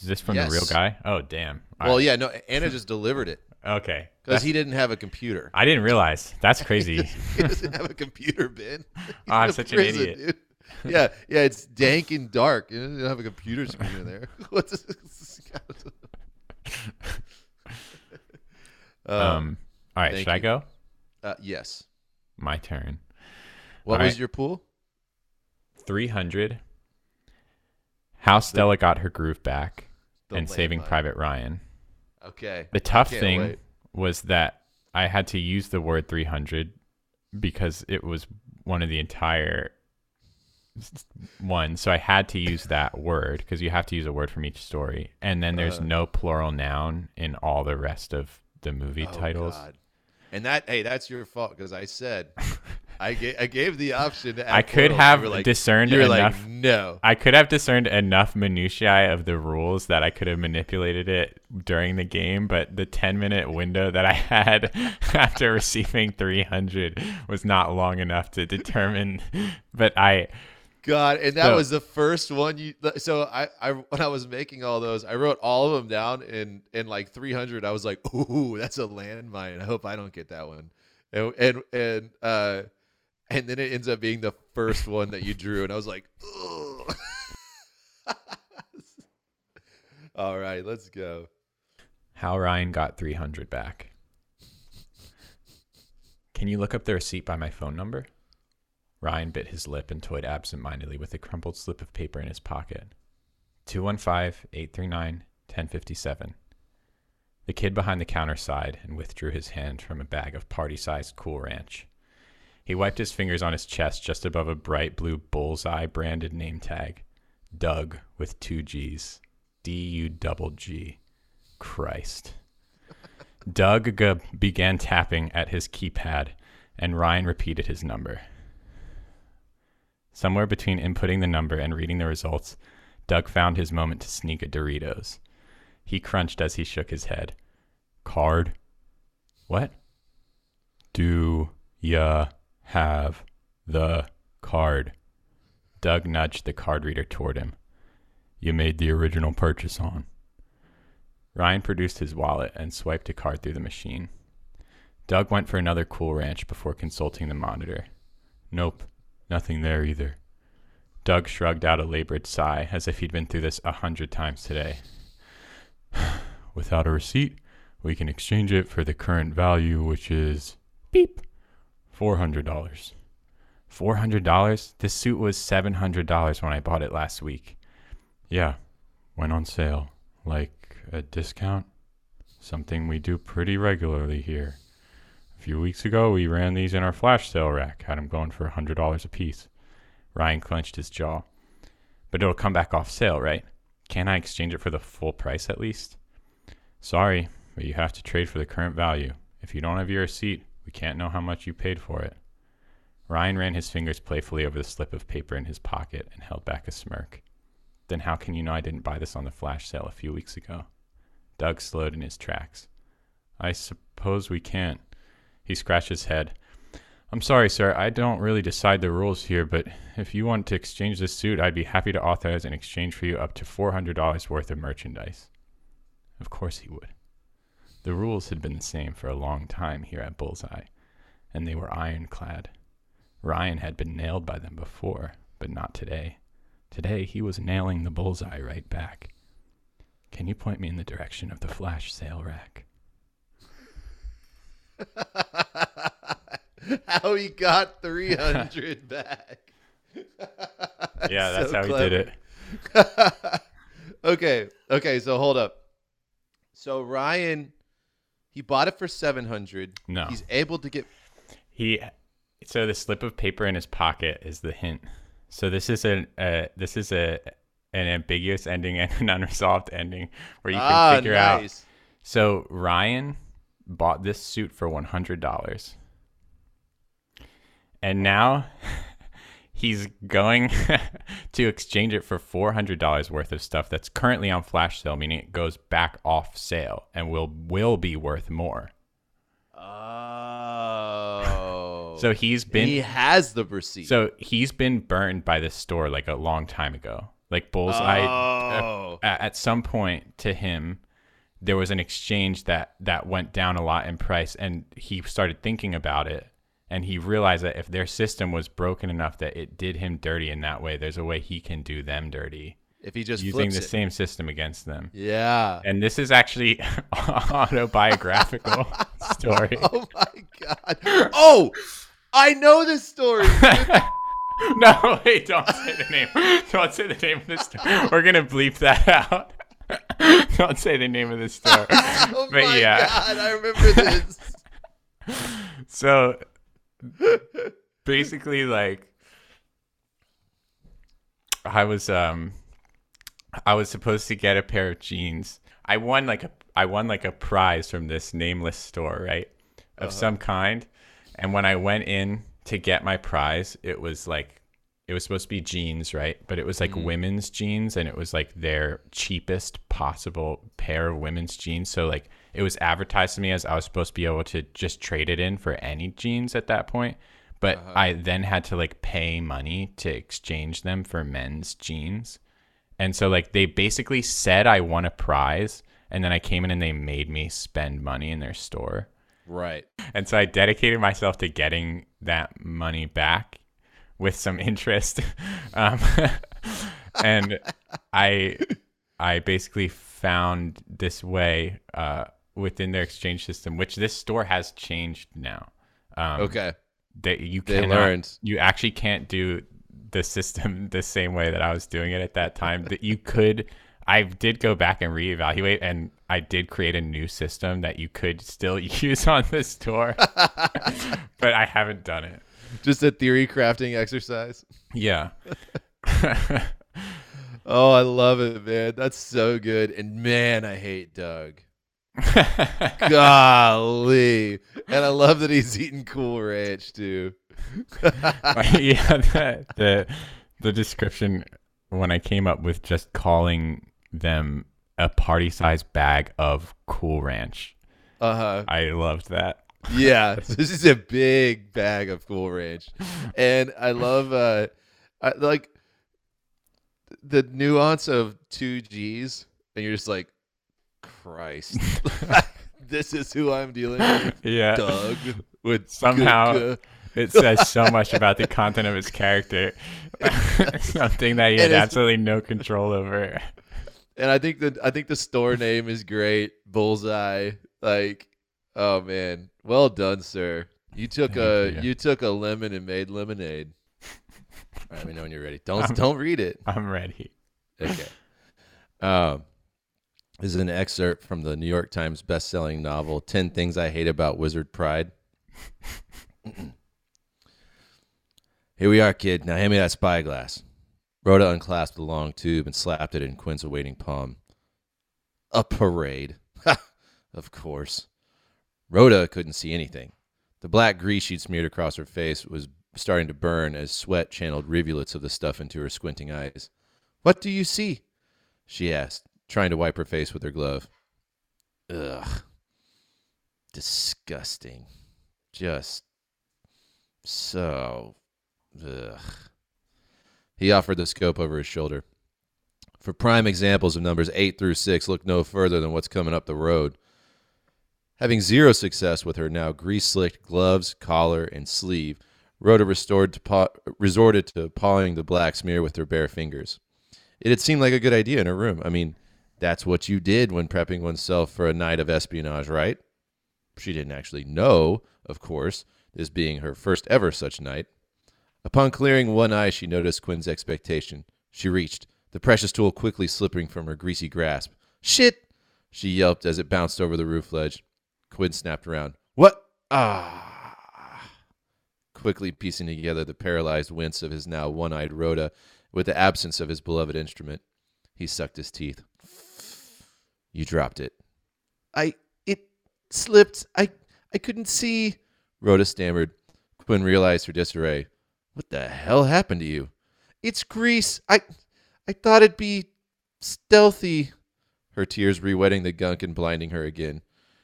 is this from the real guy oh damn All well, right. yeah, no, Anna just delivered it okay because he didn't have a computer. i didn't realize that's crazy he doesn't have a computer, Ben. Oh, I'm such an idiot. dude. Yeah, yeah, it's dank and dark. You don't have a computer screen in there. What's this? um, um all right should i go uh, yes. my turn What All was right. your pool? 300 how stella got her groove back The and saving private ryan Okay. The tough thing wait. was that I had to use the word 300 because it was one of the entire one, so I had to use that word because you have to use a word from each story, and then there's Uh. no plural noun in all the rest of the movie Oh, titles. God. And that hey, that's your fault because I said I gave I gave the option to. I could have like, discerned enough. like no. I could have discerned enough minutiae of the rules that I could have manipulated it during the game, but the 10 minute window that I had after receiving 300 was not long enough to determine. But I, God, and that So- was the first one you. So I, I when I was making all those, I wrote all of them down in in like 300. I was like, ooh, that's a landmine. I hope I don't get that one. And and and uh, and then it ends up being the first one that you drew, and I was like, all right, let's go. how Ryan got 300 back. Can you look up the receipt by my phone number? Ryan bit his lip and toyed absentmindedly with a crumpled slip of paper in his pocket. 215 839 1057. The kid behind the counter sighed and withdrew his hand from a bag of party sized Cool Ranch. He wiped his fingers on his chest just above a bright blue bullseye branded name tag. Doug with two G's. D U double G. Christ. Doug g- began tapping at his keypad, and Ryan repeated his number. Somewhere between inputting the number and reading the results, Doug found his moment to sneak a Doritos. He crunched as he shook his head. Card? What? Do ya have the card? Doug nudged the card reader toward him. You made the original purchase on. Ryan produced his wallet and swiped a card through the machine. Doug went for another Cool Ranch before consulting the monitor. Nope, nothing there either. Doug shrugged out a labored sigh as if he'd been through this a hundred times today. Without a receipt, we can exchange it for the current value, which is beep four hundred dollars. Four hundred dollars? This suit was seven hundred dollars when I bought it last week. Yeah, went on sale. Like a discount? Something we do pretty regularly here. A few weeks ago, we ran these in our flash sale rack, had 'em going for a hundred dollars a piece. Ryan clenched his jaw. But it'll come back off sale, right? Can't I exchange it for the full price at least? Sorry, but you have to trade for the current value. If you don't have your receipt, we can't know how much you paid for it. Ryan ran his fingers playfully over the slip of paper in his pocket and held back a smirk. Then how can you know I didn't buy this on the flash sale a few weeks ago? Doug slowed in his tracks. I suppose we can't. He scratched his head. I'm sorry, sir. I don't really decide the rules here, but if you want to exchange this suit, I'd be happy to authorize an exchange for you up to $400 worth of merchandise. Of course he would. The rules had been the same for a long time here at Bullseye, and they were ironclad. Ryan had been nailed by them before, but not today. Today he was nailing the bullseye right back. Can you point me in the direction of the flash sale rack? how he got 300 back. Yeah, that's so how he did it. okay. Okay. So hold up. So Ryan, he bought it for 700. No. He's able to get. He so the slip of paper in his pocket is the hint. So this is a uh, this is a an ambiguous ending and an unresolved ending where you can ah, figure out. nice. So Ryan bought this suit for one hundred dollars, and now he's going to exchange it for four hundred dollars worth of stuff that's currently on flash sale, meaning it goes back off sale and will will be worth more. Oh. So he's been he has the receipt. So he's been burned by this store like a long time ago. Like Bullseye, Oh. uh, at some point to him, there was an exchange that that went down a lot in price, and he started thinking about it, and he realized that if their system was broken enough that it did him dirty in that way, there's a way he can do them dirty if he just using the it. same system against them. Yeah. And this is actually autobiographical story. Oh my god. Oh, I know this story. No, wait, don't say the name. Don't say the name of the store. We're gonna bleep that out. don't say the name of this store. oh But my yeah. god, I remember this. So basically like I was um I was supposed to get a pair of jeans. I won like a I won like a prize from this nameless store, right? Of Uh-huh. some kind. And when I went in to get my prize, it was like it was supposed to be jeans, right? But it was like Mm-hmm. women's jeans and it was like their cheapest possible pair of women's jeans. So like it was advertised to me as I was supposed to be able to just trade it in for any jeans at that point. But Uh-huh. I then had to like pay money to exchange them for men's jeans. And so like they basically said I won a prize and then I came in and they made me spend money in their store. Right. And so I dedicated myself to getting that money back with some interest. Um, and I I basically found this way uh, within their exchange system, which this store has changed now. Um, Okay. that you They cannot, learned. you actually can't do the system the same way that I was doing it at that time. That you could, I did go back and reevaluate, and I did create a new system that you could still use on the store, but I haven't done it. Just a theory crafting exercise. Yeah, Oh, I love it, man. That's so good. And man, I hate Doug. Golly. And I love that he's eating Cool Ranch too. yeah. The, the the description when I came up with just calling them a party size bag of Cool Ranch, Uh huh. I loved that. Yeah, this is a big bag of Cool Ranch, and I love uh, I like the nuance of two G's, and you're just like, Christ, this is who I'm dealing with, Yeah. Doug. With Somehow- good- It says so much about the content of his character. Something that he had absolutely no control over. and I think that I think the store name is great, Bullseye. Like, oh man, well done, sir. You took a you. you. took a lemon and made lemonade. All right, let me know when you're ready. Don't I'm- don't read it. I'm ready. Okay. Um, is an excerpt from the New York Times best-selling novel 10 Things I Hate About Wizard Pride. Here we are, kid. Now hand me that spyglass. Rhoda unclasped the long tube and slapped it in Quinn's awaiting palm. A parade. Of course. Rhoda couldn't see anything. The black grease she'd smeared across her face was starting to burn as sweat channeled rivulets of the stuff into her squinting eyes. What do you see? she asked, trying to wipe her face with her glove. Ugh. Disgusting. Just so. Ugh. He offered the scope over his shoulder. For prime examples of numbers 8 through 6, look no further than what's coming up the road. Having zero success with her now grease slicked gloves, collar, and sleeve, Rhoda restored to paw- resorted to pawing the black smear with her bare fingers. It had seemed like a good idea in her room. I mean, that's what you did when prepping oneself for a night of espionage, right? She didn't actually know, of course, this being her first ever such night. Upon clearing one eye, she noticed Quinn's expectation. She reached, the precious tool quickly slipping from her greasy grasp. Shit! She yelped as it bounced over the roof ledge. Quinn snapped around. What? Ah! Quickly piecing together the paralyzed wince of his now one eyed Rhoda with the absence of his beloved instrument, he sucked his teeth. You dropped it. I. It slipped. I. I couldn't see. Rhoda stammered. Quinn realized her disarray. What the hell happened to you? It's grease. I. I thought it'd be stealthy. Her tears rewetting the gunk and blinding her again.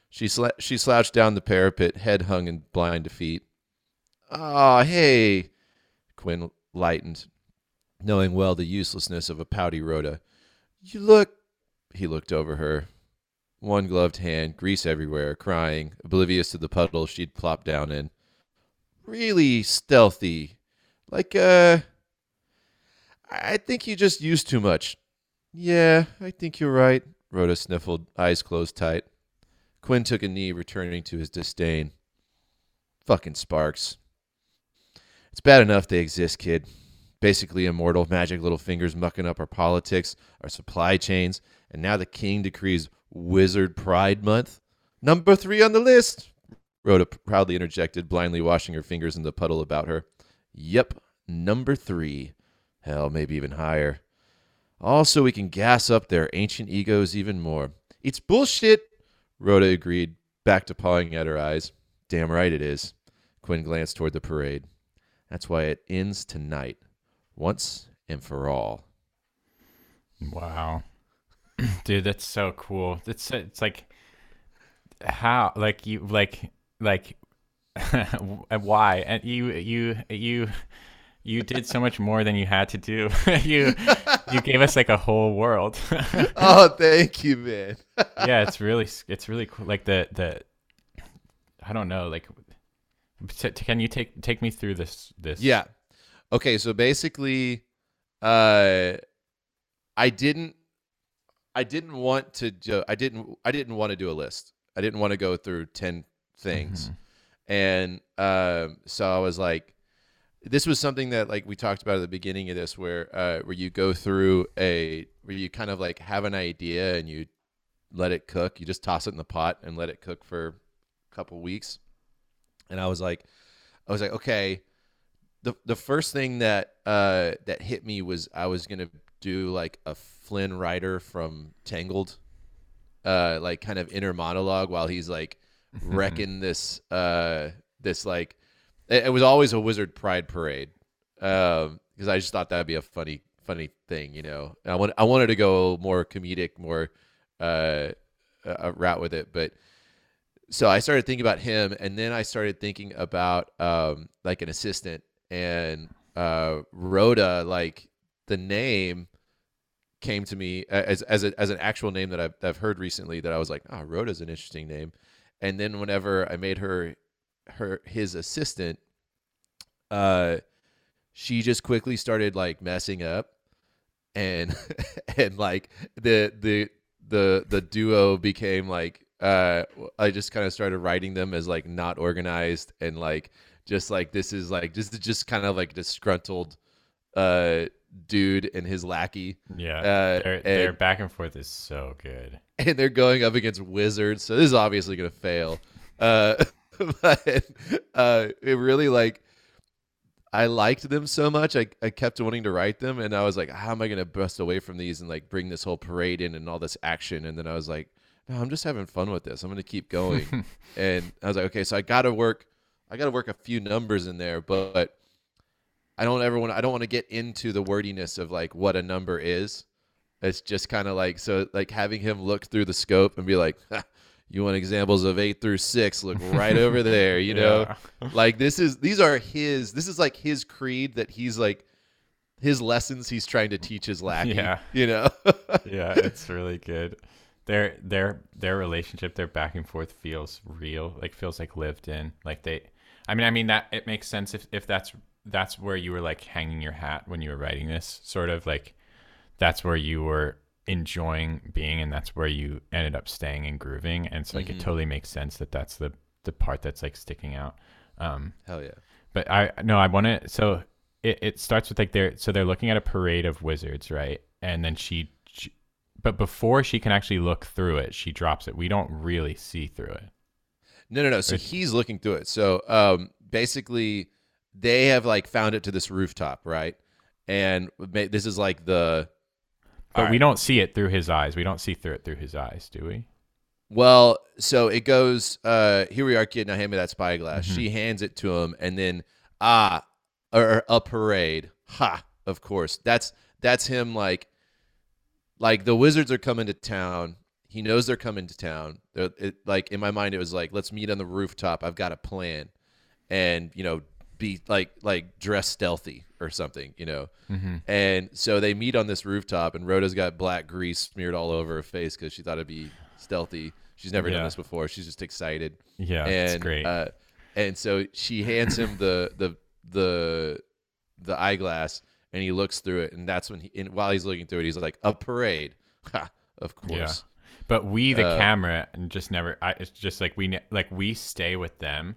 She sla- she slouched down the parapet, head hung in blind defeat. Ah, hey. Quinn lightened, knowing well the uselessness of a pouty Rhoda. You look. He looked over her. One gloved hand, grease everywhere, crying, oblivious to the puddle she'd plopped down in. Really stealthy. Like, uh. I think you just used too much. Yeah, I think you're right. Rhoda sniffled, eyes closed tight. Quinn took a knee, returning to his disdain. Fucking sparks. It's bad enough they exist, kid. Basically immortal, magic little fingers mucking up our politics, our supply chains, and now the king decrees Wizard Pride Month. Number three on the list. Rhoda proudly interjected, blindly washing her fingers in the puddle about her. Yep, number three. Hell, maybe even higher. Also, we can gas up their ancient egos even more. It's bullshit, Rhoda agreed, back to pawing at her eyes. Damn right it is. Quinn glanced toward the parade. That's why it ends tonight, once and for all. Wow. Dude, that's so cool. It's it's like how like you like like why and you you you you did so much more than you had to do. you you gave us like a whole world. oh, thank you, man. yeah, it's really it's really cool. Like the the I don't know, like t- can you take take me through this this Yeah. Okay, so basically uh I didn't I didn't want to do, I didn't I didn't want to do a list. I didn't want to go through 10 things. And um so I was like this was something that like we talked about at the beginning of this where uh where you go through a where you kind of like have an idea and you let it cook. You just toss it in the pot and let it cook for a couple weeks. And I was like I was like, okay, the the first thing that uh that hit me was I was gonna do like a Flynn Rider from Tangled, uh, like kind of inner monologue while he's like wrecking this uh this like it, it was always a Wizard Pride parade, um because I just thought that'd be a funny funny thing, you know. And I want I wanted to go more comedic, more uh a route with it, but so I started thinking about him, and then I started thinking about um, like an assistant and uh, Rhoda. Like the name came to me as as a, as an actual name that I've I've heard recently. That I was like, oh, Rhoda's an interesting name. And then whenever I made her her his assistant, uh, she just quickly started like messing up, and and like the the the the duo became like uh I just kind of started writing them as like not organized and like just like this is like just just kind of like disgruntled uh dude and his lackey Yeah. Uh, their, their and- back and forth is so good. and they're going up against wizards so this is obviously gonna fail uh but uh it really like I liked them so much I, I kept wanting to write them and I was like how am I gonna bust away from these and like bring this whole parade in and all this action and then I was like no I'm just having fun with this I'm gonna keep going and I was like okay so I gotta work I gotta work a few numbers in there but I don't ever want I don't want to get into the wordiness of like what a number is it's just kind of like so like having him look through the scope and be like you want examples of 8 through 6 look right over there you know Yeah. like this is these are his this is like his creed that he's like his lessons he's trying to teach his lackey Yeah. you know yeah, it's really good. Their their their relationship, their back and forth feels real, like feels like lived in. Like they I mean I mean that it makes sense if, if that's that's where you were like hanging your hat when you were writing this, sort of like that's where you were enjoying being and that's where you ended up staying and grooving and so like it totally makes sense that that's the the part that's like sticking out. Um hell yeah but I no, I want to. So it, it starts with like they're so they're looking at a parade of wizards, right? And then she, she, but before she can actually look through it, she drops it. We don't really see through it. No, no, no. So he's looking through it. So um, basically, they have like found it to this rooftop, right? And this is like the But All we don't see it through his eyes. We don't see through it through his eyes, do we? well. So it goes. Uh, here we are, kid. Now hand me that spyglass. Mm-hmm. She hands it to him, and then ah, or a parade. Ha! Of course, that's that's him. Like, like the wizards are coming to town. He knows they're coming to town. It, like in my mind, it was like, let's meet on the rooftop. I've got a plan, and you know, be like like dress stealthy or something, you know. Mm-hmm. And so they meet on this rooftop, and Rhoda's got black grease smeared all over her face because she thought it'd be stealthy. She's never done this before. She's just excited. Yeah, and it's great. Uh, and so she hands him the the the the eyeglass, and he looks through it, and that's when he. And while he's looking through it, he's like, "A parade." Ha, of course. Yeah. but we, the uh, camera, and just never. I, it's just like we like we stay with them.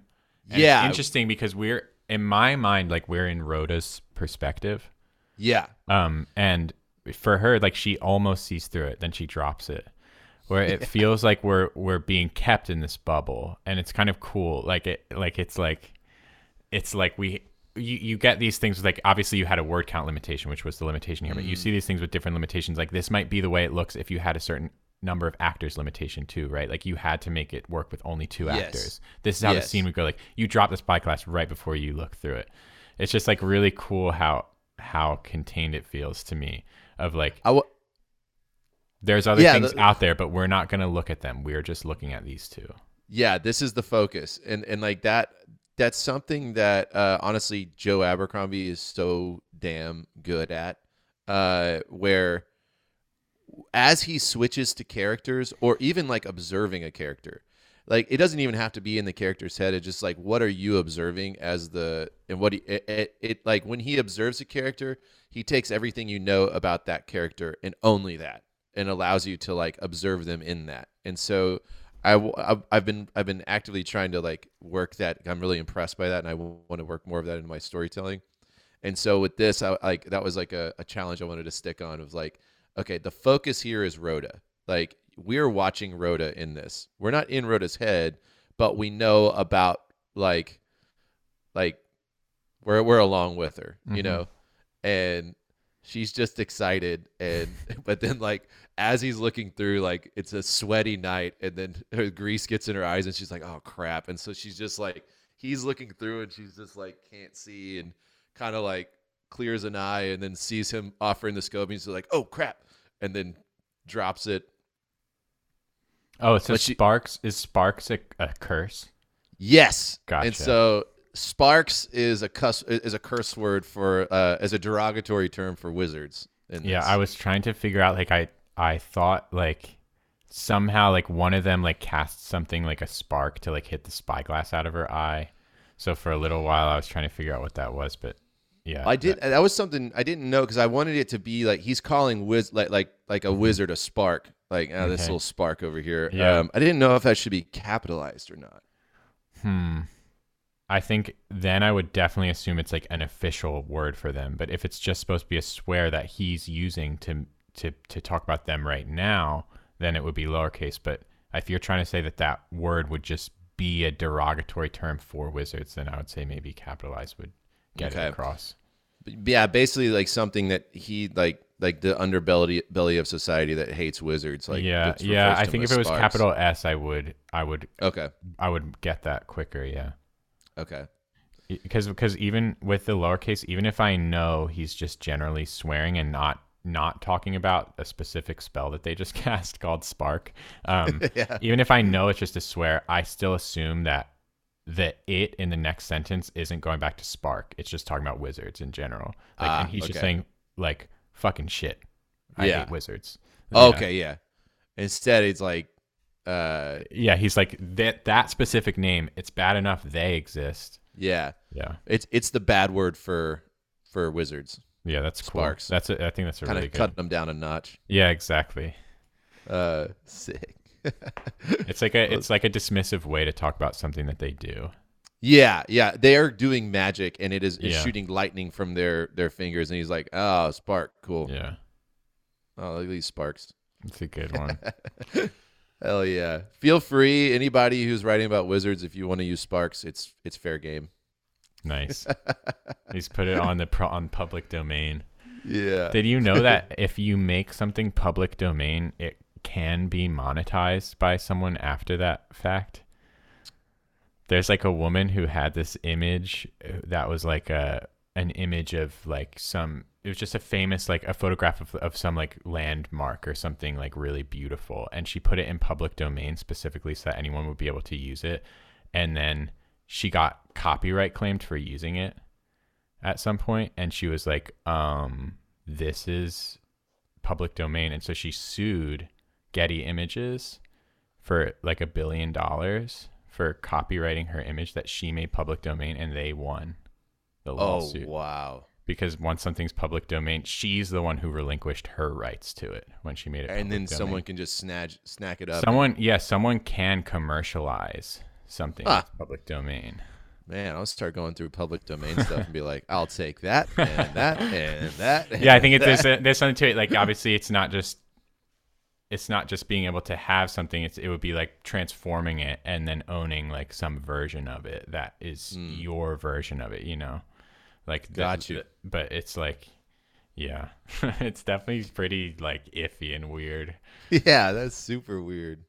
And Yeah. it's interesting because we're in my mind like we're in Rhoda's perspective. Yeah. Um, and for her, like she almost sees through it, then she drops it, where it feels like we're we're being kept in this bubble, and it's kind of cool. Like it, like it's like, it's like we you, you get these things with like obviously you had a word count limitation which was the limitation here but you see these things with different limitations like this might be the way it looks if you had a certain number of actors limitation too right like you had to make it work with only two Yes. actors this is how the scene would go like you drop the spyglass right before you look through it it's just like really cool how how contained it feels to me of like w- there's other Yeah, things the- out there but we're not going to look at them we're just looking at these two yeah, this is the focus, and and like that. That's something that uh, honestly Joe Abercrombie is so damn good at. Uh, where as he switches to characters, or even like observing a character, like it doesn't even have to be in the character's head. It's just like what are you observing as the and what he it, it, it like when he observes a character, he takes everything you know about that character and only that, and allows you to like observe them in that. And so I I've been I've been actively trying to like work that. I'm really impressed by that, and I want to work more of that in my storytelling. And so with this, I like that was like a, a challenge I wanted to stick on. Of like, okay, the focus here is Rhoda. Like we're watching Rhoda in this. We're not in Rhoda's head, but we know about like, like we're we're along with her, you Mhm. know, and she's just excited. And but then like as he's looking through, like it's a sweaty night, and then her grease gets in her eyes, and she's like, oh crap, and so she's just like he's looking through, and she's just like can't see, and kind of like clears an eye and then sees him offering the scope and he's like, oh crap, and then drops it. oh so she- sparks is sparks a, a curse Yes. Gotcha. And so Sparks is a cuss is a curse word for uh, as a derogatory term for wizards. Yeah, this. I was trying to figure out like I I thought like somehow like one of them like cast something like a spark to like hit the spyglass out of her eye. So for a little while I was trying to figure out what that was, but yeah. I did. That was something I didn't know because I wanted it to be like he's calling wiz like like like a wizard a spark. Like oh, this Okay. little spark over here. Yeah. Um, I didn't know if that should be capitalized or not. Hmm. I think then I would definitely assume it's like an official word for them. But if it's just supposed to be a swear that he's using to to to talk about them right now, then it would be lowercase. But if you're trying to say that that word would just be a derogatory term for wizards, then I would say maybe capitalized would get Okay. it across. Yeah, basically like something that he like like the underbelly belly of society that hates wizards. Like yeah, yeah. I think if it was sparks. capital S, I would, I would, Okay. I would get that quicker. Yeah. Okay. because because even with the lowercase even if i know he's just generally swearing and not not talking about a specific spell that they just cast called spark um, Yeah. even if i know it's just a swear i still assume that the it in the next sentence isn't going back to spark it's just talking about wizards in general like Ah, and he's just saying like fucking shit i Yeah. hate wizards Yeah. Okay. Yeah. Instead, it's like, uh, yeah he's like that that specific name it's bad enough they exist yeah, yeah it's it's the bad word for for wizards. yeah that's cool Sparks. that's a, i think that's a Kind really of good cutting them down a notch. yeah exactly Uh, sick. It's like a it's like a dismissive way to talk about something that they do. Yeah, yeah, they are doing magic, and it is it's Yeah. shooting lightning from their their fingers, and he's like, "Oh, spark, cool. Yeah, Oh, look at these sparks. it's a good one. Hell yeah! Feel free, anybody who's writing about wizards, if you want to use sparks, it's it's fair game. nice. He's put it on the pro- on public domain. Yeah. Did you know that if you make something public domain, it can be monetized by someone after that fact? There's like a woman who had this image uh, that was like a an image of like some it was just a famous like a photograph of, of some like landmark or something like really beautiful. And she put it in public domain specifically so that anyone would be able to use it. And then she got copyright claimed for using it at some point. And she was like um this is public domain. And so she sued getty images for like a billion dollars for copywriting her image that she made public domain and they won the oh, lawsuit. Oh wow! because once something's public domain she's the one who relinquished her rights to it when she made it And then public someone can just snatch snack it up. someone yeah someone can commercialize something public domain Man, I'll start going through public domain stuff and be like, I'll take that and that and that. yeah, I think and it, there's a, uh, there's something to it. Like obviously, it's not just it's not just being able to have something. It's it would be like transforming it and then owning like some version of it that is Hmm. your version of it. You know. Like the- Got you. the- but it's like, yeah, it's definitely pretty like iffy and weird. Yeah, that's super weird.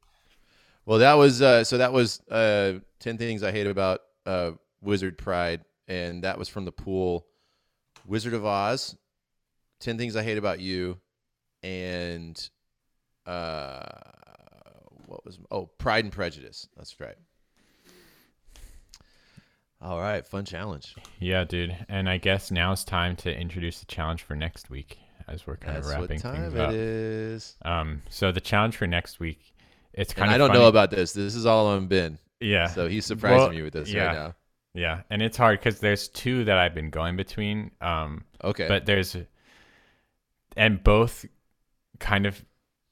Well, that was uh, so that was uh, ten things I hate about uh, Wizard Pride, and that was from the pool. Wizard of Oz, ten things I hate about you, and uh, what was oh Pride and Prejudice. That's right. All right, fun challenge. Yeah, dude. And I guess now it's time to introduce the challenge for next week as we're kind That's of what wrapping time things it up. is. Um, so the challenge for next week, it's kind And of I don't know about this. This is all on Ben. yeah. So he's surprising Well, me with this yeah. right now. Yeah, and it's hard because there's two that I've been going between. Um, Okay. but there's, and both kind of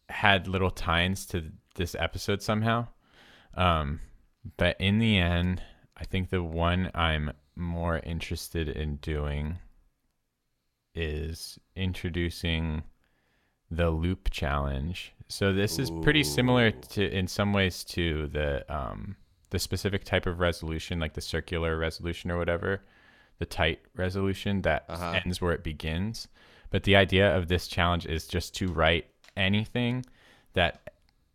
had little tie-ins to this episode somehow. Um, but in the end, I think the one I'm more interested in doing is introducing the loop challenge. So this is pretty similar to in some ways to the um the specific type of resolution like the circular resolution or whatever, the tight resolution that Uh-huh. ends where it begins. But the idea of this challenge is just to write anything that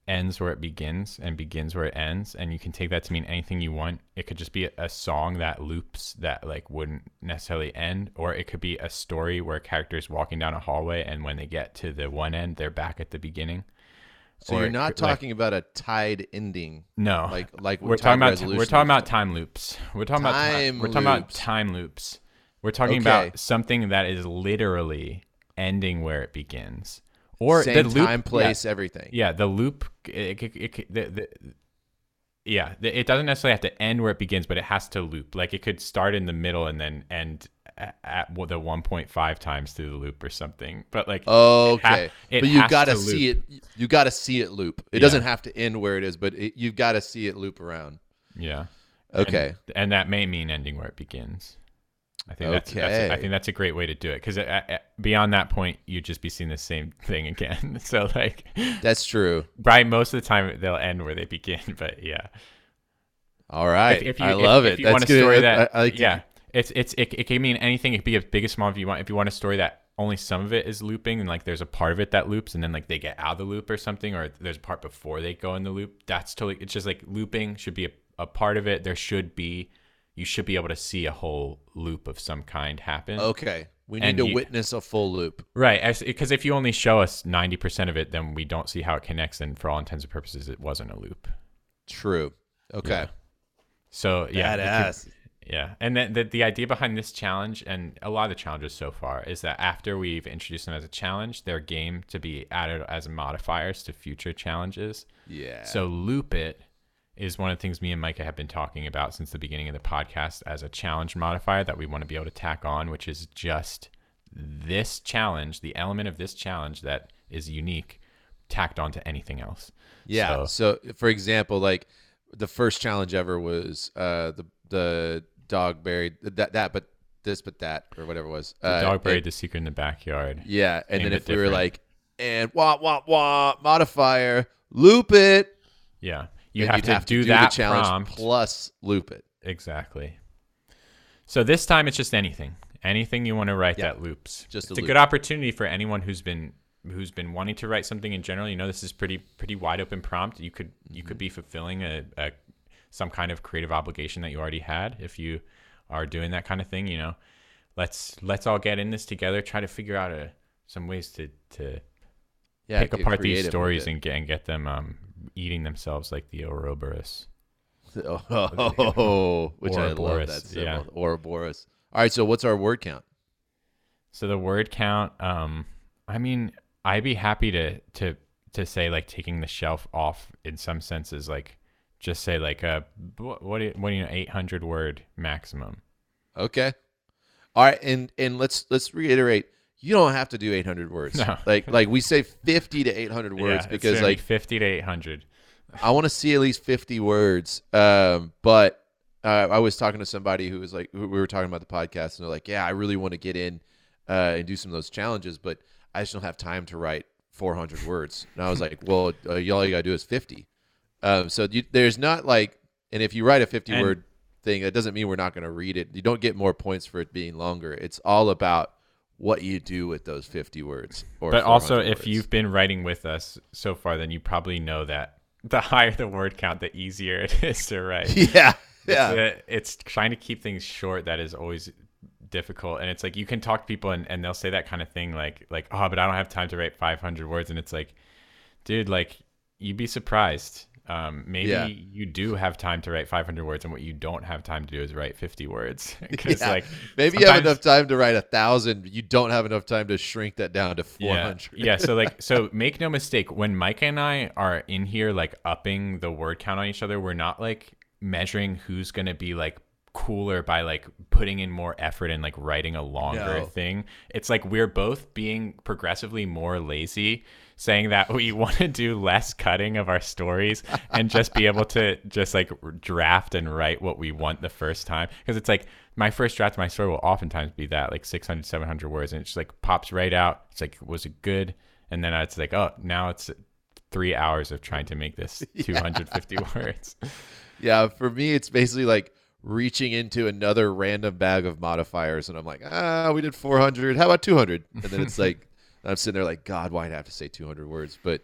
ends where it begins and begins where it ends and you can take that to mean anything you want. It could just be a, a song that loops that like wouldn't necessarily end or it could be a story where a character is walking down a hallway and when they get to the one end they're back at the beginning. So or you're not could- like- talking about a tied ending, no. like like we're talking about we're talking about time loops. We're talking about Time time, we're talking about loops. time loops. We're talking Okay. about something that is literally ending where it begins or same the loop time, yeah, place, everything. Yeah, the loop. It, it, it, the, the, yeah, it doesn't necessarily have to end where it begins, but it has to loop. Like it could start in the middle and then end at, the 1.5 times through the loop or something. But like, Okay, it but you has got to to see it. You got to see it loop. It Yeah. doesn't have to end where it is, but it, you've got to see it loop around. yeah, Okay, and, and that may mean ending where it begins. I think that's, that's I think that's a great way to do it because beyond that point, you'd just be seeing the same thing again. so like, that's true. right, most of the time they'll end where they begin. But yeah. All right, If, if you, I if- love if it. you That's want a good. story that, I, like yeah, it's it's it, it can mean anything. It could be as big as small if you want. If you want a story that only some of it is looping and like there's a part of it that loops and then like they get out of the loop or something, or there's a part before they go in the loop. That's totally. It's just like looping should be a, a part of it. There should be. You should be able to see a whole loop of some kind happen. Okay, we need And to you- witness a full loop. Right, because if you only show us ninety percent of it, then we don't see how it connects, and for all intents and purposes, it wasn't a loop. True. Okay. Yeah. So yeah, it could- Badass. Yeah, and then the the idea behind this challenge and a lot of the challenges so far is that after we've introduced them as a challenge, they're game to be added as modifiers to future challenges. Yeah. So loop it is one of the things me and Micah have been talking about since the beginning of the podcast as a challenge modifier that we want to be able to tack on, which is just this challenge, the element of this challenge that is unique, tacked onto anything else. Yeah. So- So, for example, like the first challenge ever was uh, the the dog buried that that but this but that or whatever it was. The uh, dog buried the secret in the backyard. yeah, and then if it we were like and wah wah wah modifier loop it, Yeah, you have you'd to do, that the challenge prompt. plus loop it. Exactly. So this time it's just anything. Anything you want to write Yeah. that loops. Just a it's a loop. good opportunity for anyone who's been who's been wanting to write something in general. You know, this is pretty pretty wide open prompt. You could you Mm-hmm. could be fulfilling a, a some kind of creative obligation that you already had if you are doing that kind of thing. You know, let's let's all get in this together. Try to figure out a some ways to to Yeah, pick apart these stories and get and get them um eating themselves like the Ouroboros. Oh, which I love Ouroboros, that symbol. yeah. Ouroboros. All right, so what's our word count? So the word count, um, I mean, I'd be happy to to to say like taking the shelf off in some senses, like just say like a what what do you, what do you know, eight hundred word maximum. Okay. All right, and and let's let's reiterate. You don't have to do 800 words. No. Like like we say 50 to 800 words Yeah, because gonna be like fifty to eight hundred. I want to see at least 50 words. Um, but uh, I was talking to somebody who was like, we were talking about the podcast, and they're like, yeah, I really want to get in uh, and do some of those challenges, but I just don't have time to write 400 words. And I was like, well, uh, you- all you got to do is 50. Um, so you, there's not like, and if you write a 50 And- word thing. That doesn't mean we're not going to read it. You don't get more points for it being longer. It's all about what you do with those 50 words. Or But also, if words. you've been writing with us so far, then you probably know that the higher the word count, the easier it is to write. yeah, yeah, It's, uh, it's trying to keep things short that is always difficult. And it's like you can talk to people and, and they'll say that kind of thing like like, oh, but I don't have time to write 500 words. And it's like, dude, like you'd be surprised. Um, maybe Yeah. you do have time to write 500 words, and what you don't have time to do is write 50 words. Because Yeah. like Maybe you have enough time to write a thousand. You don't have enough time to shrink that down to 400. Yeah. yeah. So like, so make no mistake, when Mike and I are in here, like upping the word count on each other, we're not like measuring who's going to be like cooler by like putting in more effort and like writing a longer No. thing. It's like we're both being progressively more lazy, saying that we want to do less cutting of our stories and just be able to just like draft and write what we want the first time. Because it's like my first draft of my story will oftentimes be that like 600, 700 words, and it just like pops right out. It's like, was it good? And then it's like, oh, now it's three hours of trying to make this 250 words. Yeah, for me, it's basically like reaching into another random bag of modifiers, and I'm like, ah, we did 400. How about 200? And then it's like, I'm sitting there like, God, why'd I have to say 200 words? But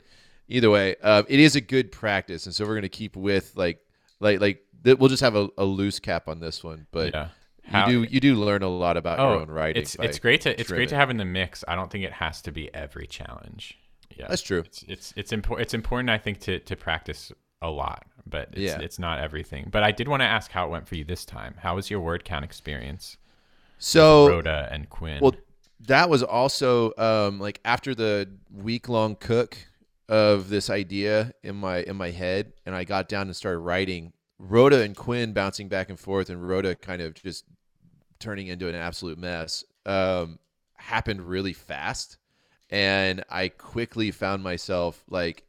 either way, um, it is a good practice, and so we're gonna keep with like, like, like th- we'll just have a, a loose cap on this one, but. yeah. You do you do learn a lot about your own writing. Oh, It's it's great to it's trimming. great to have in the mix. I don't think it has to be every challenge. Yeah, That's true. It's it's it's important. It's important, I think, to to practice a lot, but it's, Yeah. it's not everything. But I did want to ask how it went for you this time. How was your word count experience, So Rhoda and Quinn? Well, that was also um, like after the week long cook of this idea in my in my head, and I got down and started writing. Rhoda and Quinn bouncing back and forth, and Rhoda kind of just turning into an absolute mess. Um, happened really fast, and I quickly found myself like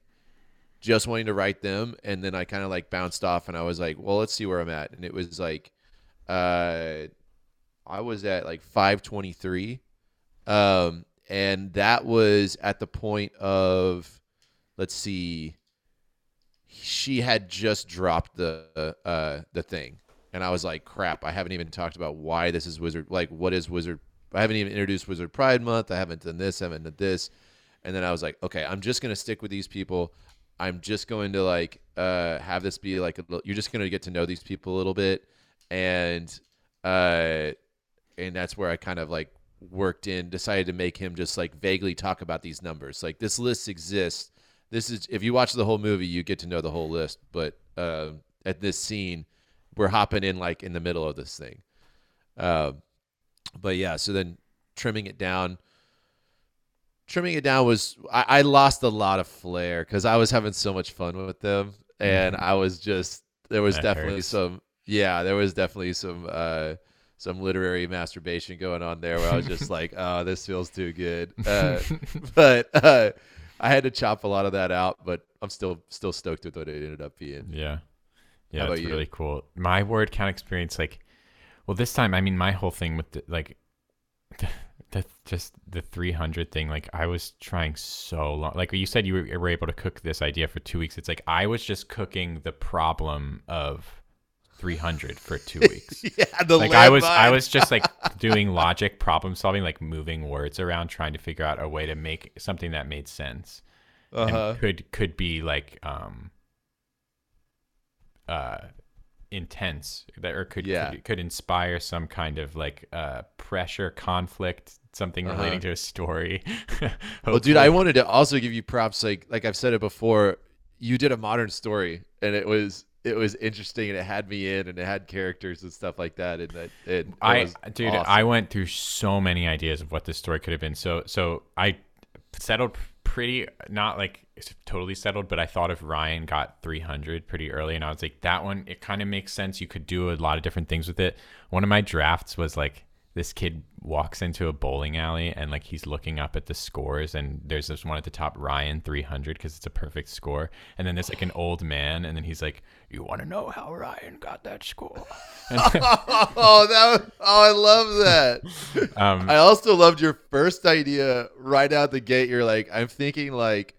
just wanting to write them, and then I kind of like bounced off, and I was like, well, let's see where I'm at, and it was like, uh, I was at like 523 um, and that was at the point of, let's see, she had just dropped the uh, the thing, and I was like, crap, I haven't even talked about why this is Wizard. Like, what is Wizard? I haven't even introduced Wizard Pride Month. I haven't done this. I haven't done this. And then I was like, okay, I'm just gonna stick with these people. I'm just going to like uh, have this be like a you're just gonna get to know these people a little bit, and uh, and that's where I kind of like worked in, decided to make him just like vaguely talk about these numbers. Like this list exists. This is if you watch the whole movie, you get to know the whole list. But uh, at this scene, we're hopping in like in the middle of this thing. Uh, but yeah, so then trimming it down. Trimming it down was I, I lost a lot of flair because I was having so much fun with them, and I was just there was That definitely hurts. some yeah there was definitely some uh, some literary masturbation going on there where I was just like, oh, this feels too good. Uh, but uh, I had to chop a lot of that out, but I'm still still stoked with what it ended up being. Yeah. Yeah, that's really cool. My word count experience, like, well, this time, I mean, my whole thing with the, like, the, the just the 300 thing, like, I was trying so long. Like you said, you were, were able to cook this idea for two weeks. It's like I was just cooking the problem of 300 for two weeks. yeah, the like I was, I was just like doing logic problem solving, like moving words around, trying to figure out a way to make something that made sense uh-huh. and could could be like um uh intense that or could, Yeah. could could inspire some kind of like uh pressure conflict something Uh-huh. relating to a story Well, dude, I wanted to also give you props. Like, like I've said it before, you did a modern story, and it was it was interesting, and it had me in, and it had characters and stuff like that, and that it, it I dude, awesome. I went through so many ideas of what this story could have been. So so I settled pretty not like totally settled, but I thought if Ryan got 300 pretty early, and I was like, that one it kind of makes sense. You could do a lot of different things with it. One of my drafts was like this kid walks into a bowling alley and like he's looking up at the scores and there's this one at the top Ryan 300 because it's a perfect score and then there's like an old man and then he's like you want to know how Ryan got that score oh, that was, oh, I love that. um, I also loved your first idea right out the gate. You're like, I'm thinking like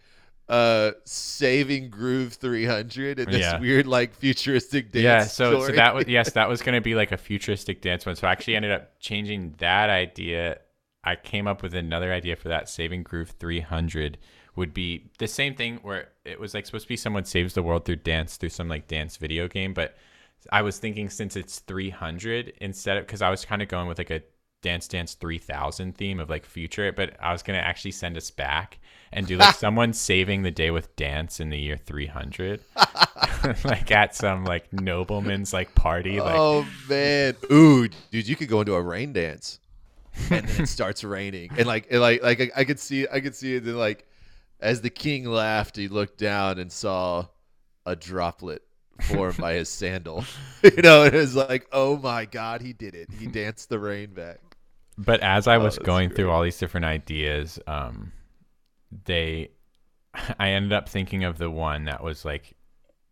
uh saving groove 300 and this Yeah. weird like futuristic dance yeah so, so that was yes that was going to be like a futuristic dance one. So i actually ended up changing that idea. I came up with another idea for that saving groove 300 would be the same thing where it was like supposed to be someone saves the world through dance through some like dance video game but i was thinking since it's 300 instead of because i was kind of going with like a dance dance 3000 theme of like future but i was going to actually send us back and do like someone saving the day with dance in the year 300 like at some like nobleman's like party like oh man. Ooh dude you could go into a rain dance. And then it starts raining. And like and like like I, I could see I could see it then like as the king laughed he looked down and saw a droplet formed by his sandal. You know it was like oh my god he did it. He danced the rain back. But as i was that's going through all these different ideas um they i ended up thinking of the one that was like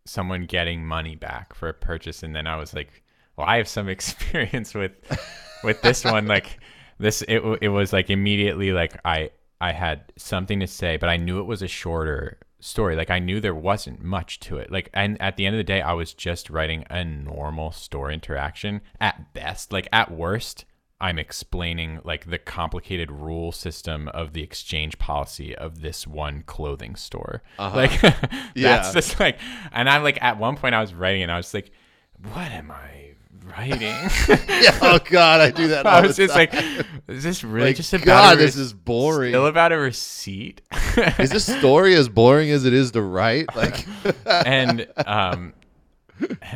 someone getting money back for a purchase and then i was like well i have some experience with with this one. Like this it, it was like immediately like i i had something to say but i knew it was a shorter story. Like i knew there wasn't much to it. Like and at the end of the day i was just writing a normal store interaction at best like at worst i'm explaining like the complicated rule system of the exchange policy of this one clothing store Uh-huh. like that's Yeah. just like and i'm like at one point i was writing and i was like what am i writing yeah, oh god i do that all I was just like, is this really Like, just about god a this is boring still about a receipt? is this story as boring as it is to write like and um,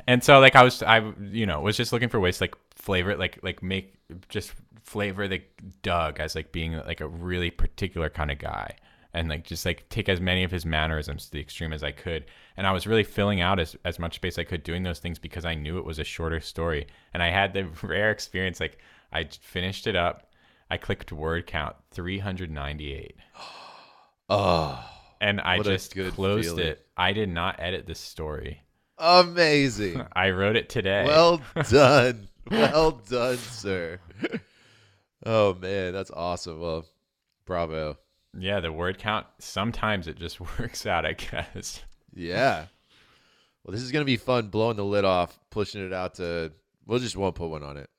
and so like I was I you know was just looking for ways to like flavor it like like make just flavor the Doug as like being like a really particular kind of guy and like just like take as many of his mannerisms to the extreme as I could. And I was really filling out as, as much space I could doing those things because I knew it was a shorter story. And I had the rare experience like I finished it up. I clicked word count 398 oh ah, and I just closed feeling. it. I did not edit this story. amazing I wrote it today. Well done. Well done, sir. Oh man, that's awesome. Well, bravo. yeah, the word count sometimes it just works out, I guess. Yeah. Well, this is gonna be fun blowing the lid off, pushing it out to we'll just won't put one on it.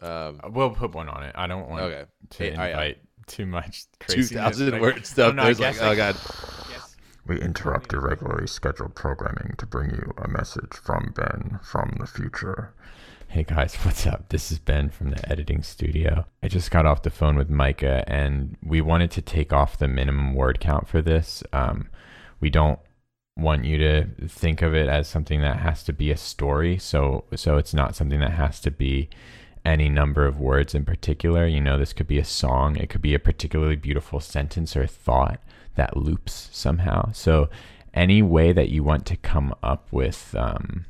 Um We'll put one on it. I don't want okay. to Hey, I- invite too much Two craziness. like- word stuff. Oh, no, There's like oh god. We interrupt your regularly scheduled programming to bring you a message from Ben from the future. Hey guys, what's up? This is Ben from the editing studio. I just got off the phone with Micah and we wanted to take off the minimum word count for this. Um, we don't want you to think of it as something that has to be a story. So so it's not something that has to be any number of words in particular. You know, this could be a song, it could be a particularly beautiful sentence or thought that loops somehow. So any way that you want to come up with um,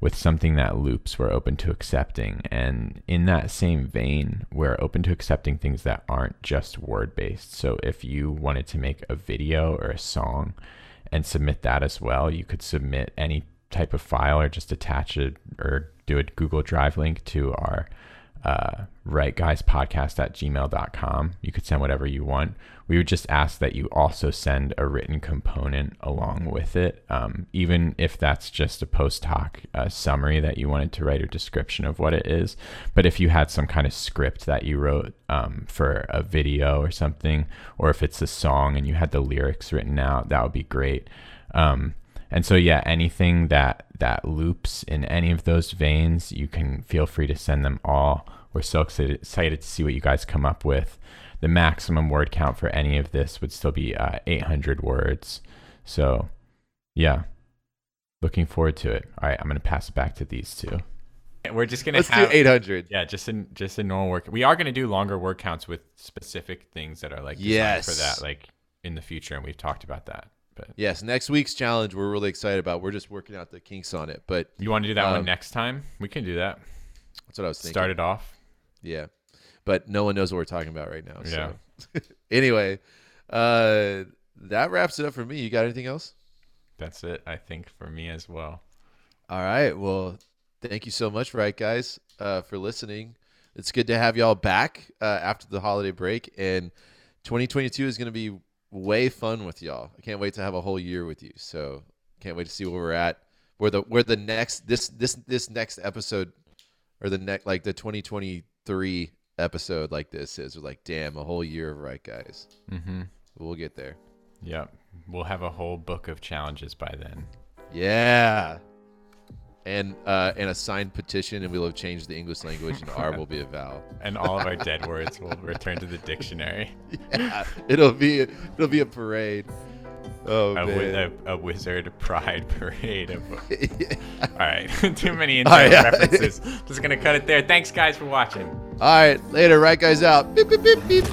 with something that loops, we're open to accepting. And in that same vein, we're open to accepting things that aren't just word based. So if you wanted to make a video or a song and submit that as well, you could submit any type of file or just attach it or do a Google Drive link to our uh, Write Guys podcast at gmail.com. You could send whatever you want. We would just ask that you also send a written component along with it, um, even if that's just a post hoc uh, summary that you wanted to write a description of what it is. But if you had some kind of script that you wrote um, for a video or something, or if it's a song and you had the lyrics written out, that would be great. Um, and so yeah, anything that that loops in any of those veins, you can feel free to send them all. We're so excited, excited to see what you guys come up with. The maximum word count for any of this would still be uh, 800 words. So yeah, looking forward to it. All right, I'm gonna pass it back to these two. We're just gonna Let's have do eight hundred. yeah, just in just a normal work. We are gonna do longer word counts with specific things that are like designed for that, like in the future, and we've talked about that. Yes, next week's challenge we're really excited about. We're just working out the kinks on it, but you want to do that Um, one next time? We can do that. that's what I was thinking. Start it off. Yeah. But no one knows what we're talking about right now. Yeah. So anyway, uh that wraps it up for me. You got anything else? That's it, I think, for me as well. All right. Well, thank you so much, Write Guys, uh, for listening. It's good to have y'all back uh, after the holiday break, and 2022 is going to be way fun with y'all. I can't wait to have a whole year with you. So can't wait to see where we're at. Where the where the next this this this next episode or the next like the 2023 episode like this is. We're like, damn, a whole year of Write Guys. Mm-hmm. We'll get there. Yep. We'll have a whole book of challenges by then. Yeah. And uh, and a signed petition, and we'll have changed the English language, and R will be a vowel. And all of our dead words will return to the dictionary. Yeah, it'll be it'll be a parade. Oh A, man. a, a wizard pride parade of. All right, too many internal yeah. references. Just gonna cut it there. Thanks, guys, for watching. All right, later, Write Guys out. Beep, beep, beep,